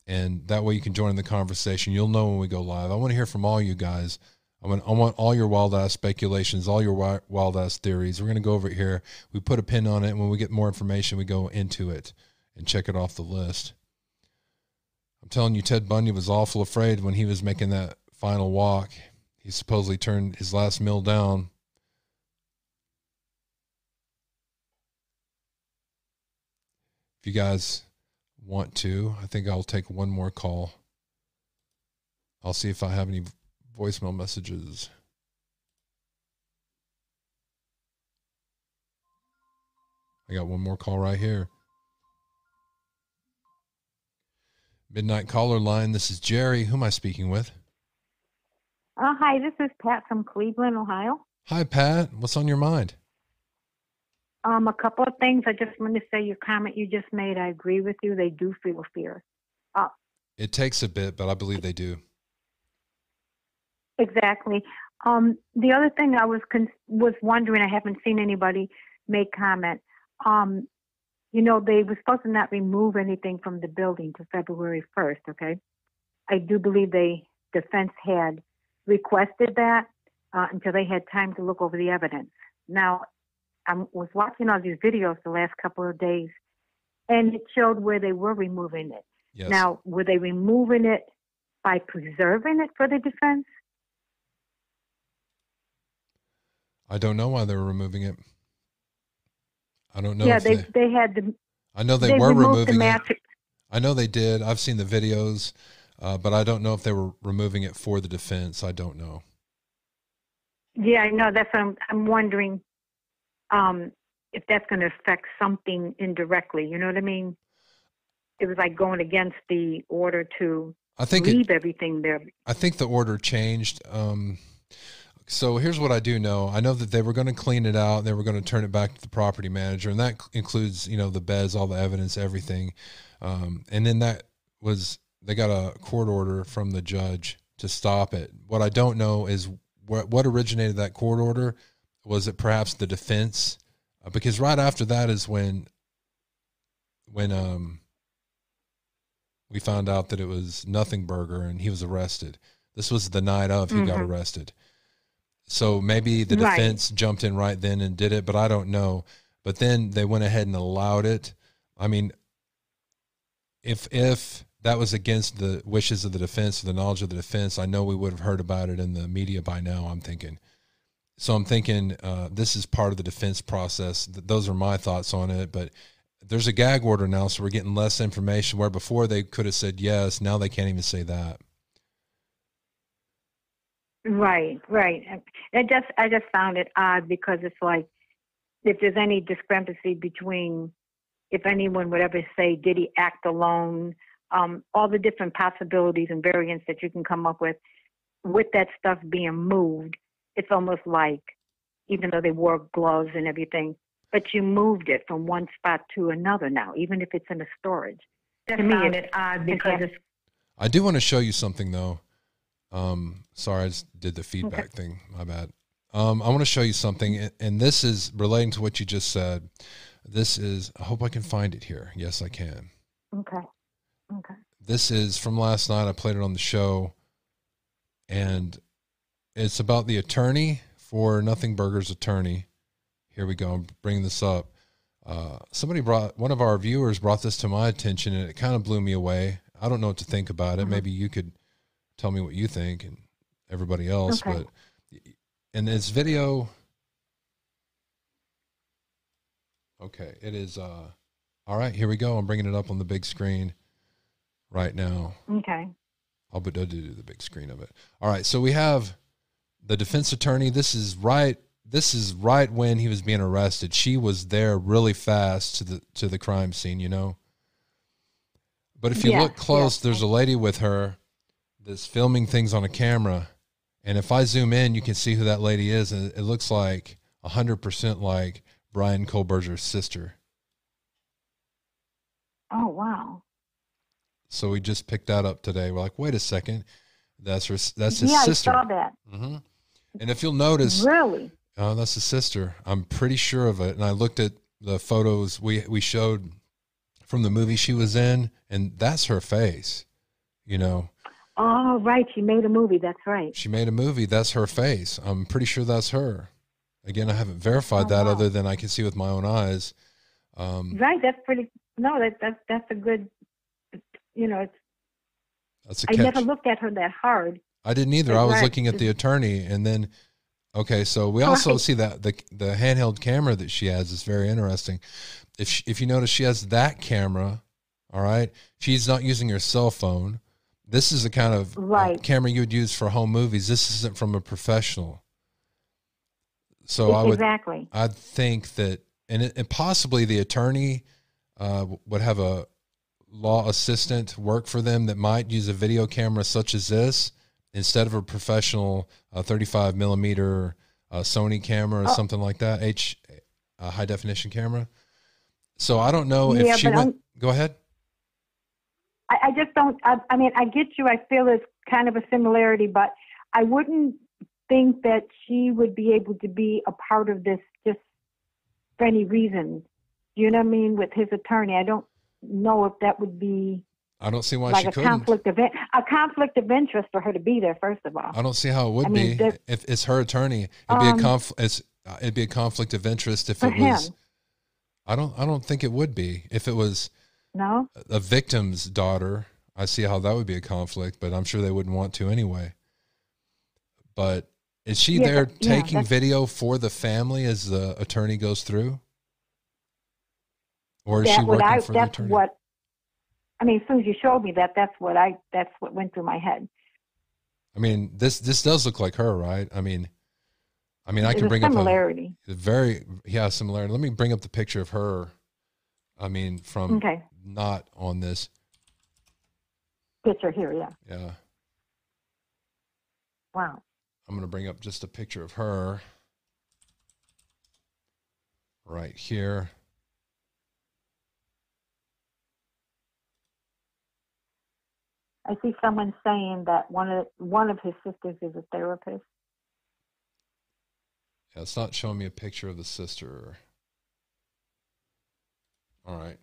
and that way you can join in the conversation. You'll know when we go live. I want to hear from all you guys. I want, I want all your wild ass speculations, all your wild ass theories. We're going to go over it here. We put a pin on it. And when we get more information, we go into it and check it off the list. I'm telling you, Ted Bundy was awful afraid when he was making that final walk. He supposedly turned his last meal down. If you guys want to, I think I'll take one more call. I'll see if I have any voicemail messages. I got one more call right here. Midnight caller line. This is Jerry. Who am I speaking with? Uh, hi, this is Pat from Cleveland, Ohio. Hi, Pat. What's on your mind? Um, a couple of things. I just want to say your comment you just made. I agree with you. They do feel fear. Uh, It takes a bit, but I believe they do. exactly. Um, the other thing I was con- was wondering. I haven't seen anybody make comment. Um, you know, they were supposed to not remove anything from the building to February first. Okay, I do believe they defense had requested that uh, until they had time to look over the evidence. Now, I was watching all these videos the last couple of days, and it showed where they were removing it. Yes. Now, were they removing it by preserving it for the defense? I don't know why they were removing it. I don't know. yeah, they, they, they had the. I know they, they were removed the removing it. I know they did. I've seen the videos, uh, but I don't know if they were removing it for the defense. I don't know. Yeah, I know. That's what I'm, I'm wondering um, if that's going to affect something indirectly. You know what I mean? It was like going against the order to I think it- leave everything there. I think the order changed. Um, so here's what I do know. I know that they were going to clean it out. They were going to turn it back to the property manager, and that includes, you know, the beds, all the evidence, everything. Um, and then that was they got a court order from the judge to stop it. What I don't know is what what originated that court order. Was it perhaps the defense? Uh, because right after that is when when um we found out that it was Nothing Burger and he was arrested. This was the night of he got Mhm. arrested. So maybe the Right. defense jumped in right then and did it, but I don't know. But then they went ahead and allowed it. I mean, if if that was against the wishes of the defense or the knowledge of the defense, I know we would have heard about it in the media by now. I'm thinking. So I'm thinking uh, this is part of the defense process. Those are my thoughts on it. But there's a gag order now, so we're getting less information. Where before they could have said yes, now they can't even say that. Right, right. I just I just found it odd because it's like if there's any discrepancy between if anyone would ever say did he act alone, um, all the different possibilities and variants that you can come up with with that stuff being moved, it's almost like even though they wore gloves and everything, but you moved it from one spot to another now, even if it's in a storage. Just to me, it's it odd because it's I do want to show you something though. Um, sorry, I just did the feedback thing. My bad. Um, I want to show you something, and- and this is relating to what you just said. This is. I hope I can find it here. Yes, I can. okay. Okay. This is from last night. I played it on the show, and it's about the attorney for Nothing Burger's attorney. Here we go. I'm bringing this up. Uh, somebody brought one of our viewers brought this to my attention, and it kind of blew me away. I don't know what to think about it. Maybe you could tell me what you think, and everybody else. Okay. But in this video, okay, it is. Uh, all right, here we go. I'm bringing it up on the big screen right now. Okay. I'll do the big screen of it. All right, so we have the defense attorney. This is right. This is right when he was being arrested. She was there really fast to the to the crime scene. You know. But if you Yeah, look close, there's a lady with her that's filming things on a camera, and if I zoom in, you can see who that lady is, and it looks like hundred percent like Bryan Kohberger's sister. Oh wow. So we just picked that up today. We're like, wait a second, that's her. That's his yeah, sister. I saw that. hmm And if you'll notice, Really? oh, that's his sister. I'm pretty sure of it. And I looked at the photos we we showed from the movie she was in, and that's her face. You know, Oh, right. She made a movie. That's right. she made a movie. That's her face. I'm pretty sure that's her. Again, I haven't verified Oh, that wow. other than I can see with my own eyes. Um, Right. That's pretty. No, that that's that's a good. You know, it's. that's a I catch. never looked at her that hard. I didn't either. That's I was looking at the attorney, and then okay, so we also Right. see that the the handheld camera that she has is very interesting. If she, if you notice, she has that camera. All right, she's not using her cell phone. This is the kind of uh, camera you would use for home movies. This isn't from a professional. So I would exactly. I'd think that, and, it, and possibly the attorney uh, would have a law assistant work for them that might use a video camera such as this instead of a professional uh, 35 millimeter uh, Sony camera or Oh. something like that, H uh, high definition camera. So I don't know if Yeah, she but went. I'm- Go ahead. I, I just don't. I, I mean, I get you. I feel it's kind of a similarity, but I wouldn't think that she would be able to be a part of this just for any reason. You know what I mean? With his attorney, I don't know if that would be I don't see why like she a couldn't. conflict of in- a conflict of interest for her to be there. First of all, I don't see how it would I mean, be if it's her attorney. It'd be Um, a conf. It's uh, it'd be a conflict of interest if it was. him. I don't. I don't think it would be if it was no. a victim's daughter I see how that would be a conflict, but I'm sure they wouldn't want to anyway. But is she Yeah, there but- taking that's- video for the family as the attorney goes through? Or is that she working I, for the attorney? what I mean, as soon as you showed me that, that's what I that's what went through my head. I mean, this this does look like her, right? I mean, I mean, I can bring up similarity. a very yeah similarity. Let me bring up the picture of her. I mean, from Okay. not on this. Picture here, yeah. Yeah, Wow. I'm going to bring up just a picture of her right here. I see someone saying that one of one of his sisters is a therapist. Yeah, it's not showing me a picture of the sister. All right.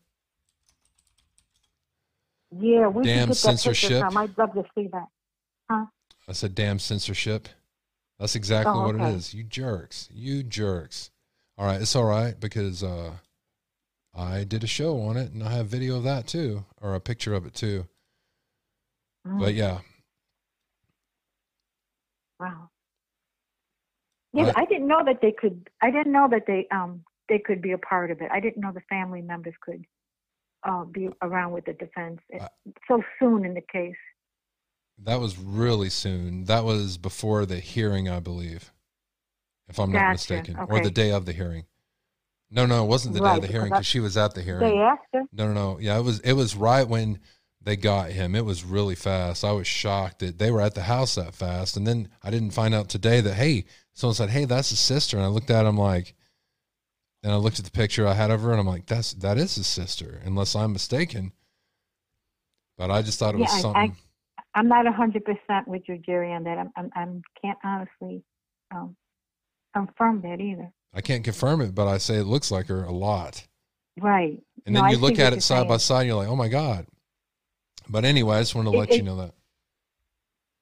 Yeah, we Damn should get that censorship. I'd love to see that. Huh? I said, damn censorship. That's exactly Oh, what it is. You jerks. You jerks. All right. It's all right because uh, I did a show on it and I have video of that too, or a picture of it too. But Mm. yeah, Wow. Yeah, but I didn't know that they could. I didn't know that they um they could be a part of it. I didn't know the family members could uh, be around with the defense so soon in the case. that was really soon. That was before the hearing, I believe, if I'm not Gotcha. mistaken, or the day of the hearing. No, no, it wasn't the day of the hearing because she was at the hearing. They asked her. No, no, no. Yeah, it was it was right when they got him. It was really fast. I was shocked that they were at the house that fast. And then I didn't find out today that hey, someone said, "Hey, that's his sister." And I looked at him like and I looked at the picture I had of her and I'm like, "That's that is his sister, unless I'm mistaken." But I just thought it was yeah, I, something I, I'm not hundred percent with you, Jerry, on that. I'm, I'm, I'm can't honestly um, confirm that either. I can't confirm it, but I say it looks like her a lot. Right. And No, then I you see look at it side by side and you're like, "Oh my god." But anyway, I just wanted to It- let you know that.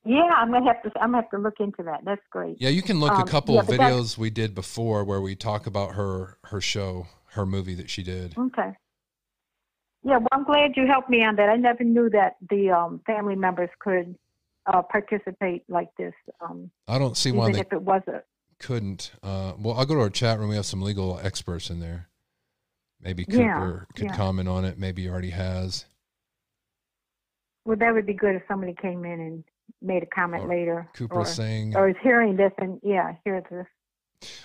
Yeah, I'm gonna have to. I'm gonna have to look into that. That's great. Yeah, you can look Um, a couple yeah, of videos we did before where we talk about her her show, her movie that she did. Okay. Yeah, well, I'm glad you helped me on that. I never knew that the um, family members could uh, participate like this. Um, I don't see why they if it was a couldn't. Uh, well, I'll go to our chat room. We have some legal experts in there. Maybe Yeah, Cooper could yeah. comment on it. Maybe he already has. Well, that would be good if somebody came in and made a comment later. Cooper or, saying- or is hearing this and yeah, hear this.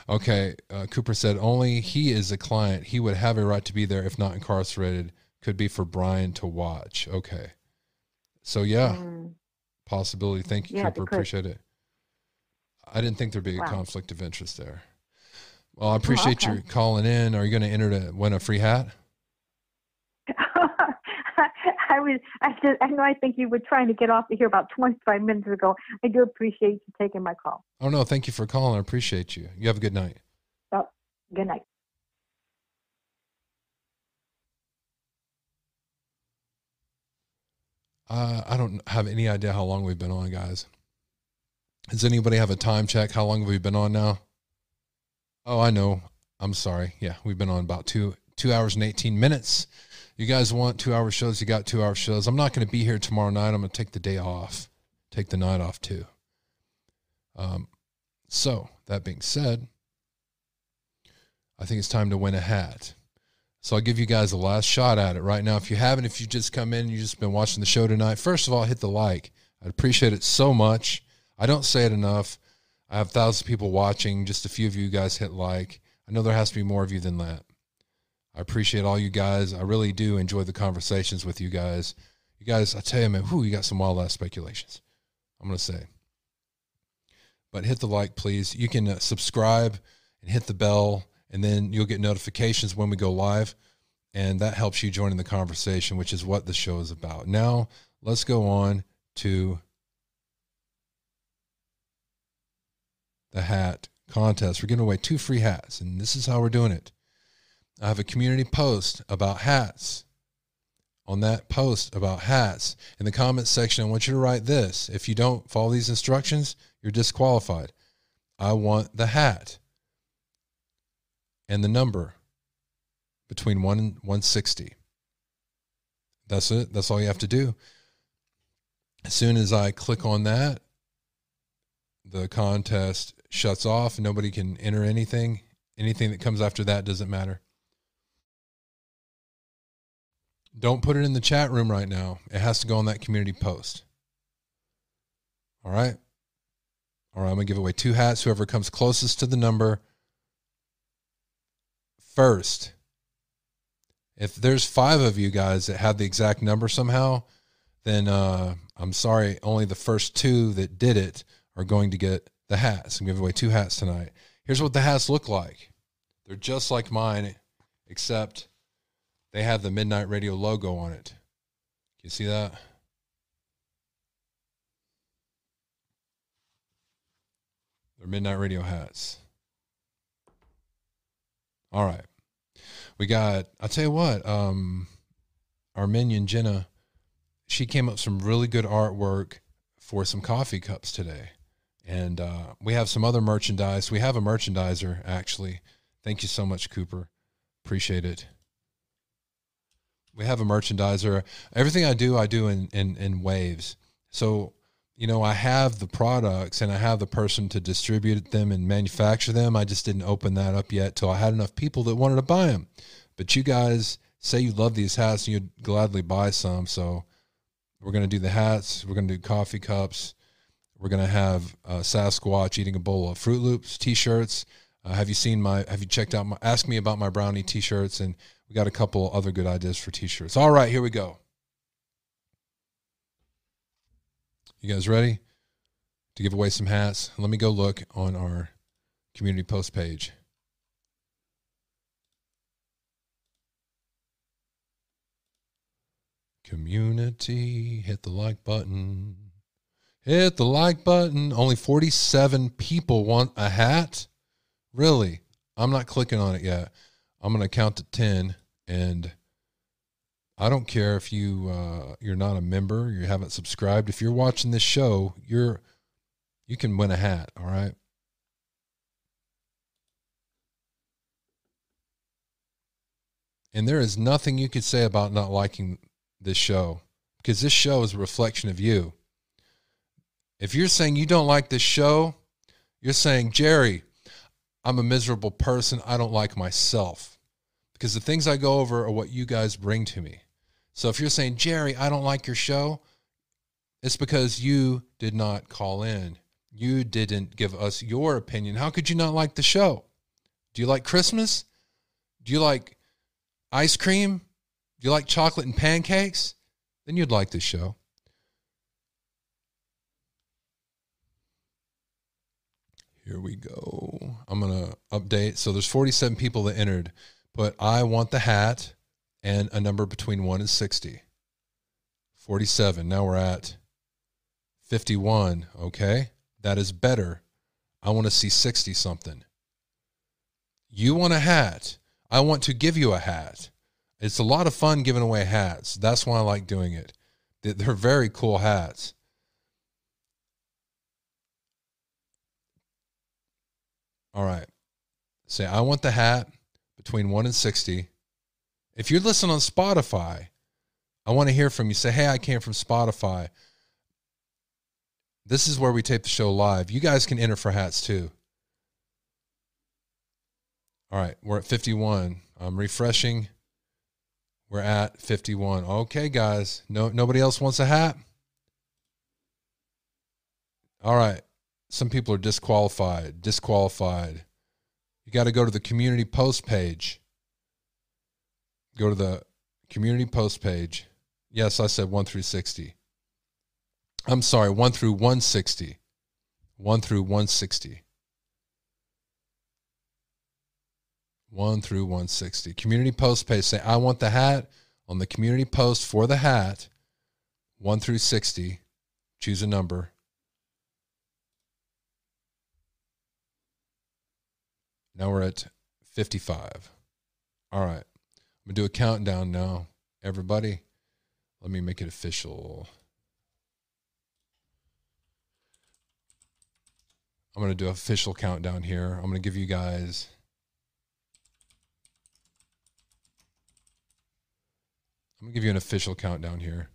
Okay, uh, Cooper said only he is a client. He would have a right to be there if not incarcerated. Could be for Bryan to watch. Okay, so yeah, Mm. possibility. Thank you, Yeah, Cooper. Appreciate it. I didn't think there'd be a Wow. conflict of interest there. Well, I appreciate okay. you calling in. Are you going to enter to win a free hat? I was. I just. I know. I think you were trying to get off of here about 25 minutes ago. I do appreciate you taking my call. Oh no, thank you for calling. I appreciate you. You have a good night. Oh, good night. Uh, I don't have any idea how long we've been on, guys. Does anybody have a time check? How long have we been on now? Oh, I know. I'm sorry. Yeah, we've been on about two two hours and eighteen minutes. You guys want two hour shows? You got two hour shows. I'm not going to be here tomorrow night. I'm going to take the day off, take the night off too. Um, so that being said, I think it's time to win a hat. So I'll give you guys a last shot at it right now. If you haven't, if you just come in you've just been watching the show tonight, first of all, hit the like. I'd appreciate it so much. I don't say it enough. I have thousands of people watching. Just a few of you guys hit like. I know there has to be more of you than that. I appreciate all you guys. I really do enjoy the conversations with you guys. You guys, I tell you, man, whoo, you got some wild ass speculations. I'm going to say. But hit the like, please. You can uh, subscribe and hit the bell, and then you'll get notifications when we go live. And that helps you join in the conversation, which is what the show is about. Now, let's go on to the hat contest. We're giving away two free hats, and this is how we're doing it. I have a community post about hats. On that post about hats, in the comments section, I want you to write this. If you don't follow these instructions, you're disqualified. I want the hat and the number between 1 and 160. That's it. That's all you have to do. As soon as I click on that, the contest shuts off. Nobody can enter anything. Anything that comes after that doesn't matter. Don't put it in the chat room right now. It has to go on that community post. All right. All right. I'm going to give away two hats. Whoever comes closest to the number first. If there's five of you guys that have the exact number somehow, then uh, I'm sorry. Only the first two that did it are going to get the hats. I'm giving away two hats tonight. Here's what the hats look like. They're just like mine, except they have the Midnight Radio logo on it. You see that? They're Midnight Radio hats. All right. We got, I'll tell you what, um, our minion Jenna, she came up with some really good artwork for some coffee cups today. And uh, we have some other merchandise. We have a merchandiser, actually. Thank you so much, Cooper. Appreciate it. We have a merchandiser. Everything I do, I do in, in, in waves. So, you know, I have the products and I have the person to distribute them and manufacture them. I just didn't open that up yet till I had enough people that wanted to buy them. But you guys say you love these hats and you'd gladly buy some. So we're going to do the hats. We're going to do coffee cups. We're going to have uh, Sasquatch eating a bowl of Froot Loops t-shirts. Uh, have you seen my, have you checked out my, ask me about my brownie t-shirts and we got a couple other good ideas for t-shirts. All right, here we go. You guys ready to give away some hats? Let me go look on our community post page. Community, hit the like button. Hit the like button. Only 47 people want a hat. Really? I'm not clicking on it yet. I'm going to count to 10 and I don't care if you uh, you're not a member, you haven't subscribed. If you're watching this show, you're you can win a hat, all right? And there is nothing you could say about not liking this show because this show is a reflection of you. If you're saying you don't like this show, you're saying, Jerry, I'm a miserable person. I don't like myself because the things I go over are what you guys bring to me. So if you're saying, Jerry, I don't like your show, it's because you did not call in. You didn't give us your opinion. How could you not like the show? Do you like Christmas? Do you like ice cream? Do you like chocolate and pancakes? Then you'd like this show. Here we go. I'm going to update. So there's 47 people that entered, but I want the hat and a number between 1 and 60. 47. Now we're at 51. Okay. That is better. I want to see 60 something. You want a hat. I want to give you a hat. It's a lot of fun giving away hats. That's why I like doing it. They're very cool hats. All right. Say, I want the hat between 1 and 60. If you're listening on Spotify, I want to hear from you. Say, hey, I came from Spotify. This is where we tape the show live. You guys can enter for hats too. All right, we're at 51. I'm refreshing. We're at 51. Okay, guys. No nobody else wants a hat? All right. Some people are disqualified. Disqualified. You got to go to the community post page. Go to the community post page. Yes, I said 1 through 60. I'm sorry, 1 through 160. 1 through 160. 1 through 160. Community post page. Say, I want the hat on the community post for the hat, 1 through 60. Choose a number. Now we're at 55. All right. I'm going to do a countdown now. Everybody, let me make it official. I'm going to do an official countdown here. I'm going to give you guys. I'm going to give you an official countdown here.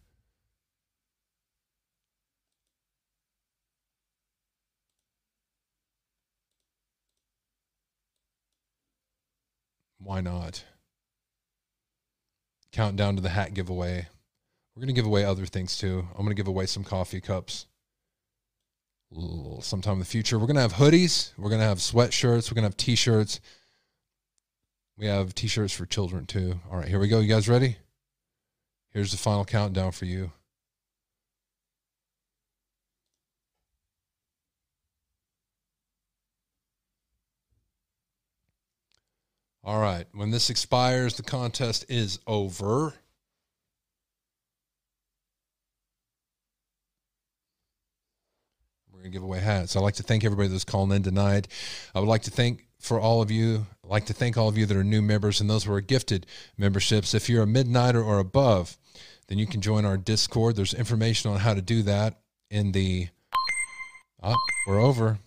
Why not? Countdown to the hat giveaway. We're going to give away other things too. I'm going to give away some coffee cups sometime in the future. We're going to have hoodies. We're going to have sweatshirts. We're going to have t shirts. We have t shirts for children too. All right, here we go. You guys ready? Here's the final countdown for you. All right. When this expires, the contest is over. We're going to give away hats. I'd like to thank everybody that's calling in tonight. I would like to thank for all of you. I'd like to thank all of you that are new members and those who are gifted memberships. If you're a midnighter or above, then you can join our Discord. There's information on how to do that in the. Oh, we're over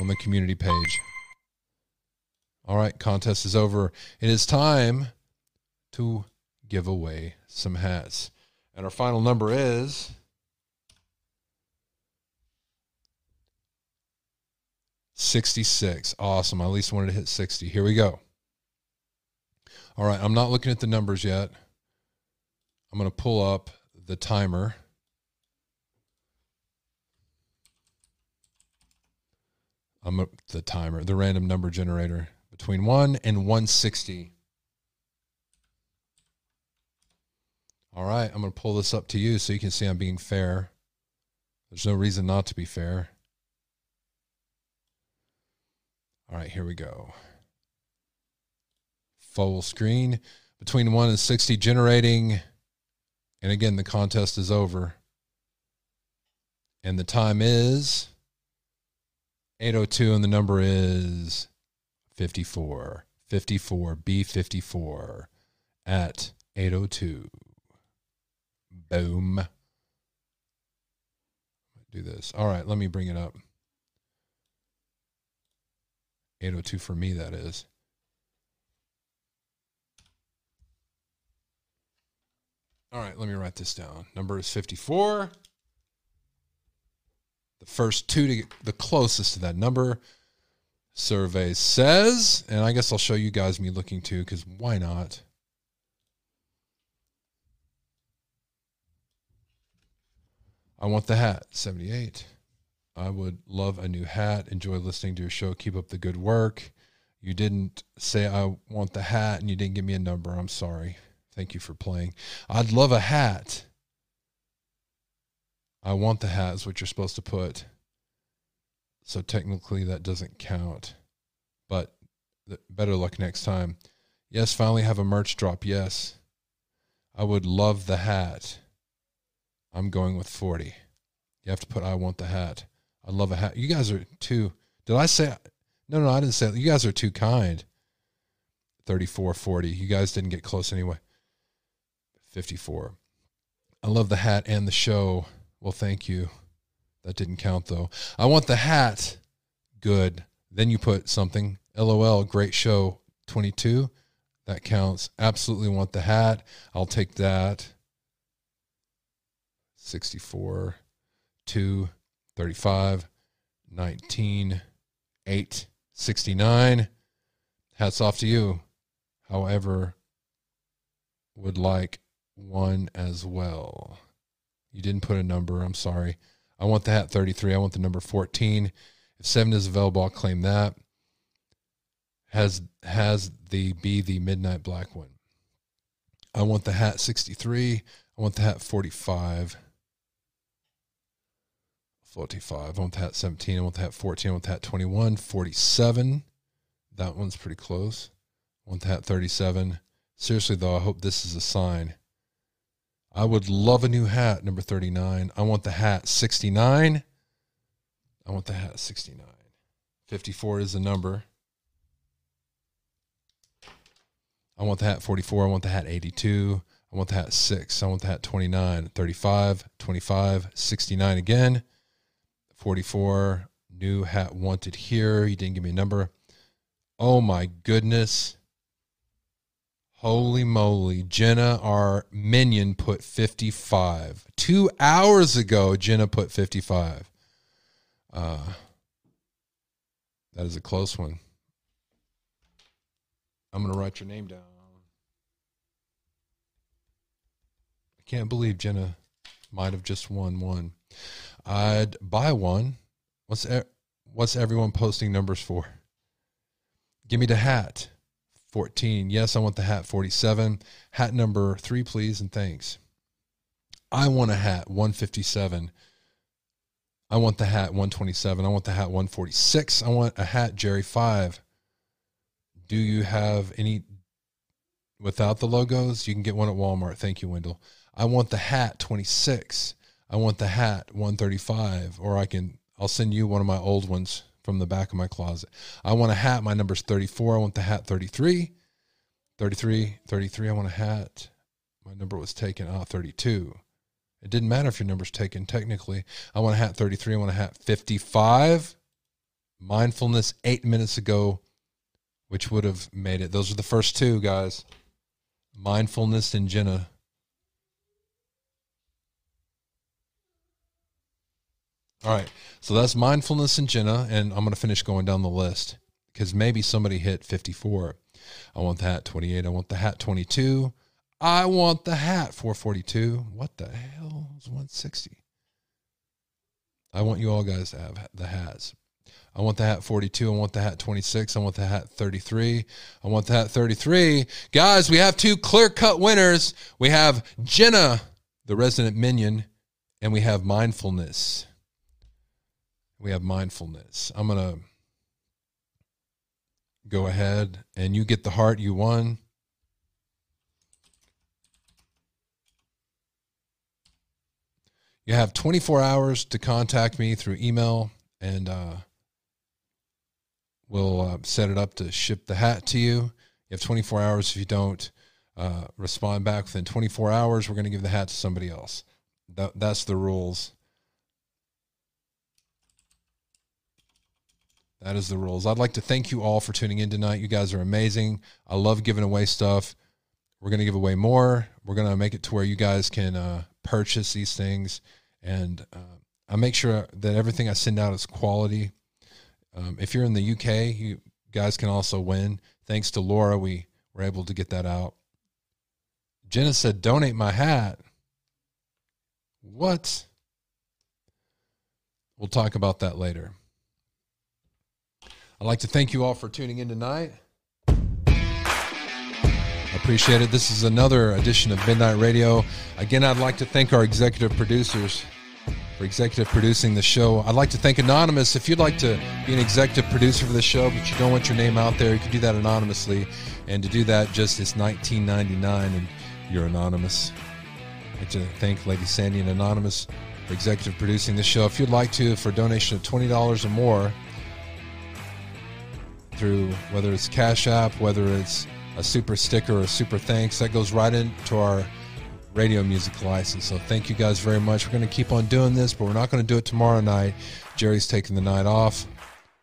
on the community page. All right, contest is over. It is time to give away some hats. And our final number is sixty-six. Awesome. I at least wanted to hit sixty. Here we go. All right, I'm not looking at the numbers yet. I'm going to pull up the timer. I'm a, the timer, the random number generator between 1 and 160. All right, I'm going to pull this up to you so you can see I'm being fair. There's no reason not to be fair. All right, here we go. Full screen between 1 and 60 generating. And again, the contest is over. And the time is 802 and the number is 54. 54 B54 at 802. Boom. Do this. All right, let me bring it up. 802 for me, that is. All right, let me write this down. Number is 54. The first two to get the closest to that number. Survey says, and I guess I'll show you guys me looking too, because why not? I want the hat, 78. I would love a new hat. Enjoy listening to your show. Keep up the good work. You didn't say I want the hat and you didn't give me a number. I'm sorry. Thank you for playing. I'd love a hat. I want the hat is what you're supposed to put. So technically that doesn't count. But th- better luck next time. Yes, finally have a merch drop. Yes. I would love the hat. I'm going with 40. You have to put I want the hat. I love a hat. You guys are too Did I say No, no, I didn't say You guys are too kind. 34 40. You guys didn't get close anyway. 54. I love the hat and the show. Well, thank you. That didn't count though. I want the hat. Good. Then you put something. LOL, great show. 22. That counts. Absolutely want the hat. I'll take that. 64, 2, 35, 19, 8, 69. Hats off to you. However, would like one as well. You didn't put a number. I'm sorry. I want the hat 33. I want the number 14. If 7 is available, I'll claim that. Has has the be the midnight black one. I want the hat 63. I want the hat 45. 45. I want the hat 17. I want the hat 14. I want the hat 21. 47. That one's pretty close. I want the hat 37. Seriously, though, I hope this is a sign. I would love a new hat, number 39. I want the hat 69. I want the hat 69. 54 is the number. I want the hat 44. I want the hat 82. I want the hat 6. I want the hat 29. 35, 25, 69 again. 44. New hat wanted here. You didn't give me a number. Oh my goodness. Holy moly. Jenna, our minion, put 55. Two hours ago, Jenna put 55. Uh, that is a close one. I'm going to write your name down. I can't believe Jenna might have just won one. I'd buy one. What's what's everyone posting numbers for? Give me the hat. 14. Yes, I want the hat. 47. Hat number 3 please and thanks. I want a hat 157. I want the hat 127. I want the hat 146. I want a hat Jerry 5. Do you have any without the logos? You can get one at Walmart. Thank you, Wendell. I want the hat 26. I want the hat 135 or I can I'll send you one of my old ones from the back of my closet. I want a hat. My number's 34. I want the hat 33. 33, 33. I want a hat. My number was taken. Ah, 32. It didn't matter if your number's taken technically. I want a hat 33. I want a hat 55. Mindfulness eight minutes ago, which would have made it. Those are the first two, guys. Mindfulness and Jenna. All right. So that's mindfulness and Jenna. And I'm going to finish going down the list because maybe somebody hit 54. I want the hat 28. I want the hat 22. I want the hat 442. What the hell is 160? I want you all guys to have the hats. I want the hat 42. I want the hat 26. I want the hat 33. I want the hat 33. Guys, we have two clear cut winners. We have Jenna, the resident minion, and we have mindfulness. We have mindfulness. I'm going to go ahead and you get the heart you won. You have 24 hours to contact me through email, and uh, we'll uh, set it up to ship the hat to you. You have 24 hours. If you don't uh, respond back within 24 hours, we're going to give the hat to somebody else. That, that's the rules. That is the rules. I'd like to thank you all for tuning in tonight. You guys are amazing. I love giving away stuff. We're going to give away more. We're going to make it to where you guys can uh, purchase these things. And uh, I make sure that everything I send out is quality. Um, if you're in the UK, you guys can also win. Thanks to Laura, we were able to get that out. Jenna said, donate my hat. What? We'll talk about that later. I'd like to thank you all for tuning in tonight. Appreciate it. This is another edition of Midnight Radio. Again, I'd like to thank our executive producers for executive producing the show. I'd like to thank Anonymous. If you'd like to be an executive producer for the show, but you don't want your name out there, you can do that anonymously. And to do that, just it's 19.99, and you're anonymous. I'd like to thank Lady Sandy and Anonymous for executive producing the show. If you'd like to, for a donation of twenty dollars or more, through whether it's Cash App, whether it's a super sticker or super thanks, that goes right into our radio music license. So thank you guys very much. We're going to keep on doing this, but we're not going to do it tomorrow night. Jerry's taking the night off.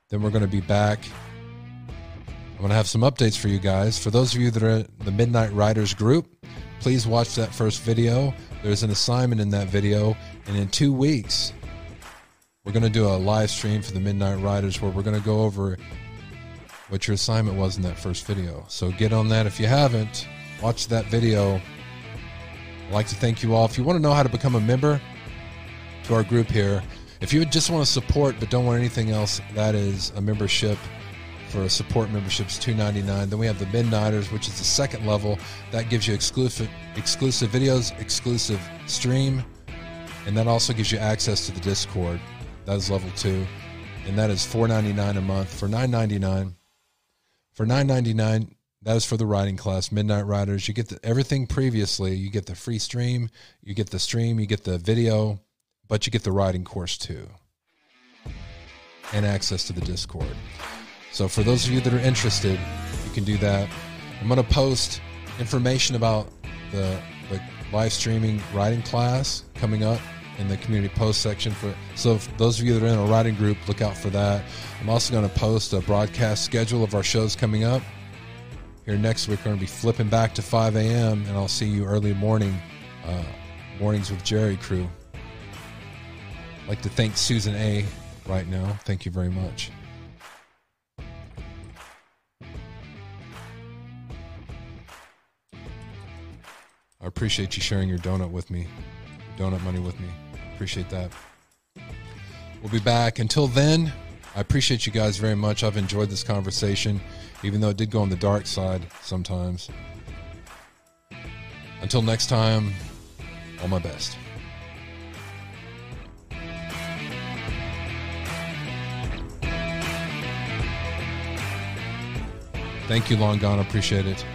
Then we're going to be back. I'm going to have some updates for you guys. For those of you that are the Midnight Riders group, please watch that first video. There's an assignment in that video. And in two weeks, we're going to do a live stream for the Midnight Riders where we're going to go over what your assignment was in that first video. So get on that if you haven't. Watch that video. I'd like to thank you all. If you want to know how to become a member to our group here, if you just want to support but don't want anything else, that is a membership for a support membership is two ninety nine. Then we have the Midnighters, which is the second level. That gives you exclusive exclusive videos, exclusive stream, and that also gives you access to the Discord. That is level two, and that is four ninety nine a month. For nine ninety nine, for nine ninety nine, that is for the riding class, Midnight Riders. You get the, everything previously. You get the free stream, you get the stream, you get the video, but you get the riding course too, and access to the Discord. So for those of you that are interested, you can do that. I'm going to post information about the, the live streaming riding class coming up in the community post section for so those of you that are in a riding group look out for that I'm also going to post a broadcast schedule of our shows coming up. Here next week, we're going to be flipping back to 5 a.m., and I'll see you early morning, uh, Mornings with Jerry crew. I'd like to thank Susan A. right now. Thank you very much. I appreciate you sharing your donut with me, donut money with me. Appreciate that. We'll be back. Until then, I appreciate you guys very much. I've enjoyed this conversation, even though it did go on the dark side sometimes. Until next time, all my best. Thank you, Long Gone. Appreciate it.